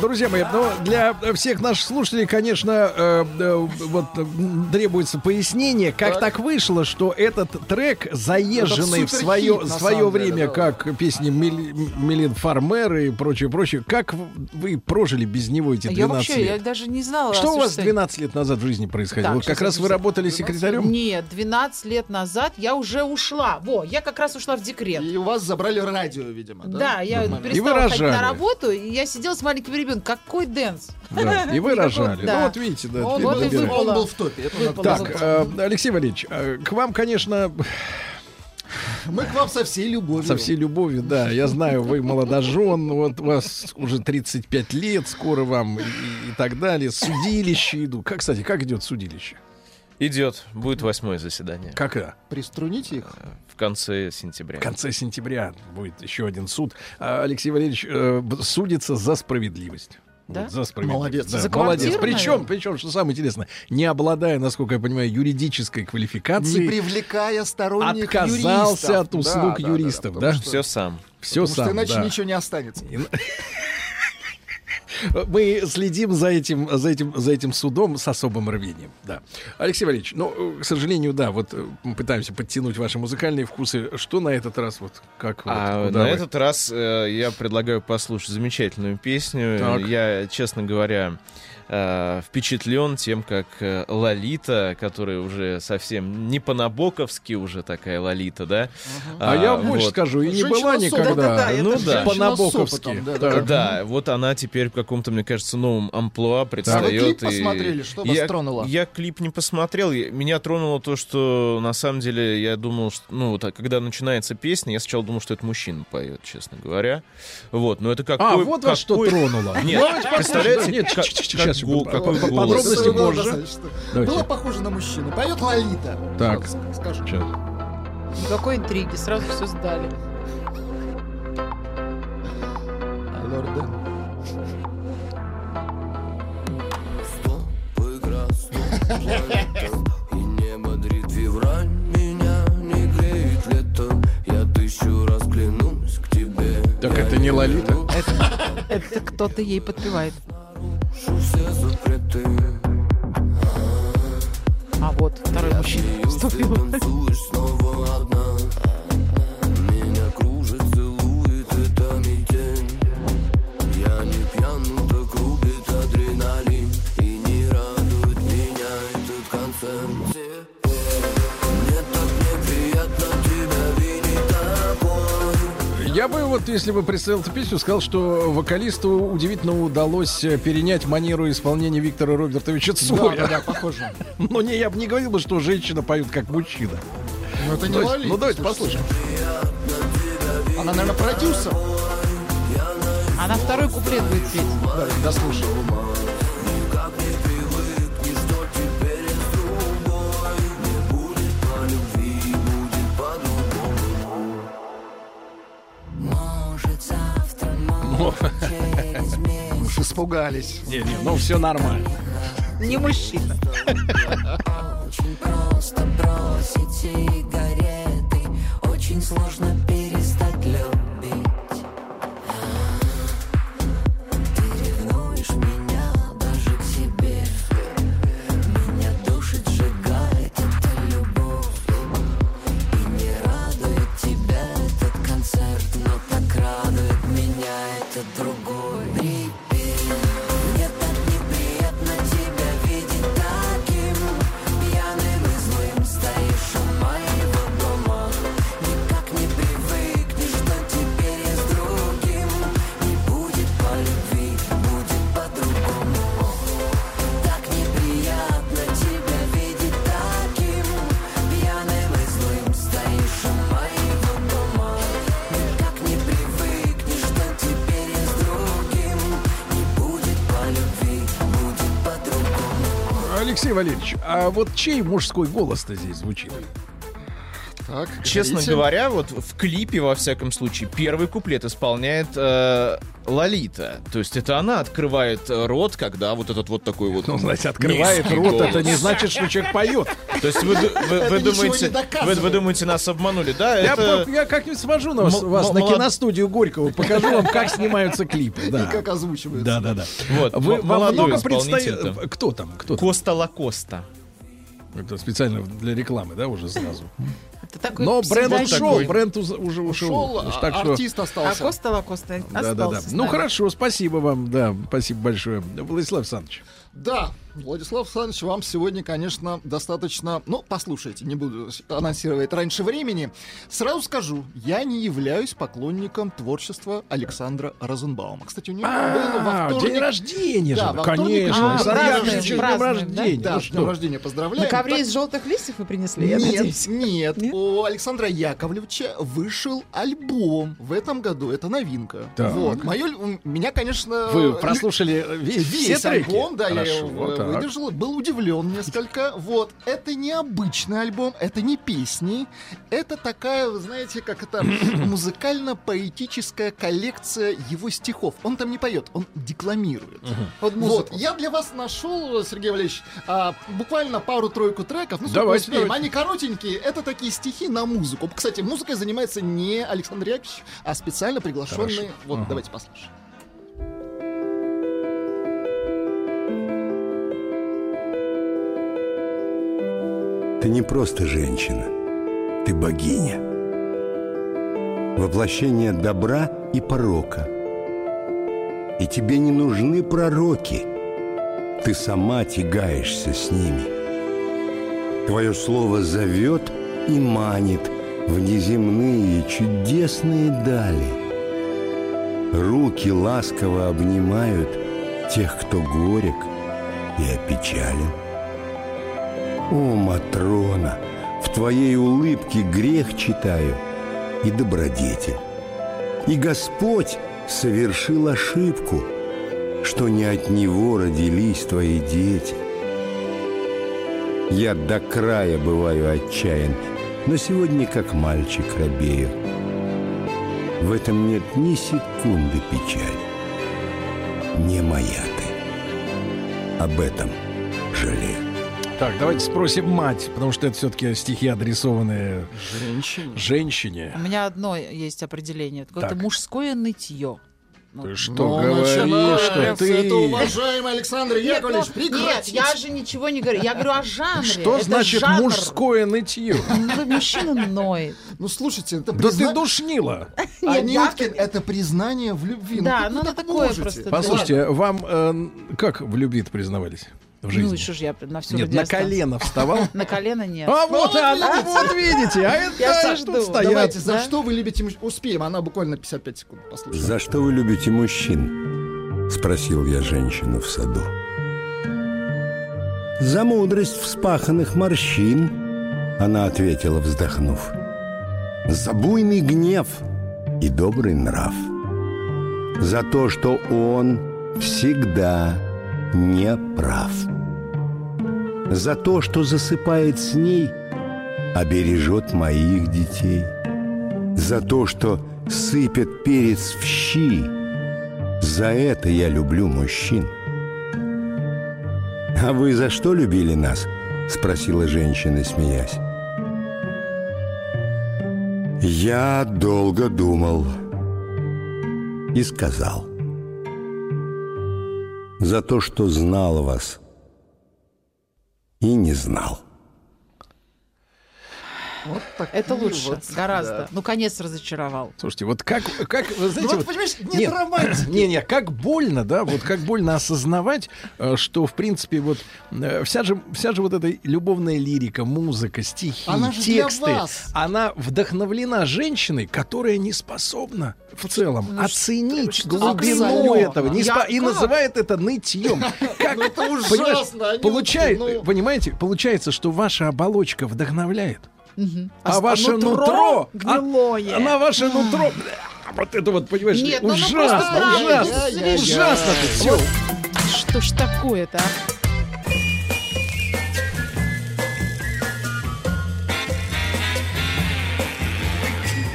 Друзья мои, ну, для всех наших слушателей, конечно, э, э, вот требуется пояснение, как так, вышло, что этот трек, заезженный в свое, свое деле, время, да. как песни Мил- Милен Фармер и прочее, прочее, как вы прожили без него эти 12 Я вообще, я лет? даже не знала. Что у вас существовании. 12 лет назад в жизни происходило? Так, как раз вы я работали секретарем? Нет, 12 лет назад я уже ушла. Во, я как раз ушла в декрет. И у вас забрали радио, видимо, да? Да, я Нормально. перестала ходить на работу, и я сидела с маленьким ребенком. Какой dance? Да, И вы рожали. да. Ну вот видите, да. Он вот. Он был в топе. Выпало. Так, э, Алексей Валерьевич, э, к вам, конечно, Мы к вам со всей любовью. Со всей любовью, да. Я знаю, вы молодожен, вот у вас уже 35 лет, скоро вам и, и так далее. Судилище иду. Как, кстати, как идет судилище? Идет. Будет восьмое заседание. Как это? Приструните их. В конце сентября. В конце сентября будет еще один суд. А, Алексей Валерьевич э, судится за справедливость. Да? Вот, за справедливость. Молодец. Да, За молодец. Причем, причем, что самое интересное, не обладая, насколько я понимаю, юридической Не квалификацией, привлекая сторонних отказался юристов. от услуг Да, да, да, юристов, потому да? что- Все сам. все Потому что сам. иначе да. ничего не останется. Мы следим за этим, за этим, за этим судом с особым рвением. Да. Алексей Валерьевич, ну, э, к сожалению, да, вот э, мы пытаемся подтянуть ваши музыкальные вкусы. Что на этот раз вот как вот, А куда на вы? этот раз э, я предлагаю послушать замечательную песню. Так. Я, честно говоря, э, впечатлен тем, как э, Лолита, которая уже совсем не по-набоковски уже такая Лолита, да? А я больше скажу, и не Женщина была никогда. Ну это да. женщина с По-набоковски. да, Так. Да, вот она теперь в каком-то, мне кажется, новом амплуа предстает. А вы клип и- посмотрели? Что вас я, тронуло? Я клип не посмотрел. Меня тронуло то, что на самом деле я думал, что, ну, вот, а когда начинается песня, я сначала думал, что это мужчина поет, честно говоря. Вот, но это какой... А, вот вас что какой- тронуло. Нет, представляете. Нет, как- как сейчас, гол- по- какой по- голос. подробности позже. Было похоже на мужчину. Поет Лолита. Так. Скажу. Сейчас. Никакой интриги, сразу все сдали. Лорден. И не бодрит февраль меня, не греет лето Я тысячу раз клянусь к тебе Так это не Лолита. Это кто-то ей подпевает. Все запреты А вот второй мужчина вступил. Я бы вот, если бы представил эту песню, сказал, что вокалисту удивительно удалось э, перенять манеру исполнения Виктора Робертовича Да, Цоя. да, да, похоже. Но не, я бы не говорил бы, что женщина поет как мужчина. Но это не То есть- Лолита. ну давайте слушайте. послушаем. Она, наверное, продюсер. Она второй куплет будет петь. Да, дослушай. Уж испугались. Не, не, ну все нормально. Не мужчина. Очень просто бросить сигареты Очень сложно Валерьевич, а вот чей мужской голос-то здесь звучит? Так, Честно говорите. говоря, вот в клипе, во всяком случае, первый куплет исполняет э, Лолита. То есть это она открывает э, рот, когда вот этот вот такой вот... Ну, знаете, открывает рот, голос. это не значит, что человек поет. То есть вы, вы- Это вы думаете, не вы, вы думаете, нас обманули, да? Я, это... я как-нибудь свожу на вас, М- вас м- на киностудию Горького, покажу вам, как снимаются клипы. И Да, как озвучивается. да, да. да. Вот, Вы, м- вам молодой много исполнитель предстоит... Кто там? Кто? Коста Лакоста. Это специально для рекламы, да, уже сразу. Это такой Но бренд ушел, бренд уже ушел. Ушел, а так что- артист А остался. Коста Лакоста Да, да, да. остался с Ну хорошо, спасибо вам, да, спасибо большое. Владислав Александрович. Да, Владислав Александрович, вам сегодня, конечно, достаточно... Ну, послушайте, не буду анонсировать раньше времени. Сразу скажу, я не являюсь поклонником творчества Александра Розенбаума. Кстати, у него было во А, вторник... день рождения Да, же. во вторник Конечно. А, празднуем, днем да? рождения. Да, с днем рождения На поздравляем. ковре из желтых листьев вы принесли, я Нет, нет? У Александра Яковлевича вышел альбом в этом году. Это новинка. Вот. Моё, у меня, конечно... Вы прослушали весь, альбом, да, я его. Выдержал, был удивлен несколько. Вот, это не обычный альбом, это не песни, это такая, вы знаете, как это музыкально-поэтическая коллекция его стихов. Он там не поет, он декламирует. Под Вот, музыку. я для вас нашел, Сергей Валерьевич, а, буквально пару-тройку треков. Ну, Давайте, успеем. давайте. Они коротенькие, это такие стихи на музыку. Кстати, музыкой занимается не Александр Яковлевич, а специально приглашенный. Хорошо. Вот, Ага. давайте послушаем. Ты не просто женщина, ты богиня. Воплощение добра и порока. И тебе не нужны пророки. ты сама тягаешься с ними. Твое слово зовет и манит в неземные чудесные дали. Руки ласково обнимают тех, кто горек и опечален. О, Матрона, в твоей улыбке грех читаю и добродетель. И Господь совершил ошибку, что не от Него родились твои дети. Я до края бываю отчаян, но сегодня как мальчик робею. В этом нет ни секунды печали. Не моя ты. Об этом жалею. Так, давайте спросим мать, потому что это все-таки стихи, адресованные Женщине. женщине. У меня одно есть определение. Это какое-то мужское нытье. Ну, Ты что Ну, говоришь, что ты... Это, уважаемый Александр Нет, Яковлевич, ну, нет, прекратите. я же ничего не говорю. Я говорю о жанре. Что Это значит жанр. мужское нытье? Ну, Мужчина ноет. Ну, слушайте, это Да ты призна- душнила. А Нет, Нюткин, это признание в любви. Да, ну вы оно так такое можете? просто. Послушайте, вам э, как в любви признавались в жизни? Ну, и что ж я на всю Нет, на колено вставал. На колено нет. А вот она, видите. вот видите, а это жду. стоят. Давайте, за что вы любите мужчин? Успеем, она буквально 55 секунд. Послушаем. За что вы любите мужчин? Спросил я женщину в саду. За мудрость вспаханных морщин, она ответила, вздохнув. За буйный гнев и добрый нрав. За то, что он всегда не прав. За то, что засыпает с ней, а бережет моих детей. За то, что сыпет перец в щи, за это я люблю мужчин. «А вы за что любили нас?» — спросила женщина, смеясь. Я долго думал и сказал. За то, что знал вас и не знал. Вот так. Это лучше, вот, гораздо. да. Ну, конец разочаровал. Слушайте, вот как, как вы знаете, Ну, вот, вот- понимаешь, нет нет, романтики. Не, не, как больно, да, вот как больно осознавать, э, что в принципе вот э, вся же вся же вот эта любовная лирика, музыка, стихи, Она тексты, она вдохновлена женщиной, которая не способна в целом Ну, оценить что- глубину абсолютно. этого, не Я спо- и как? называет это нытьем. Как, Ну, это понимаешь, ужасно, ну. понимаете, получается, что ваша оболочка вдохновляет. А, с- ваше нутро, гнилое. а- она ваше нутро, вот это вот, понимаешь, Нет, ну, ну, ужасно, ужасно, ужасно я- все. Что ж такое-то, а?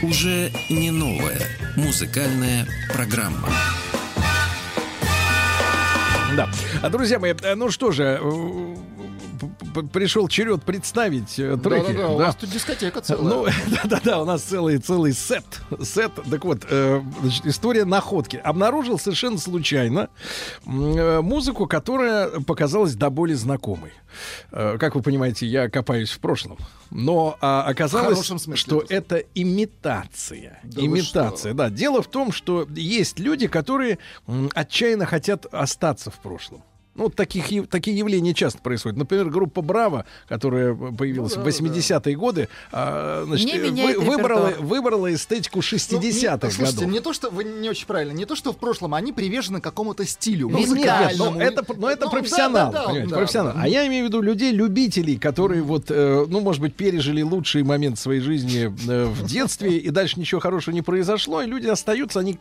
Уже не новая музыкальная программа. Да. А, друзья мои, э, ну что же, э, пришел черед представить э, треки. Да-да-да, у да. вас тут дискотека целая. Ну, да-да-да, у нас целый, целый сет. Сет. Так вот, э, значит, история находки. Обнаружил совершенно случайно э, музыку, которая показалась до боли знакомой. Э, как вы понимаете, я копаюсь в прошлом. Но а, оказалось, смысле что это имитация. Да имитация, да. Дело в том, что есть люди, которые м, отчаянно хотят остаться в прошлом. Ну, таких, такие явления часто происходят. Например, группа «Браво», которая появилась Ну в да, 80-е годы, а, значит, э, вы- выбрала, репертуар. выбрала эстетику 60-х Ну, не- Слушайте, годов. не то, что вы не очень правильно, не то, что в прошлом они привержены какому-то стилю Ну, Нет, музыкальному. но это, но это Ну, профессионал, да, да, да, да, профессионал. да. А я имею в виду людей-любителей, которые вот, э, ну, может быть, пережили лучший момент своей жизни э, в детстве, и дальше ничего хорошего не произошло, и люди остаются, они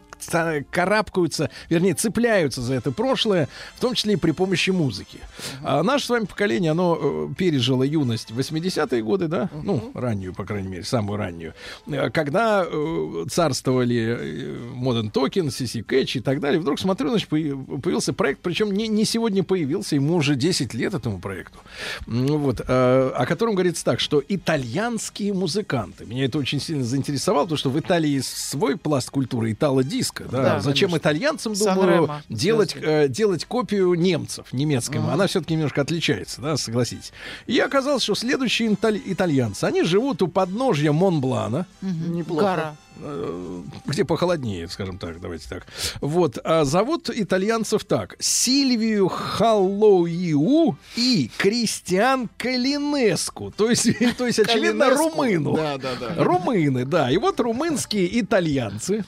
карабкаются, вернее, цепляются за это прошлое, в том числе и при помощи музыки. А наше с вами поколение, оно э, пережило юность в 80-е годы, да, ну, раннюю, по крайней мере, самую раннюю, э, когда э, царствовали Modern Token, CC Catch и так далее, вдруг смотрю, значит, появ- появился проект, причем не, не сегодня появился, ему уже 10 лет этому проекту, вот, э, о котором говорится так, что итальянские музыканты, меня это очень сильно заинтересовало, потому что в Италии свой пласт культуры, итало-диско, да, Да, зачем конечно. итальянцам, думаю, делать, э, делать копию немцев, немцев, немецкому. Она все-таки немножко отличается, да, согласитесь. И оказалось, что следующие италь- итальянцы, они живут у подножья Монблана. Неплохо. Гора. э, где похолоднее, скажем так, давайте так. Вот, а зовут итальянцев так. Сильвию Халлоиу и Кристиан Калинеску. То есть, то есть очевидно, румыну. Да, да, да. Румыны, да. И вот румынские итальянцы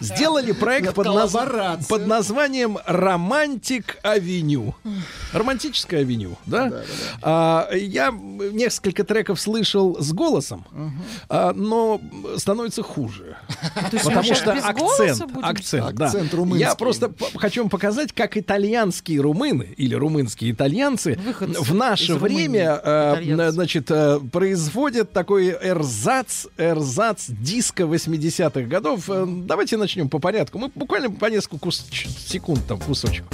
сделали проект под, наз- под названием Романтик Авеню. Романтическая авеню, да? А, я несколько треков слышал с голосом, а, но становится хуже. Потому что акцент, акцент, да. Акцент румынский. Я просто хочу вам показать, как итальянские румыны или румынские итальянцы Выходцы в наше время, э, значит, э, производят такой эрзац, эрзац диска 80-х годов. Э, Давайте начнем по порядку. Мы буквально по несколько кус- секунд там кусочек.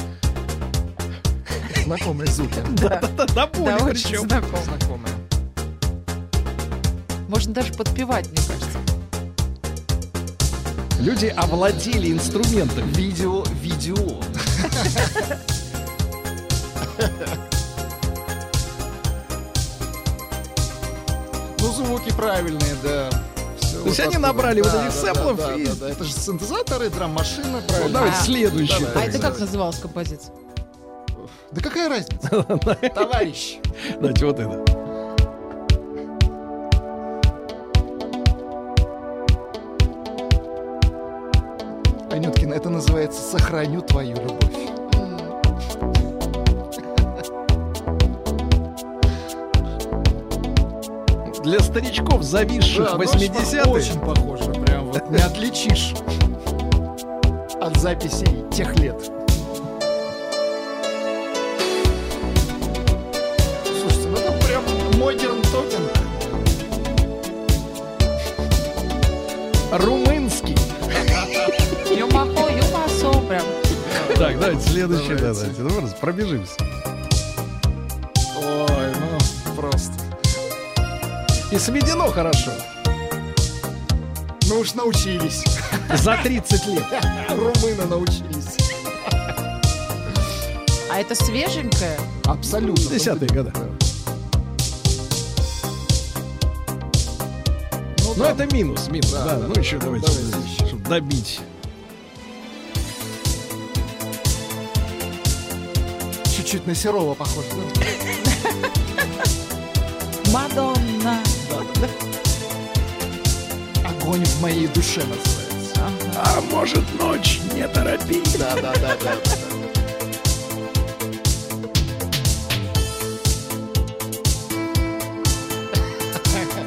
Знакомые звуки. Да, да, да, Да, очень причем. Знакомые. Можно даже подпевать, мне кажется. Люди овладели инструментами. Видео, видео. Ну, звуки правильные, да. То есть они набрали вот этих сэмплов. Это же синтезаторы, драм-машина, Ну, давайте А, следующий. А это как называлась композиция? Да какая разница? Товарищ. Давайте вот это. Анюткин, это называется «Сохраню твою любовь». Для старичков, зависших Да, в ну, 80-е. Очень похоже, прям вот не отличишь от записей тех лет. Слушайте, ну это прям модерн токинг. Румынский. Юмахо, юмасо, прям. Так, давайте следующий. Да, Давайте. давайте. Ну, пробежимся. И сведено хорошо. Ну уж научились. За 30 лет. Румыны научились. А это свеженькое? Абсолютно. Десятые годы. Ну, да. это минус, минус, да. Да, да, ну, да. еще давайте, Давайте еще. чтобы добить. Чуть-чуть на Серова похоже, да? Мадонна. Огонь в моей душе называется. А может, ночь не торопи. Да, да, да, да.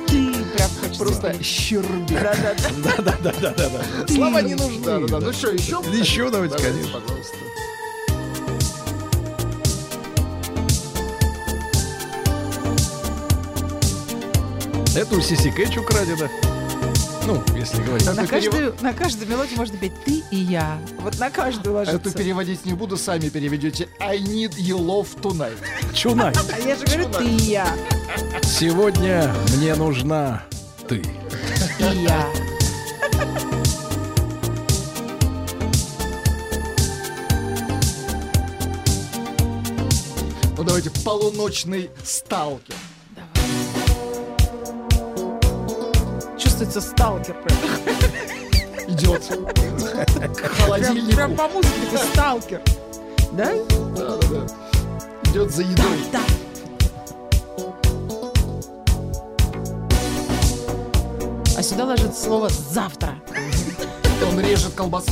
Ты прям хочется. Просто щербет. Да, да, да, да, да, да. Слова не нужны. Да, да, да. Ну что, еще? Еще давайте, конечно. пожалуйста. Это у Сиси Кэтч украдено. Ну, если говорить. На Эту каждую, на каждую мелодию можно петь ты и я. Вот на каждую Эту ложится. переводить не буду, сами переведете. I need your love tonight. Чунай. А я же говорю ты и я. Сегодня мне нужна ты. И я. Ну давайте полуночный сталкер. Чувствуется сталкер прям. Идет к Прям, холодильнику. прям по музыке такой сталкер. Да? Да, да, да. Идет за едой. Да. А сюда ложится слово завтра. Он режет колбасу.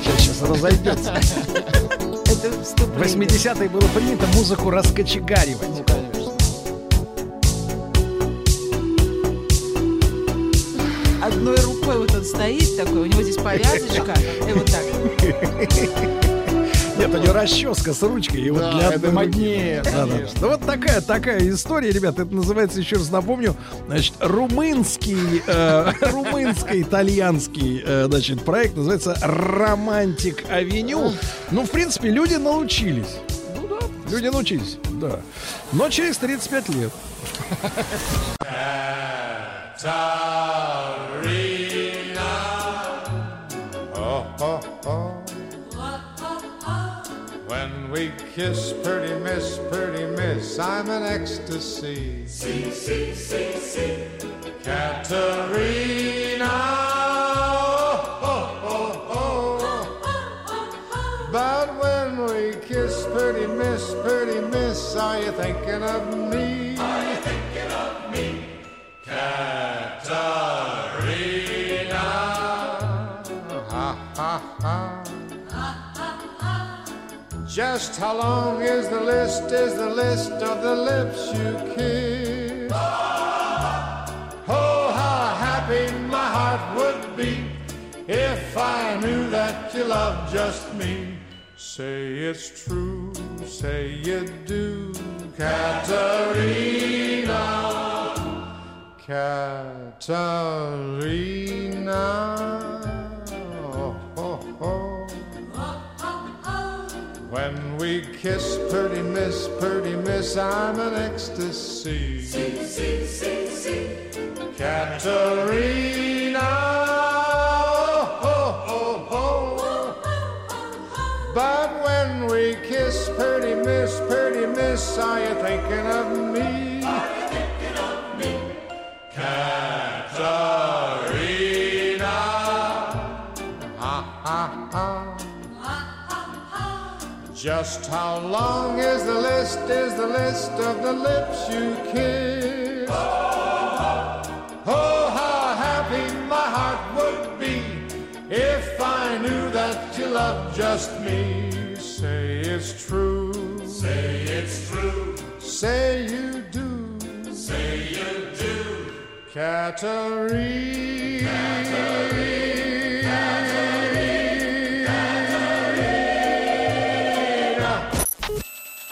Сейчас, сейчас разойдется. Это В вступление. 80-е было принято музыку раскочегаривать. Ну, конечно. Одной рукой вот он стоит такой, у него здесь повязочка, и вот так. Нет, у него расческа с ручкой. И вот Да, для это моднее, Да, да. Ну вот такая, такая история, ребята. Это называется, еще раз напомню, значит, румынский, э, румынско-итальянский, э, значит, проект называется Романтик Авеню. Ну, в принципе, люди научились. Ну да. Люди научились, да. Но через 35 лет. We kiss, pretty miss, pretty miss, I'm an ecstasy. See, see, see, see. Katerina. Oh, oh, oh. But when we kiss, pretty miss, pretty miss, are you thinking of me? Are you thinking of me? Katerina. Ha, ha. Just how long is the list, is the list of the lips you kiss? Oh, how happy my heart would be if I knew that you loved just me. Say it's true, say you do, Katerina. Katerina. When we kiss, pretty miss, pretty miss, I'm an ecstasy. See, see, see, see. Katerina. Oh, oh, oh, oh. But when we kiss, pretty miss, pretty miss, are you thinking of me? Are you thinking of me? Katerina. Just how long is the list, is the list of the lips you kiss? Oh, how happy my heart would be if I knew that you loved just me. Say it's true. Say it's true. Say you do. Say you do. Katerina.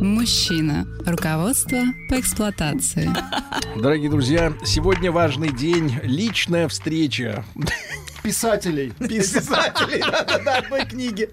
Мужчина. Руководство по эксплуатации. Дорогие друзья, сегодня важный день. Личная встреча. Писателей. Писателей, да-да-да, одной книги.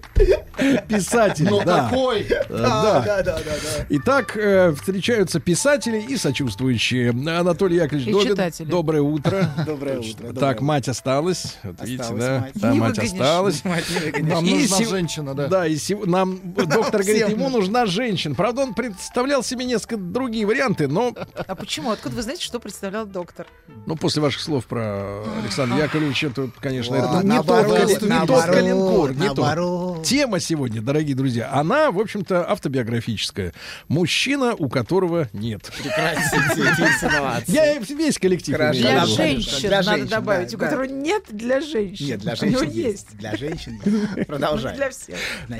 Писателей, Ну да. какой? Э, Да, Да. да, да, да, да. Итак, э, встречаются писатели и сочувствующие. Анатолий Яковлевич И Добин, читатели. доброе утро. Доброе утро. Так, мать осталась. Вот видите, да? мать. Да, мать осталась. Нам нужна женщина, да. Да, и нам доктор говорит, ему нужна женщина. Правда, он представлял себе несколько другие варианты, но А почему? Откуда вы знаете, что представлял доктор? ну, после ваших слов про Александра Яковлевича, тут, конечно, это не тот, калинкор, не наоборот. Тема сегодня, дорогие друзья, она, в общем-то, автобиографическая. Мужчина, у которого нет. Я весь коллектив Для женщин, надо женщин, добавить, у которого нет для женщин. Нет, для У женщин него есть. Для женщин. Ну, Продолжаем. Для всех.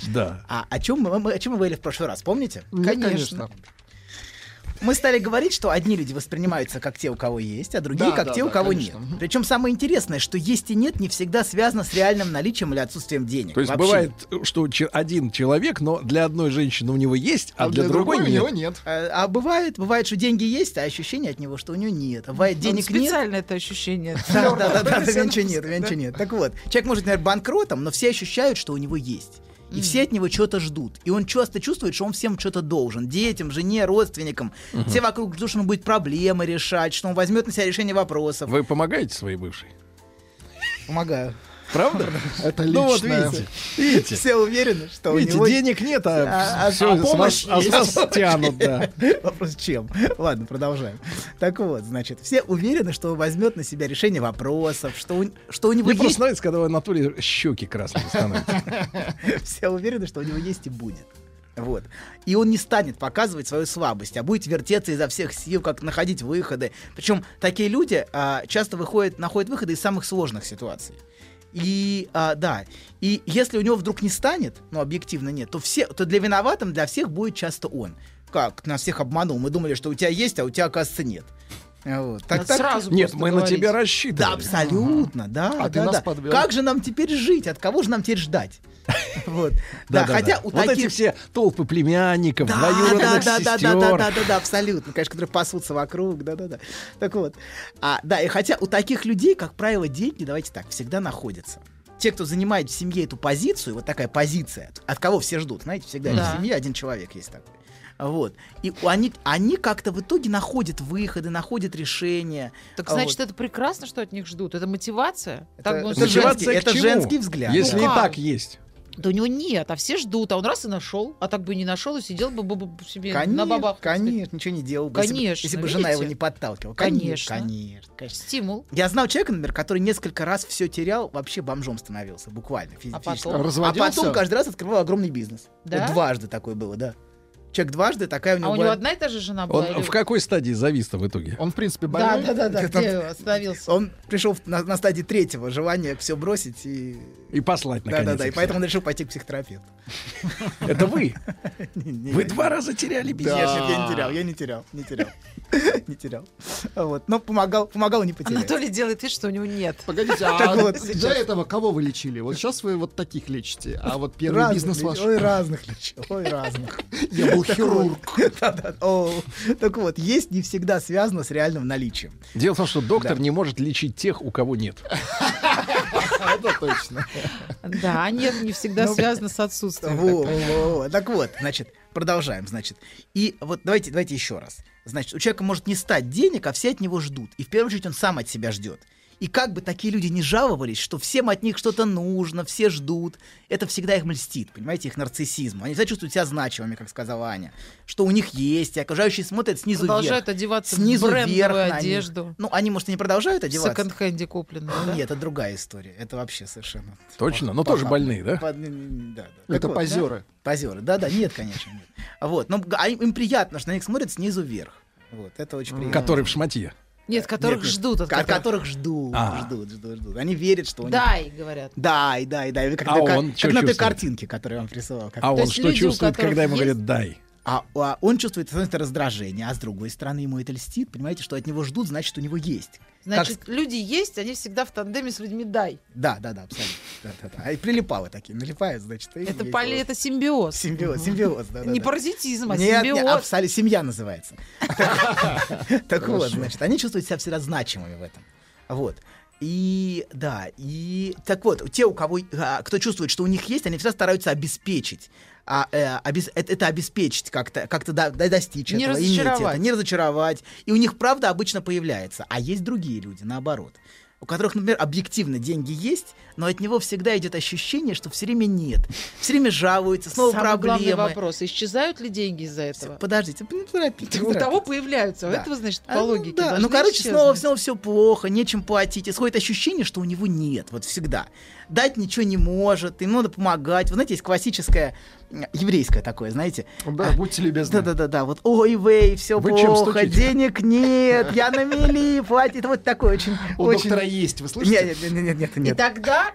Да. а о чем мы, мы- о чем мы говорили в прошлый раз, помните? Ну, Конечно. Мы стали говорить, что одни люди воспринимаются как те, у кого есть, а другие Да, как да, те, у да, кого конечно. нет. Причем самое интересное, что есть и нет не всегда связано с реальным наличием или отсутствием денег. То есть Вообще. бывает, что один человек, но для одной женщины у него есть, а, для, другой, у нет. него нет. А, а бывает, бывает, что деньги есть, а ощущение от него, что у него нет. А Бывает, Он денег нет. специально это ощущение. Да, да, да, да, нет, ничего нет. Так вот, человек может, например, банкротом, но все ощущают, что у него есть. И все от него что-то ждут. И он часто чувствует, что он всем что-то должен. Детям, жене, родственникам. Все вокруг ждут, что он будет проблемы решать, что он возьмет на себя решение вопросов. Вы помогаете своей бывшей? Помогаю. Правда? Это Ну вот личное. видите, видите. Все уверены, что Видите, у него... денег нет, а, А- а- всё а с вас- помощь а с есть. вас тянут, да. Вопрос чем? Ладно, продолжаем. Так вот, значит, все уверены, что он возьмет на себя решение вопросов, что у, что у него Мне просто есть... нравится, когда у Анатолия щеки красные становятся. Все уверены, что у него есть и будет. Вот. И он не станет показывать свою слабость, а будет вертеться изо всех сил, как находить выходы. Причем такие люди а, часто выходят, находят выходы из самых сложных ситуаций. И а, да, и если у него вдруг не станет, ну объективно нет, то все, то для виноватым для всех будет часто он. Как нас всех обманул, мы думали, что у тебя есть, а у тебя оказывается нет. Вот. Надо сразу Нет, мы на говорить. тебя Да, рассчитывали. абсолютно, да, А ты да, нас да. подвел. Как же нам теперь жить? От кого же нам теперь ждать? Вот. Да, хотя у вот эти таких... все толпы племянников, Да, двоюродных да, да, да, сестер. да, да, да, да, да, абсолютно, конечно, которые пасутся вокруг, да, да, да. Так вот, а, да, и хотя у таких людей, как правило, деньги, давайте так, всегда находятся. Те, кто занимает в семье эту позицию, вот такая позиция, от кого все ждут, знаете, всегда Да. в семье один человек есть такой. Вот. И они, они как-то в итоге находят выходы, находят решения. Так А значит, вот. это прекрасно, что от них ждут. Это мотивация. Это- так это сказал. женский- это женский взгляд. Если Ну и как? так есть. Да у него нет, а все ждут, а он раз и нашел, а так бы и не нашел и сидел бы, бы- бы себе Конечно, на бабах. конечно, ничего не делал. бы, если бы- Конечно, Если бы, жена его не подталкивала. Конечно. Конечно, конечно. Стимул. Я знал человека, например, который несколько раз все терял, вообще бомжом становился, буквально, А физически. потом? А потом каждый раз открывал огромный бизнес. Да? Вот дважды такое было, да. Человек дважды, такая у него А у была- него одна и та же жена была? Он или- в какой стадии завис-то в итоге? Он, в принципе, Да, больной. да, да, да, Это- где остановился? Он пришел на, на стадии третьего желания все бросить и... И послать, Да, наконец. да, да, и их поэтому он решил пойти к психотерапевту. Это вы? Вы два раза теряли бизнес. нет, я не терял, я не терял, не терял. Не терял. Вот. Но помогал, помогал не потерять. Анатолий делает вид, что у него нет. Погодите, а до этого кого вы лечили? Вот сейчас вы вот таких лечите, а вот первый бизнес ваш... Ой, разных лечил, ой, разных. Я был хирург. Так вот, есть не всегда связано с реальным наличием. Дело в том, что доктор не может лечить тех, у кого нет. Это точно. Да, нет, не всегда Ну, связано с отсутствием. Так вот, значит, продолжаем, значит. И вот давайте, давайте еще раз. Значит, у человека может не стать денег, а все от него ждут. И в первую очередь он сам от себя ждет. И как бы такие люди не жаловались, что всем от них что-то нужно, все ждут, это всегда их мльстит, понимаете, их нарциссизм. Они всегда чувствуют себя значимыми, как сказала Аня, что у них есть, и окружающие смотрят снизу Продолжают вверх. одеваться снизу в брендовую вверх на них. одежду. Ну, они, может, и не продолжают В одеваться. секонд-хенде купленную, да? Нет, это другая история. Это вообще совершенно. Точно? Но тоже больные, да? По- Да, да. Это вот, позеры. Позеры, да, да, нет, конечно, нет. Вот, но а им, им приятно, что на них смотрят снизу вверх. Вот, это очень приятно. Который в шматье. Нет, которых Нет, ждут. От От которых... которых ждут, А. ждут, ждут, ждут. Они верят, что у них... Дай, говорят. Дай, дай, дай. Как, А на- как- он как чё на той картинке, которую я вам присылал. Как- А он что чувствует, когда ему есть- говорят «дай»? А, а он чувствует, с одной стороны, раздражение, а с другой стороны, ему это льстит. Понимаете, что от него ждут, значит, у него есть. Значит, Как- люди есть, они всегда в тандеме с людьми дай. Да, да, да, абсолютно. Да, да, да. А и прилипалы такие, налипают, значит. и Это, поли, вот. это симбиоз. Симбиоз, симбиоз, да, да. Не паразитизм, а Нет, симбиоз. нет, абсолютно, семья называется. Так- Так вот, значит, они чувствуют себя всегда значимыми в этом. Вот. И да, и так вот, те, у кого, а, кто чувствует, что у них есть, они всегда стараются обеспечить. А, э, обес- это, это обеспечить как-то, как-то до- до- достичь Не этого, иметь разочаровать. это, не разочаровать. И у них правда обычно появляется. А есть другие люди, наоборот. У которых, например, объективно деньги есть, но от него всегда идет ощущение, что все время нет. Все время жалуются, снова Самый главный проблемы. вопрос. Исчезают ли деньги из-за этого? Подождите, не торопитесь, У того появляются, у Да. этого, значит, по А, ну логике да, ну, короче, исчезнуть. снова, снова все плохо, нечем платить. И сходит ощущение, что у него нет, вот всегда. Дать ничего не может, ему надо помогать. Вы знаете, есть классическое м, еврейское такое, знаете. Да, А, будьте любезны. Да-да-да, вот ой, вей, все Вы плохо, денег нет, я на мели платит. Вот такое очень... У очень... доктора есть, вы слышите? Нет, нет, нет, нет, нет, И нет.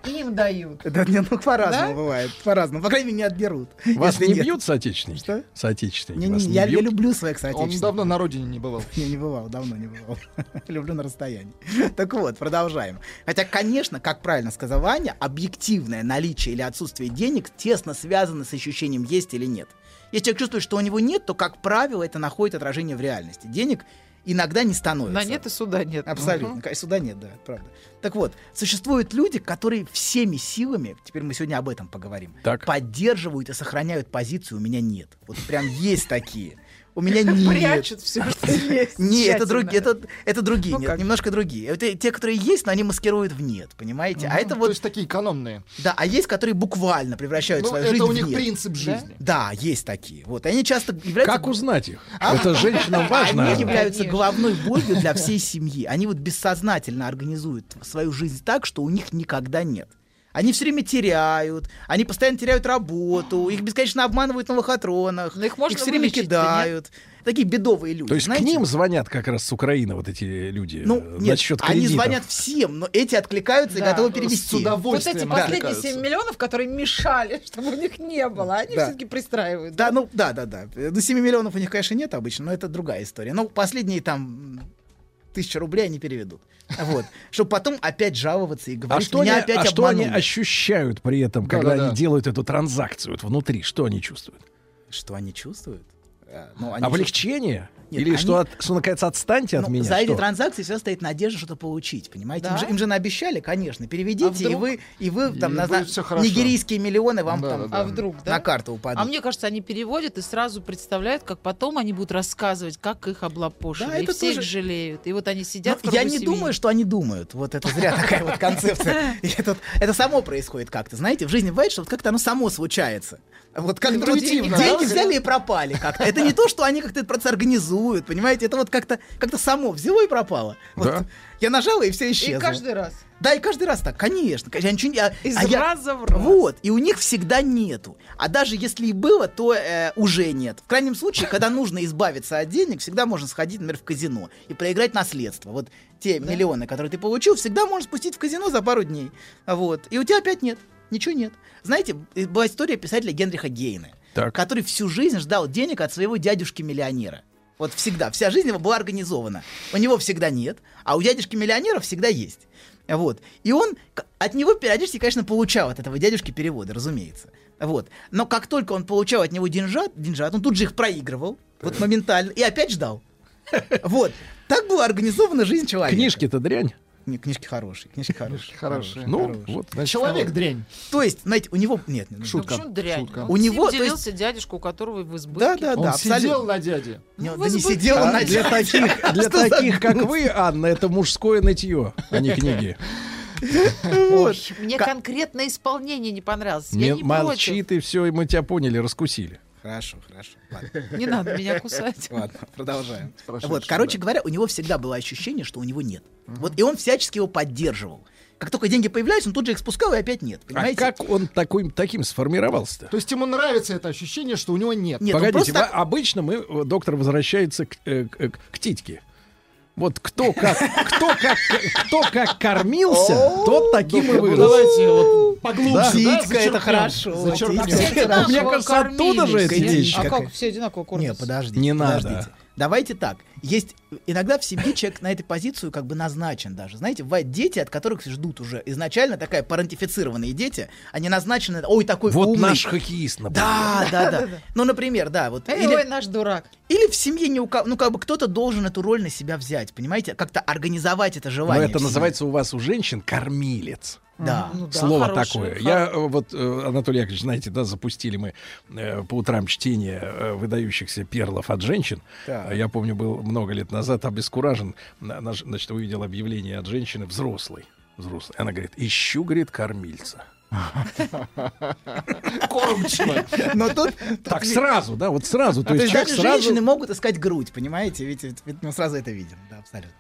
Тогда им дают. Да, нет, ну по-разному Да? бывает, по-разному. По крайней мере, не отберут. Вас не нет. бьют соотечественники? Что? Соотечественники Не, не, вас не, не я, я бьют? люблю своих Он соотечественников. давно на родине не бывал. Не, не бывал, давно не бывал. Люблю на расстоянии. Так вот, продолжаем. Хотя, конечно, как правильно сказал Аня, объективное наличие или отсутствие денег тесно связано с ощущением есть или нет. Если человек чувствует, что у него нет, то, как правило, это находит отражение в реальности. Денег иногда не становится. На нет и суда нет. Абсолютно. Конечно, Сюда нет, да, правда. Так вот, существуют люди, которые всеми силами, теперь мы сегодня об этом поговорим, Так. поддерживают и сохраняют позицию «у меня нет». Вот прям есть такие. У меня нет. Прячут все, что есть. Не, это другие, это, это другие, Ну нет, как? немножко другие. Это те, которые есть, но они маскируют в нет, понимаете? А это То вот, есть такие экономные. да, а есть, которые буквально превращают Ну, свою это жизнь у в них нет. принцип жизни. Да, есть такие. Вот, и они часто являются... Как узнать их? Это женщинам важно. Они являются головной болью для всей семьи. Они вот бессознательно организуют свою жизнь так, что у них никогда нет. Они все время теряют, они постоянно теряют работу, их бесконечно обманывают на лохотронах, Но их можно все время кидают. Такие бедовые люди. То есть знаете? к ним звонят как раз с Украины вот эти люди Ну, э, нет, насчет они кредитов. звонят всем, но эти откликаются и Да. готовы С перевести. Вот эти удовольствием последние откликаются. 7 миллионов, которые мешали, чтобы у них не было, они Да. все-таки пристраивают. Да, ну, да, да, да. До 7 миллионов у них, конечно, нет обычно, но это другая история. Ну, последние там тысяча рублей они переведут. Вот. Чтобы потом опять жаловаться и А говорить, что, они, меня опять а что они обманули. ощущают при этом, когда Да-да-да. они делают эту транзакцию вот внутри? Что они чувствуют? Что они чувствуют? А, ну, они Облегчение? Нет, Или они- что, от- что, наконец, отстаньте от Ну, меня? За эти Что? транзакции всегда стоит надежда что-то получить, понимаете? Им, Да? же, им же наобещали, конечно, переведите, А и вы, и вы И там, на- хорошо. нигерийские миллионы вам Да, там да, да. А вдруг, да? на карту упадут. А мне кажется, они переводят и сразу представляют, как потом они будут рассказывать, как их облапошили. Да, и это все их тоже- жалеют. И вот они сидят Ну, в я не семьи. думаю, что они думают. Вот это зря такая вот концепция. И это, само происходит как-то. Знаете, в жизни бывает, что как-то оно само случается. Вот как деньги взяли и пропали как-то. Это не то, что они как-то этот процесс организуют, понимаете? Это вот как-то как само взяло и пропало. Вот Да. Я нажала, и все И исчезло. каждый раз. Да, и каждый раз так, конечно. Я ничего не- я- Из а я- раза в раз. Вот, и у них всегда нету. А даже если и было, то э, уже нет. В крайнем случае, когда нужно избавиться от денег, всегда можно сходить, например, в казино и проиграть наследство. Вот те миллионы, которые ты получил, всегда можно спустить в казино за пару дней. Вот. И у тебя опять нет. Ничего нет. Знаете, была история писателя Генриха Гейна, Так. который всю жизнь ждал денег от своего дядюшки-миллионера. Вот всегда. Вся жизнь его была организована. У него всегда нет, а у дядюшки-миллионера всегда есть. Вот. И он от него периодически, конечно, получал от этого дядюшки переводы, разумеется. Вот. Но как только он получал от него деньжат, деньжат он тут же их проигрывал, вот моментально, и опять ждал. Вот. Так была организована жизнь человека. Книжки-то дрянь. Не, книжки хорошие, книжки хорошие. Хорошие. Ну, вот, значит, Человек дрянь. То есть, знаете, у него... Нет, нет, Ну, шутка. почему дрянь? шутка. У него, делился дядюшка, у которого в избытке. Да, да, Он да, сидел абсолютно. на дяде. Не, Ну, да не сидел он А на для дяде. таких, для Что за таких, как вы, Анна, это мужское нытье, а не книги. Вот. Мне конкретное исполнение не понравилось. Не, Я не молчи ты, все, и мы тебя поняли, раскусили. Хорошо, хорошо. Ладно. Не надо меня кусать. Ладно, продолжаем. Вот, короче говоря, у него всегда было ощущение, что у него нет. Вот, и он всячески его поддерживал. Как только деньги появлялись, он тут же их спускал, и опять нет. А Понимаете? как он такой, таким сформировался-то? То есть ему нравится это ощущение, что у него нет. Нет, Погодите, просто обычно мы, э, доктор возвращается к, к- э, к титьке. Вот кто как, кто как, кто как кормился, тот таким и Ну, вырос. давайте вот поглубже. Да. да, Титька, это хорошо. Мне кажется, оттуда же эти. А Какая- как все одинаково кормились? Не, подождите. Не надо. Давайте так. Есть иногда в семье человек на этой позицию как бы назначен даже. Знаете, бывают дети, от которых ждут уже изначально такая парентифицированные дети, они назначены, ой, такой Вот умный. наш хоккеист, например. Да, да, да. Ну, например, да, вот. Эй, Или- ой, наш дурак. Или в семье не у кого, ну как бы кто-то должен эту роль на себя взять, понимаете, как-то организовать это Но желание. в это называется у вас у женщин кормилец. Да. Ну да, Слово хорошее, такое. хор- Я э, вот, э, Анатолий Яковлевич, знаете, да, запустили мы э, по утрам чтение э, выдающихся перлов от женщин. Так. А Я помню, был много лет назад обескуражен. На- на- Значит, увидел объявление от женщины взрослой. Взрослой. Она говорит, ищу, говорит, кормильца. Кормчиво. Но тут... Так сразу, да, вот сразу. То То есть даже сразу... женщины могут искать грудь, понимаете? Ведь, ведь- ведь мы сразу это видим, да, абсолютно.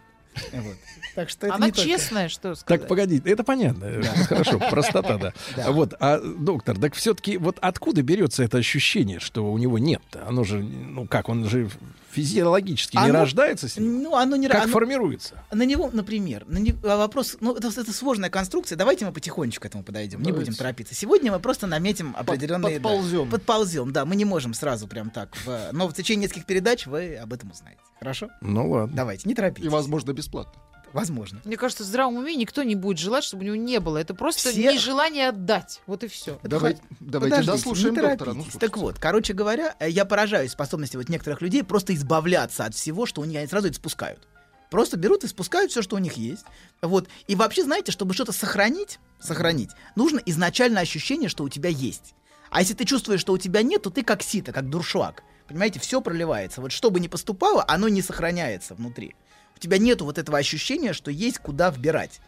Вот. Так что это Она не только- честная, что сказать. Так, погоди, это понятно. Хорошо, простота, да. Да. Вот, а, доктор, так все-таки вот откуда берется это ощущение, что у него нет-то? Оно же, ну как, он же физиологически не Оно- рождается с ним? Ну, оно не Как оно- формируется? На него, например, на не- а вопрос, ну, это, это сложная конструкция, давайте мы потихонечку к этому подойдем, не Давайте. будем торопиться. Сегодня мы просто наметим определенные... да, подползем. подползем, да, мы не можем сразу прям так, в- но в течение нескольких передач вы об этом узнаете. Хорошо? Ну ладно. Давайте, не торопитесь. И, возможно, бесплатно. Возможно. Мне кажется, в здравом уме никто не будет желать, чтобы у него не было. Это просто Все- нежелание отдать. Вот и все. Давайте, давайте Подождите, дослушаем доктора. Ну, так вот, короче говоря, э, я поражаюсь способности вот некоторых людей просто избавляться от всего, что у них они сразу это спускают. Просто берут и спускают все, что у них есть. Вот. И вообще, знаете, чтобы что-то сохранить, сохранить, нужно изначально ощущение, что у тебя есть. А если ты чувствуешь, что у тебя нет, то ты как сито, как дуршлаг. Понимаете, все проливается. Вот что бы ни поступало, оно не сохраняется внутри. У тебя нету вот этого ощущения, что есть куда вбирать.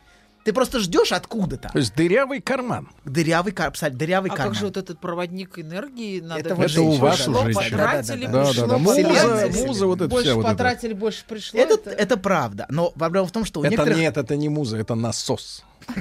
Ты просто ждешь откуда-то. То есть дырявый карман. Дырявый, кар- абсолютно, дырявый А карман. как же вот этот проводник энергии надо Это вот? Это у вас уже. потратили, Да, да, пришло, да. Муза, потратили. муза, вот это Больше вся вот это. потратили, больше пришло. Это, это правда. Но проблема в том, что у Это некоторых... нет, это не муза, это насос.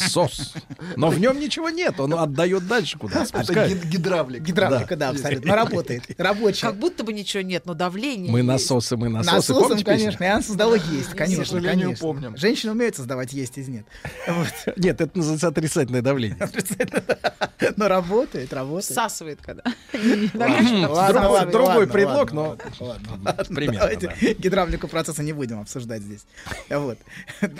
Насос. Но в нем ничего нет, он отдает дальше куда спускает. гидравлик. Гидравлика, да, абсолютно. Но работает. Рабочая. Как будто бы ничего нет, но давление Мы есть. насосы, мы насосы. Насосом, конечно, и она создала есть, конечно, конечно. помним. Женщины умеют создавать есть из нет. Вот. Нет, это называется отрицательное давление. Но работает, работает. Всасывает когда. Другой- предлог, но примерно, гидравлику процесса не будем обсуждать здесь. Вот.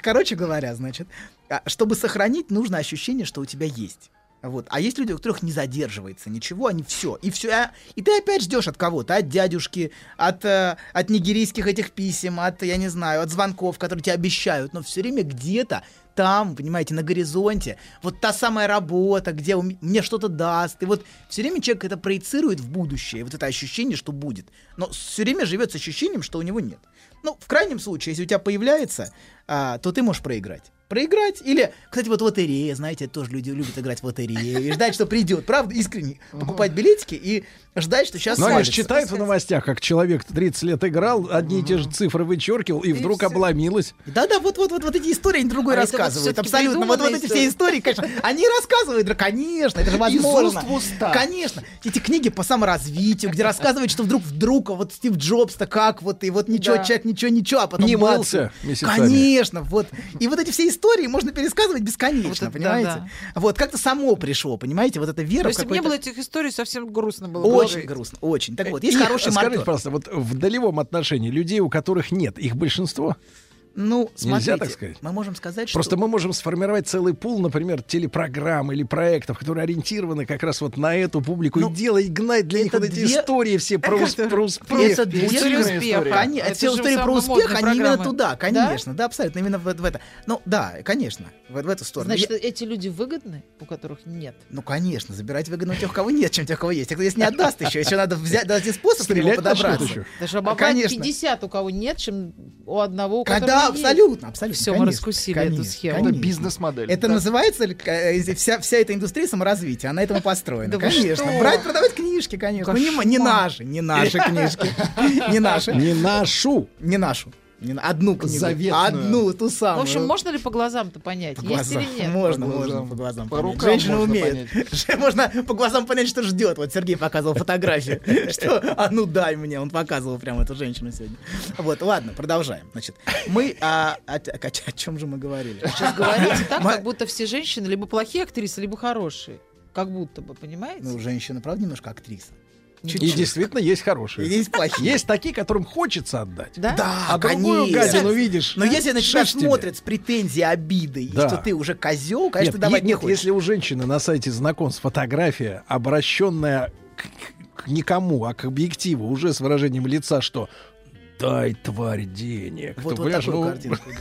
Короче говоря, значит, а, чтобы сохранить, нужно ощущение, что у тебя есть. Вот. А есть люди, у которых не задерживается ничего, они все. И все. И ты опять ждешь от кого-то, от дядюшки, от, э, от нигерийских этих писем, от, я не знаю, от звонков, которые тебе обещают, но все время где-то там, понимаете, на горизонте, вот та самая работа, где у мне что-то даст. И вот все время человек это проецирует в будущее, вот это ощущение, что будет. Но все время живет с ощущением, что у него нет. Ну, в крайнем случае, если у тебя появляется, а, то ты можешь проиграть. Проиграть или, кстати, вот лотерея, знаете, тоже люди любят играть в лотерею и ждать, что придет, правда, искренне покупать билетики и ждать, что сейчас Ну, они же свалится. читают в новостях, как человек 30 лет играл, одни и те же цифры вычеркивал, и вдруг обломилось. Да-да, вот, вот, вот, вот эти истории они другой А рассказывают. Абсолютно. Вот, вот эти все истории, конечно, они рассказывают, да, конечно, это же возможно. Конечно. Эти книги по саморазвитию, где рассказывают, что вдруг вдруг а вот Стив Джобс-то как вот, и вот ничего, Да. человек, ничего, ничего, а потом Не мылся месяцами. Конечно, вот. И вот эти все истории можно пересказывать бесконечно, Вот понимаете? Вот, как-то само пришло, понимаете, вот эта вера есть, если бы не было этих историй, совсем грустно было бы. Очень грустно, очень. Так вот, есть хороший Скажите, маркер. пожалуйста, вот в долевом отношении людей, у которых нет, их большинство? Ну, Нельзя смотрите, так сказать? мы можем сказать, Просто что... мы можем сформировать целый пул, например, телепрограмм или проектов, которые ориентированы как раз вот на эту публику и делать, гнать для них Ну, это вот эти две- истории все про, ус- про успех. Это две успеха. Коне- Это все же истории про успех, они именно туда, конечно, да, абсолютно, именно в, в это. Ну, да, конечно, в, в эту сторону. Значит, Я- эти люди выгодны, у которых нет. ну, конечно, забирать выгодно у тех, у кого нет, чем тех, у кого есть. А кто если не отдаст еще, еще надо взять, найти способ Стрелять подобраться. еще. Даже обобрать Конечно. 50 у кого нет, чем у одного, у Когда которого абсолютно, абсолютно. Все, мы раскусили конечно, эту схему. конечно. Это бизнес-модель. Это Да. называется э, вся, вся эта индустрия саморазвития, она этому построена. Да конечно. Брать, продавать книжки, конечно. Ну, не, не наши, не наши книжки. Не наши. Не нашу. Не нашу. Не на- Одну книгу. Заветную. Одну, ту В самую. общем, можно ли по глазам-то понять, По есть глазам. или нет? Можно, По можно по глазам По понять. Женщина можно умеет. Можно по глазам понять, что ждет. Вот Сергей показывал фотографию. Что, а ну дай мне. Он показывал прям эту женщину сегодня. Вот, ладно, продолжаем. Значит, мы... а, о, о- о чем же мы говорили? Сейчас говорите так, как будто все женщины либо плохие актрисы, либо хорошие. Как будто бы, понимаете? Ну, женщина, правда, немножко актриса. И Чуть-чуть. действительно есть хорошие. И есть плохие. Есть такие, которым хочется отдать. да? Да, А другую конечно. гадину видишь. Но если на тебя смотрят с претензией, обидой, Да. и что ты уже козел, конечно, Нет, давать не нет, хочешь. если у женщины на сайте знакомств фотография, обращенная к, к никому, а к объективу, уже с выражением лица, что дай, тварь, денег. Вот, то, вот такую ну, картинку. да.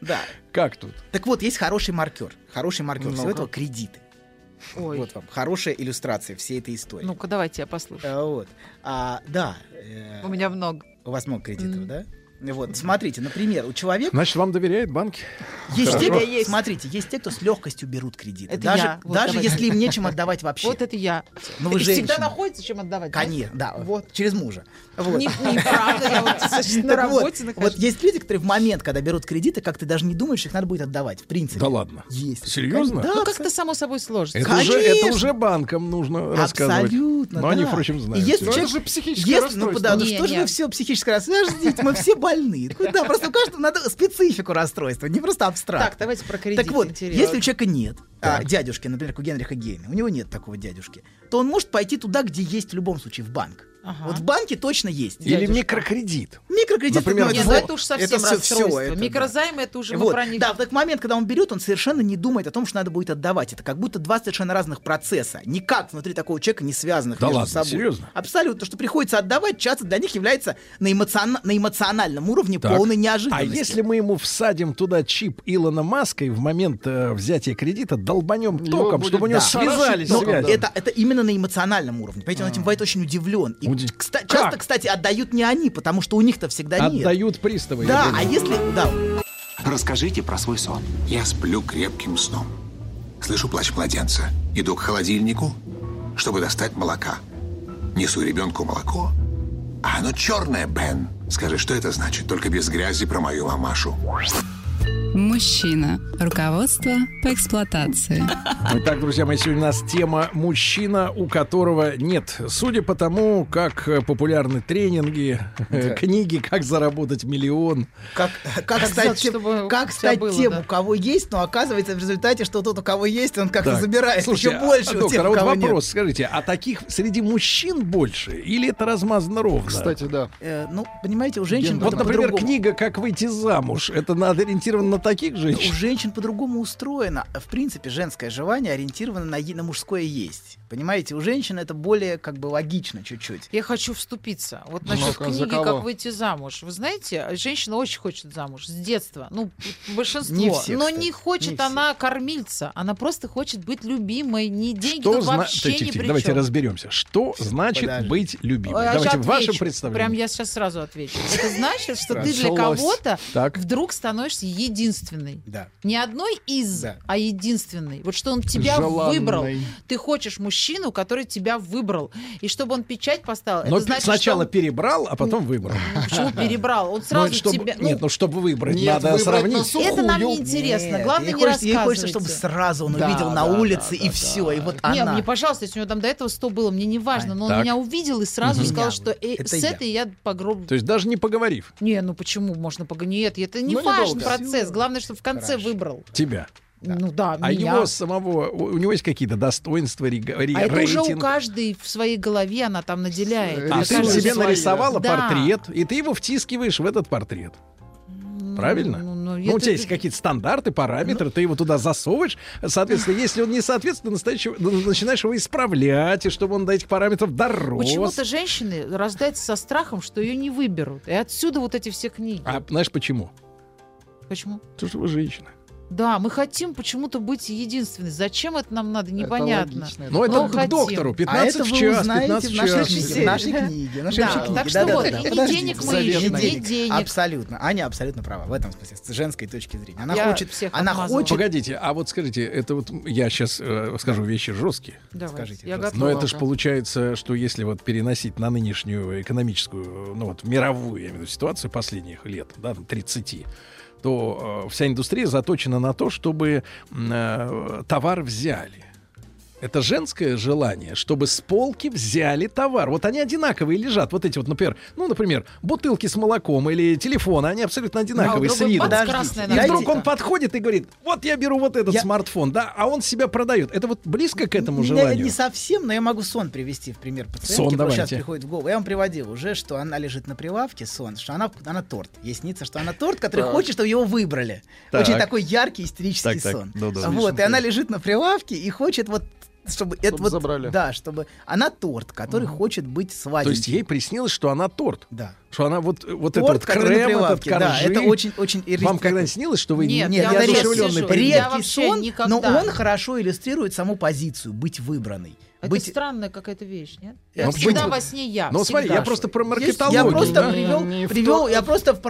Да. Как тут? Так вот, есть хороший маркер. Хороший маркер всего Ну-ка. этого кредиты. Ой. Вот вам хорошая иллюстрация всей этой истории. Ну-ка, давайте я послушаю. А, вот. А, да. э, У меня много. у вас много кредитов, М. да? Вот, смотрите, например, у человека Значит, вам доверяет банки? есть те, кто- смотрите, есть те, кто с легкостью берут кредиты. Это даже я. Вот даже если им нечем отдавать вообще. Вот это я. Ну вы И всегда женщина. находится, чем отдавать. да? Конечно, да, Вот. через мужа. Вот. Не- Неправда, я вот на вот, работе вот нахожусь. есть люди, которые в момент, когда берут кредиты, как ты даже не думаешь, их надо будет отдавать, в принципе. Да ладно. Есть. Серьезно? Да, Ну, как-то само собой сложится. Это уже, это уже банкам нужно рассказывать. Абсолютно, Но они, да. впрочем, знают. Если Ну, это же психическое если- расстройство. Ну, да, ну что же вы все психическое расстройство? Подождите, мы все больны. Да, просто у каждого надо специфику расстройства, не просто абстракт. Так, давайте про кредит. Так вот, интересно. если у человека нет а, дядюшки, например, у Генриха Гейна, у него нет такого дядюшки, то он может пойти туда, где есть в любом случае, в банк. Ага. Вот в банке точно есть. Или дядюшка. микрокредит. Микрокредит, Например, ну, Нет, это ну вот- это уж совсем это расстройство. это, да. Микрозаймы это уже мы Вот, про них. Да, в тот момент, когда он берет, он совершенно не думает о том, что надо будет отдавать. Это как будто два совершенно разных процесса. Никак внутри такого человека не связанных Да между ладно, собой. серьезно? Абсолютно. То, что приходится отдавать, часто для них является на, эмоцион- на эмоциональном уровне Так. полной А неожиданностью. если мы ему всадим туда чип Илона Маска и в момент э, взятия кредита долбанем током, будет, чтобы у него да. связались Но связи? это, это именно на эмоциональном уровне. Понимаете, он этим бывает очень удивлен. И, Уди- кста- Как? часто, кстати, отдают не они, потому что у них-то всегда нет. Отдают приставы. Да, а если... Да, Расскажите про свой сон. Я сплю крепким сном. Слышу плач младенца. Иду к холодильнику, чтобы достать молока. Несу ребенку молоко. А оно черное, Бен. Скажи, что это значит? Только без грязи про мою мамашу. Мужчина. Руководство по эксплуатации. Итак, друзья мои, сегодня у нас тема «Мужчина, у которого нет». Судя по тому, как популярны тренинги, Да. книги «Как заработать миллион». Как, как, Как стать, тем, чтобы как стать было, тем, да. у кого есть, но оказывается в результате, что тот, у кого есть, он как-то забирает слушайте, еще больше а, у доктор, тех, а у вот кого вопрос, нет. скажите, а таких среди мужчин больше или это размазано ровно? Кстати, да. Э, ну, понимаете, у женщин Вот, например, книга «Как выйти замуж». Это надо ориентировано на таких У женщин? женщин по-другому устроено. В принципе, женское желание ориентировано на, на мужское есть. Понимаете, у женщин это более как бы логично чуть-чуть. Я хочу вступиться. Вот Ну, насчет за книги? «Как выйти замуж». Вы знаете, женщина очень хочет замуж с детства. Ну, большинство. Не все, но кстати, не хочет не все. она кормильца. Она просто хочет быть любимой. Не деньги Что зна- вообще Тихо, ни тихо, при давайте чём. разберемся. Что значит Подожди. быть любимой? Я Давайте в вашем представлении. Прям я сейчас сразу отвечу. Это значит, что ты для кого-то вдруг становишься единственной. Да. Не одной из, Да. а единственной. Вот что он тебя Желанной. выбрал. Ты хочешь мужчину, который тебя выбрал. И чтобы он печать поставил, Но это значит, сначала он- перебрал, а потом выбрал. Ну, Почему перебрал? Он Ну, сразу это чтобы- тебя... ну, Нет, ну чтобы выбрать, Нет, надо выбрать сравнить. на сухую. это нам не Нет, интересно. Нет, Главное, ей не хочется, ей хочется, чтобы сразу он Да, увидел на да, улице да, и да, все. да. И вот Не, она. мне, пожалуйста, если у него там до этого 100 было, мне не важно, но он Так. меня увидел и сразу Мгм. сказал, что э, Это с я. этой я по гробу... То есть даже не поговорив Не, ну почему можно погонять? Нет, это не Ну, важен недолго. Процесс. Главное, чтобы в конце Хорошо. выбрал. тебя. Ну да, А меня. его самого, у него есть какие-то достоинства, ри- А это уже у рейтинг? каждой в своей голове она там наделяет. А ты себе нарисовала Да. портрет, и ты его втискиваешь в этот портрет. Правильно? Ну, Ну, ну, у это- тебя есть какие-то стандарты, параметры, ты его туда засовываешь. Соответственно, если он не соответствует, ты настоящего- ну, начинаешь его исправлять, и чтобы он до этих параметров дорос. Почему-то женщины рождаются со страхом, что ее не выберут. И отсюда вот эти все книги. А знаешь почему? Почему? Потому что вы женщина. Да, мы хотим почему-то быть единственной. Зачем это нам надо, непонятно. логично, Ну, это Но к хотим. доктору. А 15 это в вы час, узнаете 15 в нашей час. книге. В нашей книге. нашей Да, книге. так что Да-да-да, вот, да, и ни подождите. денег мы ищем, ни денег. денег. Абсолютно. Аня абсолютно права в этом смысле, с женской точки зрения. Она Я хочет, всех она отмазала. хочет. Погодите, а вот скажите, это вот я сейчас скажу вещи жесткие. Давайте, Скажите, я пожалуйста. Но готова. это же получается, что если вот переносить на нынешнюю экономическую, ну вот мировую, я имею в виду, ситуацию последних лет, да, там 30, то э, вся индустрия заточена на то, чтобы э, товар взяли. Это женское желание, чтобы с полки взяли товар. Вот они одинаковые лежат. Вот эти вот, например, ну, например, бутылки с молоком или телефоны, они абсолютно одинаковые а у с другой виду. красная И вдруг он подходит и говорит, вот я беру вот этот Я- смартфон, да, а он себя продает. Это вот близко к этому желанию? Не совсем, но я могу сон привести в пример пациентки. Сон просто сейчас давайте. приходит в голову. Я вам приводил уже, что она лежит на прилавке, сон, что она, она торт. Ей снится, что она торт, который Так. хочет, чтобы его выбрали. Так. Очень такой яркий истерический Так, так. сон. Ну-да. Вот, и она лежит на прилавке и хочет вот чтобы это вот забрали. да, чтобы она торт, который хочет быть То сладеньким. есть ей приснилось, что она торт. Да. Что она вот, вот Торт, этот вот крем, этот прилавке, да, коржи. это очень- очень Вам когда-нибудь снилось, что вы Нет, не я? Я редкий вообще сон, никогда. но он хорошо иллюстрирует саму позицию быть выбранной. Это быть странная какая-то вещь, нет? Ну, Я всегда быть- во сне я. Ну, смотри, я просто про Есть- маркетологию. Я просто да? привел, Не привел то- я просто в,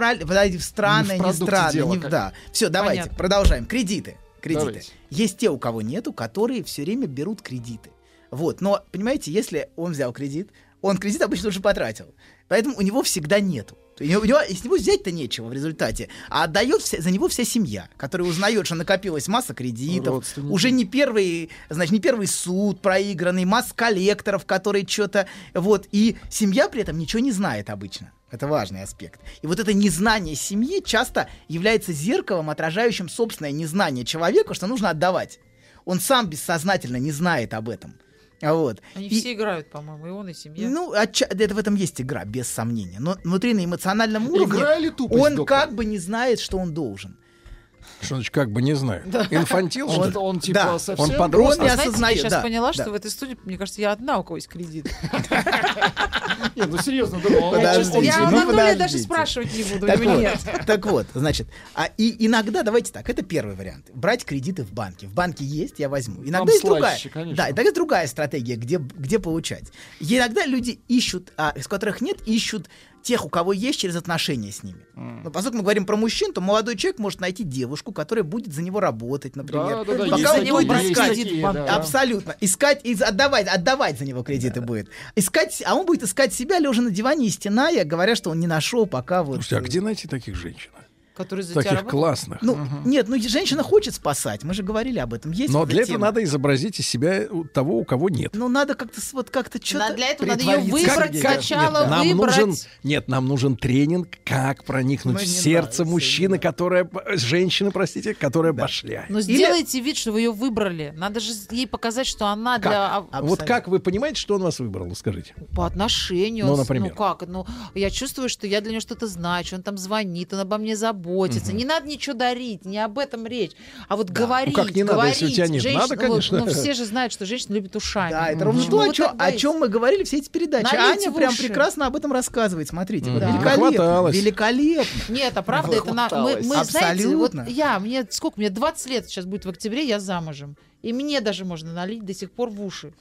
в странное, Не в не, странное, не в- да. Все, давайте, Понятно. продолжаем. Кредиты. Кредиты. Давайте. Есть те, у кого нету, которые все время берут кредиты. Вот, но, понимаете, если он взял кредит, он кредит обычно уже потратил. Поэтому у него всегда нету. У него, у него- и с него взять-то нечего в результате. А отдает вся- за него вся семья, которая узнает, что накопилась масса кредитов, уже не первый, значит, не первый суд проигранный, масса коллекторов, которые что-то... Вот, и семья при этом ничего не знает обычно. Это важный аспект. И вот это незнание семьи часто является зеркалом, отражающим собственное незнание человека, что нужно отдавать. Он сам бессознательно не знает об этом. А Вот. Они И- все играют, по-моему, и он, и семья. ну, отча- это в этом есть игра, без сомнения. Но внутри на эмоциональном уровне Игра или тупость, он доктор? как бы не знает, что он должен. Что значит, как бы не знаю. Инфантил, что Он, ли? он типа Да. совсем... Он подросток. Он не А знаете, я сейчас да, поняла, да. что в этой студии, мне кажется, я одна, у кого есть кредит. Нет, ну серьезно, да, он- Я ну, Анатолия даже спрашивать не буду, у Так вот, нет. так вот, значит, а, и иногда, давайте так, это первый вариант. Брать кредиты в банке. В банке есть, я возьму. Иногда есть другая. Да, иногда есть другая стратегия, где, где получать. Иногда люди ищут, а из которых нет, ищут тех, у кого есть, через отношения с ними. Но поскольку мы говорим про мужчин, то молодой человек может найти девушку, которая будет за него работать, например. Да, да, да, Пока есть он такие, будет искать- такие, да. Абсолютно. Искать, и отдавать, отдавать за него кредиты будет. Искать, а он будет искать себя, лежа на диване и стеная, говоря, что он не нашел пока вот. Слушайте, а где найти таких женщин? Которые за Таких тебя работают. классных. Ну, нет, ну женщина хочет спасать, мы же говорили об этом. Есть Но для этого тема. надо изобразить из себя того, у кого нет. Ну, надо как-то вот как-то что-то. Для этого надо ее выбрать Как- сначала, нет, нам выбрать. нужен, нет, нам нужен тренинг, как проникнуть Ну, в сердце мужчины, которая, женщины, простите, которая башляет. Но сделайте вид, что вы ее выбрали. Надо же ей показать, что она для... а, Вот как вы понимаете, что он вас выбрал, скажите? По отношению. Ну, с- например. Ну как? Ну, я чувствую, что я для него что-то значу. Он там звонит, он обо мне заботится. Не надо ничего дарить, не об этом речь. А вот говорить, Ну, как не надо, говорить. если у тебя нет? Женщина- Надо, ну, конечно. Ну, все же знают, что женщина любит ушами. Да, это ровно то, о так о чем мы говорили все эти передачи. Налейте Аня прям прекрасно об этом рассказывает. Смотрите, вот Да. великолепно. Великолепно. Нет, а правда, это на... Мы, мы, знаете, вот Абсолютно. я, мне сколько, мне 20 лет сейчас будет в октябре, я замужем. И мне даже можно налить до сих пор в уши.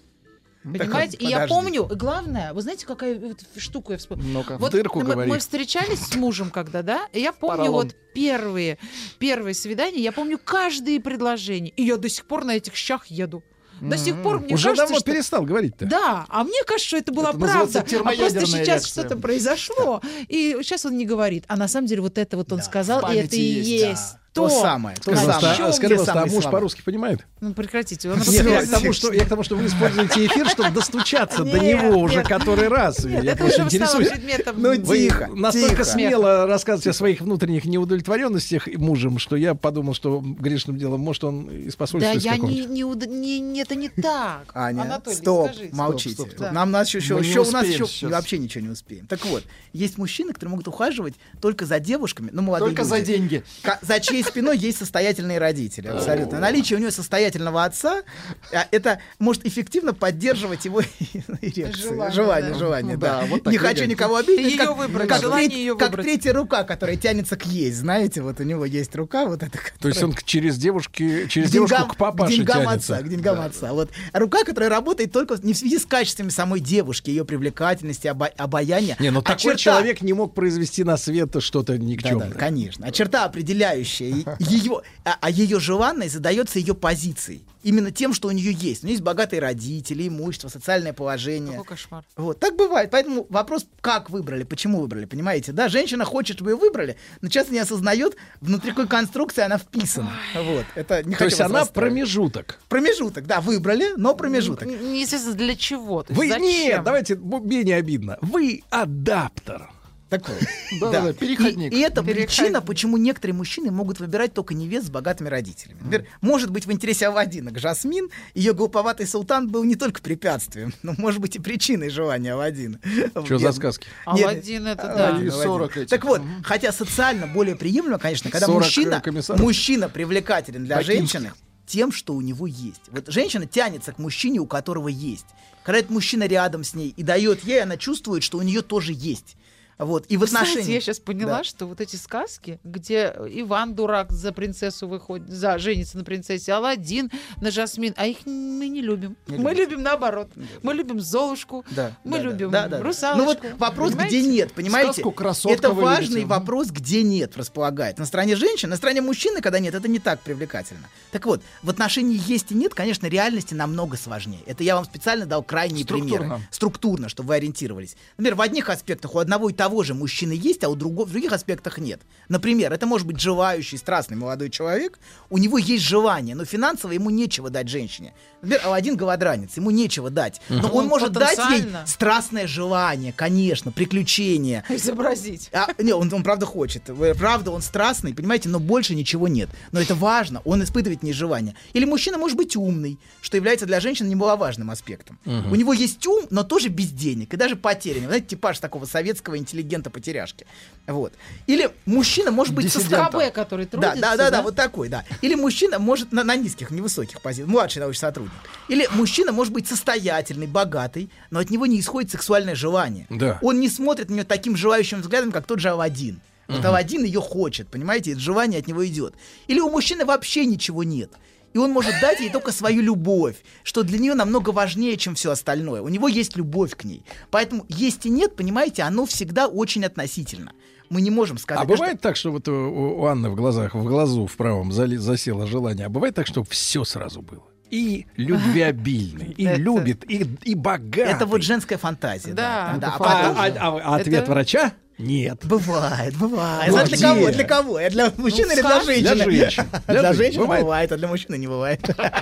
Так, Понимаете? И я подождите. помню, главное, вы знаете, какая вот штуку я вспомнила? Ну-ка, вот дырку мы, говори. мы встречались с мужем когда, да? И я помню Поролон. вот первые, первые свидания, я помню каждые предложения. И я до сих пор на этих щах еду. До сих пор мне Уже кажется, давно что... перестал говорить-то. Да, а мне кажется, что это была Это правда. А просто сейчас что-то произошло, и сейчас он не говорит. А на самом деле вот это вот он сказал, и это и есть, есть. Да. То самое, то Скажи, самое. а- скажи, пожалуйста, а муж по-русски понимает? Ну, прекратите. Он Нет, я к, тому, что, я к тому, что вы используете эфир, чтобы достучаться до него уже который раз. Я это просто интересуюсь. предметом Ну, тихо, настолько смело рассказываете о своих внутренних неудовлетворенностях мужем, что я подумал, что грешным делом, может, он из Да посольства я какого-нибудь. не, это не так. Аня, стоп, молчите. Нам нас еще, еще у нас еще вообще ничего не успеем. Так вот, есть мужчины, которые могут ухаживать только за девушками, ну молодые Только за деньги. За чьей спиной есть состоятельные родители. Абсолютно. Наличие у него состоятельного отца, а, это может эффективно поддерживать его эрекцию. Желание, Желание, да. Не хочу никого обидеть. Как, выбрать, желание третья рука, которая тянется к есть. Знаете, вот у него есть рука, вот эта, То есть он к- через девушки, через к девушку деньгам, к папаше деньгам тянется. отца, к деньгам отца. Вот рука, которая работает только не в связи с качествами самой девушки, ее привлекательности, обаяния. Не, ну а такой человек не мог произвести на свет что-то Да, никчемное. да, конечно. А черта определяющая ее, а, а ее желанной задается ее позицией. Именно тем, что у нее есть. У нее есть богатые родители, имущество, социальное положение. Какой кошмар. Вот, так бывает. Поэтому вопрос, как выбрали, почему выбрали, понимаете? Да, женщина хочет, чтобы ее выбрали, но часто не осознает, внутри какой конструкции она вписана. Вот, это не То есть она промежуток. Промежуток, да, выбрали, но промежуток. Неизвестно для чего. Вы зачем? нет, давайте менее обидно. Вы адаптер. Такой. Да-да-да, Да. переходник. И, и это Переходник. причина, почему некоторые мужчины могут выбирать только невест с богатыми родителями. Например, может быть, в интересе Авадинок Жасмин, ее глуповатый султан был не только препятствием, но, может быть, и причиной желания Авадина. Что за сказки? Нет, Аладдин это да. И Аладдин. 40 этих. Так вот, хотя социально более приемлемо, конечно, когда 40 мужчина, мужчина привлекателен для женщины тем, что у него есть. Вот женщина тянется к мужчине, у которого есть. Когда этот мужчина рядом с ней и дает ей, она чувствует, что у нее тоже есть. Вот. И в знаете, отношениях... я сейчас поняла, Да. что вот эти сказки, где Иван дурак за принцессу выходит, за женится на принцессе, Аладдин на Жасмин, а их мы не любим. Не мы любим наоборот. Мы любим Золушку, Да, мы да, да, любим да, да, да. русалочку. Ну вот вопрос, Понимаете? где нет, понимаете? Сказку это важный любите. вопрос, где нет, располагает. На стороне женщин, на стороне мужчины, когда нет, это не так привлекательно. Так вот, в отношении есть и нет, конечно, реальности намного сложнее. Это я вам специально дал крайние Структурно. примеры. Структурно, чтобы вы ориентировались. Например, в одних аспектах у одного и того же мужчины есть, а у другого, в других аспектах нет. Например, это может быть желающий, страстный молодой человек, у него есть желание, но финансово ему нечего дать женщине. Например, один голодранец, ему нечего дать. Но он Он может дать ей страстное желание, конечно, приключения. Изобразить. А, не, он, он правда хочет. Правда, он страстный, понимаете, но больше ничего нет. Но это важно, он испытывает не желание. Или мужчина может быть умный, что является для женщины немаловажным аспектом. У него есть ум, но тоже без денег и даже потерянный. Знаете, типаж такого советского интеллигента-потеряшки. Вот. Или мужчина может быть Диссидента. КБ, который трудится, да, да, да, да? вот такой, да. Или мужчина может на, на низких, невысоких позициях, младший научный сотрудник. Или мужчина может быть состоятельный, богатый, но от него не исходит сексуальное желание. Да. Он не смотрит на нее таким желающим взглядом, как тот же Авадин. Вот Авадин ее хочет, понимаете, это желание от него идет. Или у мужчины вообще ничего нет. И он может дать ей только свою любовь, что для нее намного важнее, чем все остальное. У него есть любовь к ней. Поэтому есть и нет, понимаете, оно всегда очень относительно. Мы не можем сказать. А бывает так, что вот у, у Анны в глазах, в глазу в правом зали- засело желание, а бывает так, что все сразу было. И любвеобильный, и Это- любит, и, и богатый. Это вот женская фантазия. Да. Да, да. А, А а- а- а ответ Это- врача? Нет. Бывает, бывает. Ну, Знаешь, для кого? Для кого? Я для мужчины или для скажи. женщины? Для женщин. Для Для женщин. женщин Бывает. бывает, а для мужчины не бывает.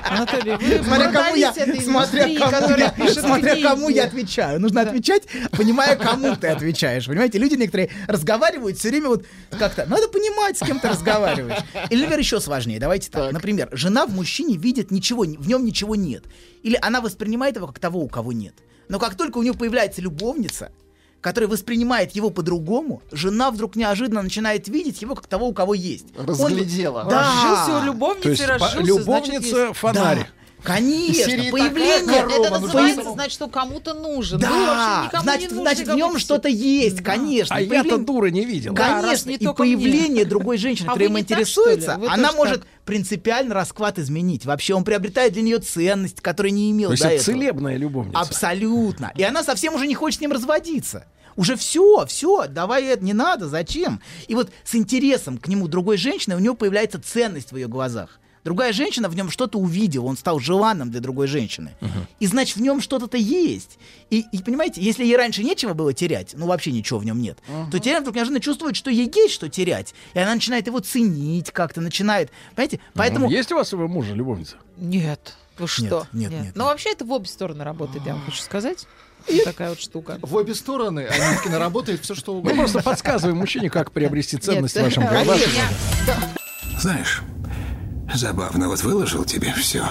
Анатолий, вы Смотря кому я, смотря кому я, смотря кому я отвечаю. Нужно отвечать, понимая, кому ты отвечаешь. Понимаете, люди некоторые разговаривают все время вот как-то. Надо понимать, с кем ты разговариваешь. Или, например, еще сложнее. Давайте так. Например, жена в мужчине видит ничего, в нем ничего нет. Или она воспринимает его как того, у кого нет. Но как только у нее появляется любовница, которая воспринимает его по-другому, жена вдруг неожиданно начинает видеть его как того, у кого есть. Он- Разглядела. Да. Разжился у То есть по- разжился, любовница значит, есть. фонарь. Да. Конечно, серии появление... такая Это корова, называется, появ- значит, что кому-то нужен. Вообще Да, никому значит, не нужны, значит в нем что-то есть, конечно. А И я-то появление- дура не видел. Да, Конечно, не и только мне. появление другой женщины, А которая им так, интересуется, Вы она может так. принципиально расклад изменить. Вообще он приобретает для нее ценность, которую не имел То есть до это этого. целебная любовница. Абсолютно. И она совсем уже не хочет с ним разводиться. Уже все, все, давай это не надо, зачем? И вот с интересом к нему другой женщины у него появляется ценность в ее глазах. Другая женщина в нем что-то увидела, он стал желанным для другой женщины. И значит, в нем что-то-то есть. И, и понимаете, если ей раньше нечего было терять, ну вообще ничего в нем нет, то теперь она вдруг неожиданно чувствует, что ей есть что терять. И она начинает его ценить как-то, начинает. Понимаете? Поэтому. Есть у вас своего мужа любовница? Нет. Вы что? нет, нет, Ну, вообще, это в обе стороны работает, я вам хочу сказать. Вот такая вот штука. В обе стороны Анюткина работает все что Мы угодно. просто подсказываем мужчине, как приобрести ценность в Нет, вашем- Знаешь, забавно, вот выложил тебе все.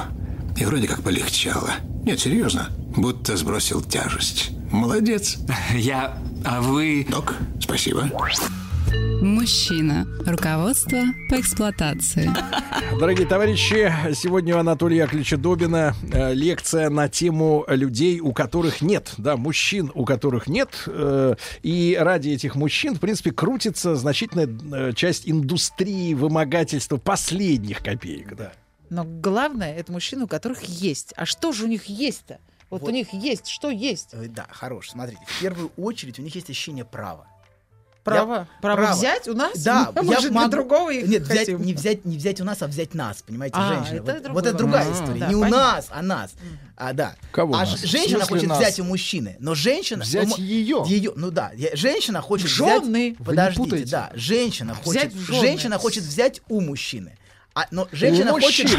И вроде как полегчало. Нет, серьезно, будто сбросил тяжесть. Молодец. Я... А вы... Док, спасибо. Мужчина. Руководство по эксплуатации. Дорогие товарищи, сегодня у Анатолия Яковлевича Добина э, лекция на тему людей, у которых нет, да, мужчин, у которых нет. э, и ради этих мужчин, в принципе, крутится значительная э, часть индустрии вымогательства последних копеек, да. Но главное, это мужчины, у которых есть. А что же у них есть-то? Вот, Вот. у них есть, что есть? Да, хорош. Смотрите, в первую очередь у них есть ощущение права. Право, Я- право, взять у нас? Да, Мы, я может, могу- для другого их Нет, взять, хотим. не взять, не взять у нас, а взять нас, понимаете, А, женщина. это вот, вот это другая вопрос. история. Да, не у понятно. нас, а нас. А, да. Кого а нас? женщина хочет нас? взять у мужчины, но женщина... Взять ну, ее. ее. Ну да, я- женщина хочет Жены. взять... Вы не Подождите, да, женщина Взять хочет... Женщина хочет взять у мужчины. А, но женщина хочет,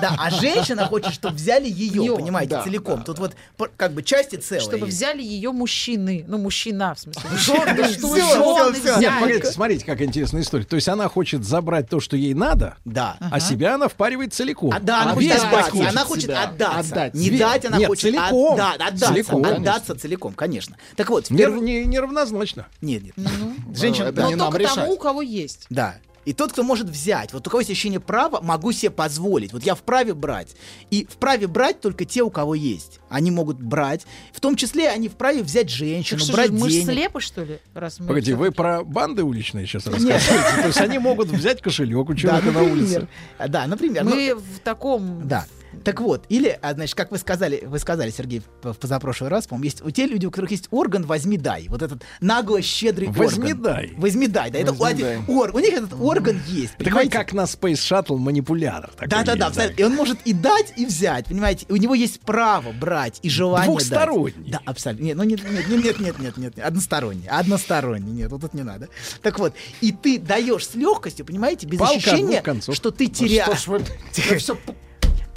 да, а женщина хочет, чтобы взяли ее, Её, понимаете, да, целиком. Тут вот пор- как бы части целые. Чтобы есть. взяли ее мужчины. Ну, мужчина, в смысле. Жены, что. Нет, погодите, смотрите, какая интересная история. То есть она хочет забрать то, что ей надо, Да. а себя она впаривает целиком. А, да, она А хочет пакет. Она хочет себя. отдаться. Отдать. Не дать, она Нет, хочет целиком. отда- отдаться. Целиком, отдаться целиком, конечно. Так вот, в Не, неравнозначно. Нет, нет. Ну, Женщина, это но только тому, у кого есть. да. И тот, кто может взять, вот у кого есть ощущение права, могу себе позволить. Вот я вправе брать. И вправе брать только те, у кого есть. Они могут брать. В том числе они вправе взять женщину, Так что брать же, мы денег. слепы, что ли? Раз мы Погоди, вы про банды уличные сейчас рассказываете? То есть они могут взять кошелек у человека на улице. Да, например. Ну, Мы в таком... Да. Так вот, или, а, значит, как вы сказали, вы сказали, Сергей, в позапрошлый раз, по-моему, есть у те люди, у которых есть орган «возьми дай». Вот этот нагло щедрый Возьми орган. дай. «Возьми дай», да. Это Возьми дай. ор- у них этот орган есть. Это такой, понимаете? как на Space Shuttle манипулятор. такой Да, да, да, есть, абсолютно. И он может и дать, и взять, понимаете? У него есть право брать и желание Двухсторонний. дать. Да, абсолютно. Нет, ну нет, нет, нет, нет, нет, нет, нет, односторонний, односторонний, нет, вот тут не надо. Так вот, и ты даешь с легкостью, понимаете, без Палка ощущения, что ты Что теряешь. ж вы... Тихо.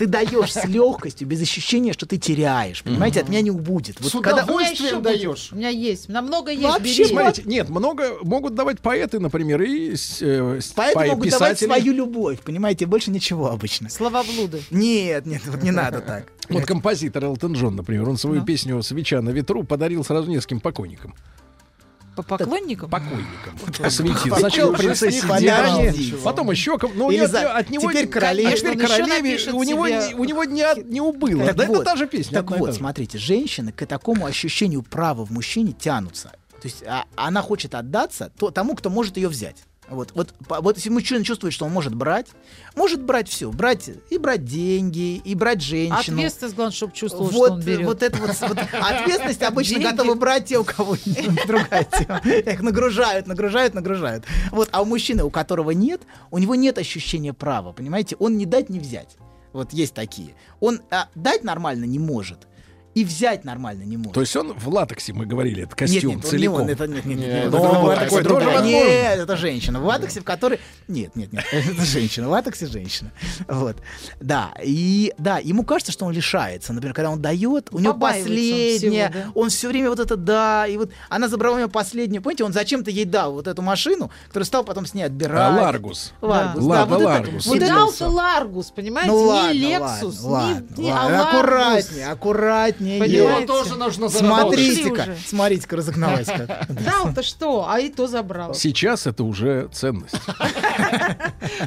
Ты даешь с легкостью, без ощущения, что ты теряешь. Понимаете, от меня не убудет. Вот С когда- У меня еще удовольствием даешь. У меня есть. Намного есть. Вообще, бери. Смотрите, нет, много могут давать поэты, например, и э, с- Поэтому поэ- могут давать писатели. свою любовь, понимаете, больше ничего обычно. Словоблуды. Нет, нет, вот не надо так. Вот композитор Элтон Джон, например, он свою песню «Свеча на ветру» подарил сразу нескольким покойникам. По поклонникам? Покойникам. Посвятил. Сначала принцессе. Диане, потом еще кому. Ну, Или от, за- от него теперь королеве. А теперь королеве. У него, у него не, не убыло. Так Да вот, это та же песня. Так вот, смотрите, женщины к такому ощущению права в мужчине тянутся. То есть а- она хочет отдаться то, тому, кто может ее взять. Вот, вот, вот если мужчина чувствует, что он может брать, может брать все, брать и брать деньги, и брать женщину. Ответственность, главное, чтобы чувствовал, вот, что он берет. вот это вот, вот ответственность обычно Деньги. готовы брать те, у кого другая тема. Их нагружают, нагружают, нагружают. Вот, а у мужчины, у которого нет, у него нет ощущения права, понимаете? Он не дать, не взять. Вот есть такие. Он а, дать нормально не может. И взять нормально не может. То есть он в латексе, мы говорили, это Нет, костюм нет, он не целиком. он, это нет, нет, нет, Нет, нет, ну, это. Нет, это женщина. В латексе, в которой... Нет, нет, нет, это женщина. В латексе женщина. Вот. Да, и да, ему кажется, что он лишается. Например, когда он дает, у него Побаивается он последнее, всего, да? он все время вот это да, и вот она забрала у него последнее. Помните, он зачем-то ей дал вот эту машину, которую стал потом с ней отбирать. А, Ларгус. Ларгус, да, вот это- Ларгус. вот это- Ларгус, понимаете? Ну ладно, не ладно, Лексус, ладно, не, не ладно. а Ларгус. аккуратнее, Понимаете? Ей. тоже нужно заработать. Смотрите-ка, смотрите-ка, разогналась как. Дал-то что, а и то забрал. Сейчас это уже ценность.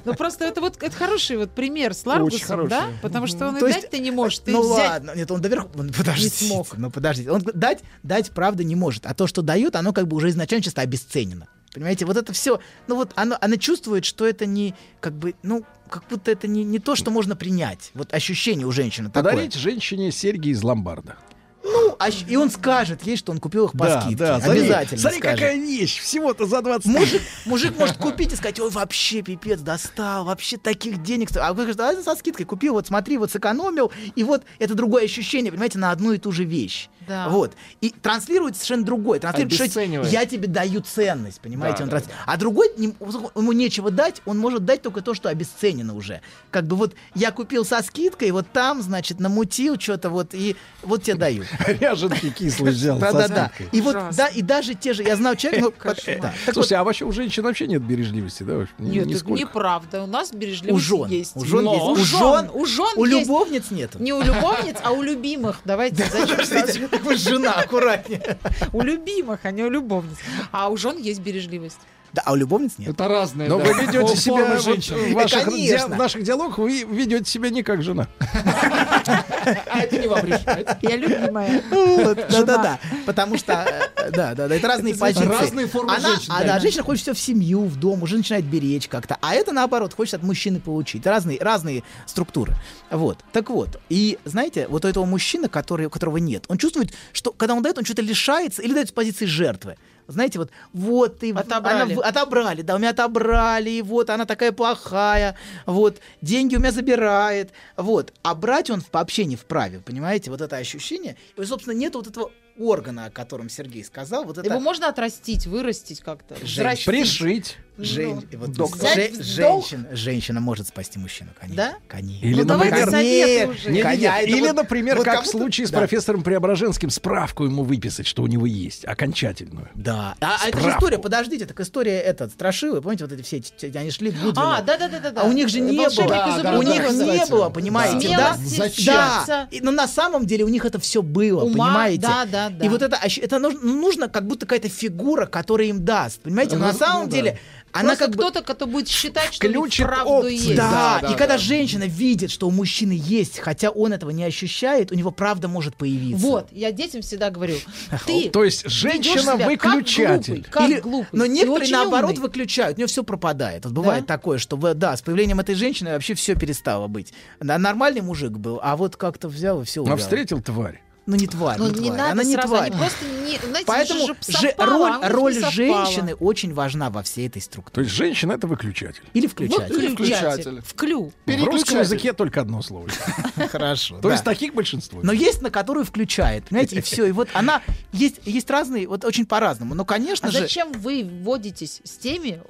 Ну просто это вот это хороший вот пример с Ларгусом, да? Потому что он и дать-то не может. Ты ну ладно, нет, он доверху, он- подождите, Не смог. ну подождите, он дать, дать правда не может, а то, что дает, оно как бы уже изначально чисто обесценено. Понимаете, вот это все, ну вот оно, она чувствует, что это не, как бы, ну, как будто это не, не то, что можно принять. Вот ощущение у женщины такое. Подарить женщине серьги из ломбарда. Ну, а и он скажет ей, что он купил их по Да, скидке. да, смотри, Обязательно смотри, скажет. какая вещь, всего-то за 20 Мужик, мужик может купить и сказать, ой, вообще пипец достал, вообще таких денег. сто-». А вы говорите, а со скидкой купил, вот смотри, вот сэкономил, и вот это другое ощущение, понимаете, на одну и ту же вещь. Да. Вот. И транслирует совершенно другое. Транслирует, что я тебе даю ценность, понимаете? Да, он да, транс- А другой, не- ему нечего дать, он может дать только то, что обесценено уже. Как бы вот я купил со скидкой, вот там, значит, намутил что-то вот, и вот тебе даю. Ряженки кислый взял Да, да, да. И вот, да, и даже те же, я знаю человека, ну, Слушайте, а вообще у женщин вообще нет бережливости, да? Нет, это неправда. У нас бережливость есть. у жен есть, У жен, у жен у любовниц нету. Не у любовниц, а у любимых. Давайте зачем сразу? Так вы жена, аккуратнее. У любимых, а не у любовниц. А у жен есть бережливость. Да, а у любовниц нет. Это разные. Но да, вы ведете фо- себя вот в ваших, конечно. ди- в наших диалогах, вы ведете себя не как жена. А это не вам решать. Я любимая. Да-да-да. Потому что, э, да, да, да, это разные позиции. разные формы Она, женщин, а, да, женщина хочет все в семью, в дом, уже начинает беречь как-то. А это, наоборот, хочет от мужчины получить. Разные, разные структуры. Вот. Так вот. И, знаете, вот у этого мужчины, который, у которого нет, он чувствует, что когда он дает, он что-то лишается или дает с позиции жертвы. Знаете, вот, вот ты... Отобрали. она отобрали, да, у меня отобрали, и вот она такая плохая, вот, деньги у меня забирает, вот. А брать он вообще не вправе, понимаете, вот это ощущение. И, собственно, нет вот этого органа, о котором Сергей сказал, вот это... Его можно отрастить, вырастить как-то. Взрастить. Пришить. Жен- Ну, вот доктор. же- в женщина, женщина может спасти мужчину, конечно. Да? Конечно. Или, Ну, например, Нет, уже. Не, не, не. Коня, это Или, вот- например, вот как в случае с да. профессором Преображенским, справку ему выписать, что у него есть, окончательную. Да. А, а это же история, подождите, так история этот, страшилы, помните, вот эти все, они шли к Гудвину. А, да, да, да, да, да. А у них же не было. Да, да, у них не было, понимаете, да? Зачем? Да. но на самом деле у них это все было, Ума, понимаете? да, да, да. И вот это, это нужно, ну, нужно как будто какая-то фигура, которая им даст, понимаете? Но Ну, на самом ну, да. деле она Просто как кто-то, кто будет считать, что Включит вправду опции. есть. Да, Да, и да, когда да. женщина видит, что у мужчины есть, хотя он этого не ощущает, у него правда может появиться. Вот, я детям всегда говорю, ты То есть женщина себя как выключатель. глупый, как Или- глупый. Но некоторые наоборот умный. выключают, у нее все пропадает. Вот бывает Да? такое, что да, с появлением этой женщины вообще все перестало быть. Да, Нормальный мужик был, а вот как-то взял и все А встретил тварь. Ну не тварь, Ну, не, не тварь. надо Она не сразу, тварь. они просто не, знаете, Поэтому же же совпало, роль, а роль совпало. женщины очень важна во всей этой То структуре. есть женщина это выключатель. Или Вот включатель. включатель. В клю. В русском языке только одно слово. Хорошо. То есть таких большинство. Но есть, на которую включает, понимаете, и все. И вот она есть, есть разные, вот очень по-разному. Но, конечно А же, зачем вы водитесь с теми,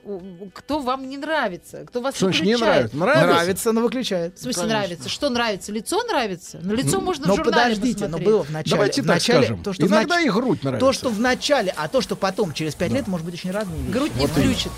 кто вам не нравится, кто вас не нравится? Нравится? нравится, но выключает. В смысле нравится? Что нравится? Лицо нравится? Ну, лицо можно Но в журнале подождите, но было в начале. Давайте в так начале, скажем. То, что в Иногда нач- и грудь нравится. То, что в начале, а то, что потом, через пять лет, может быть очень разные вещи. Грудь не включит.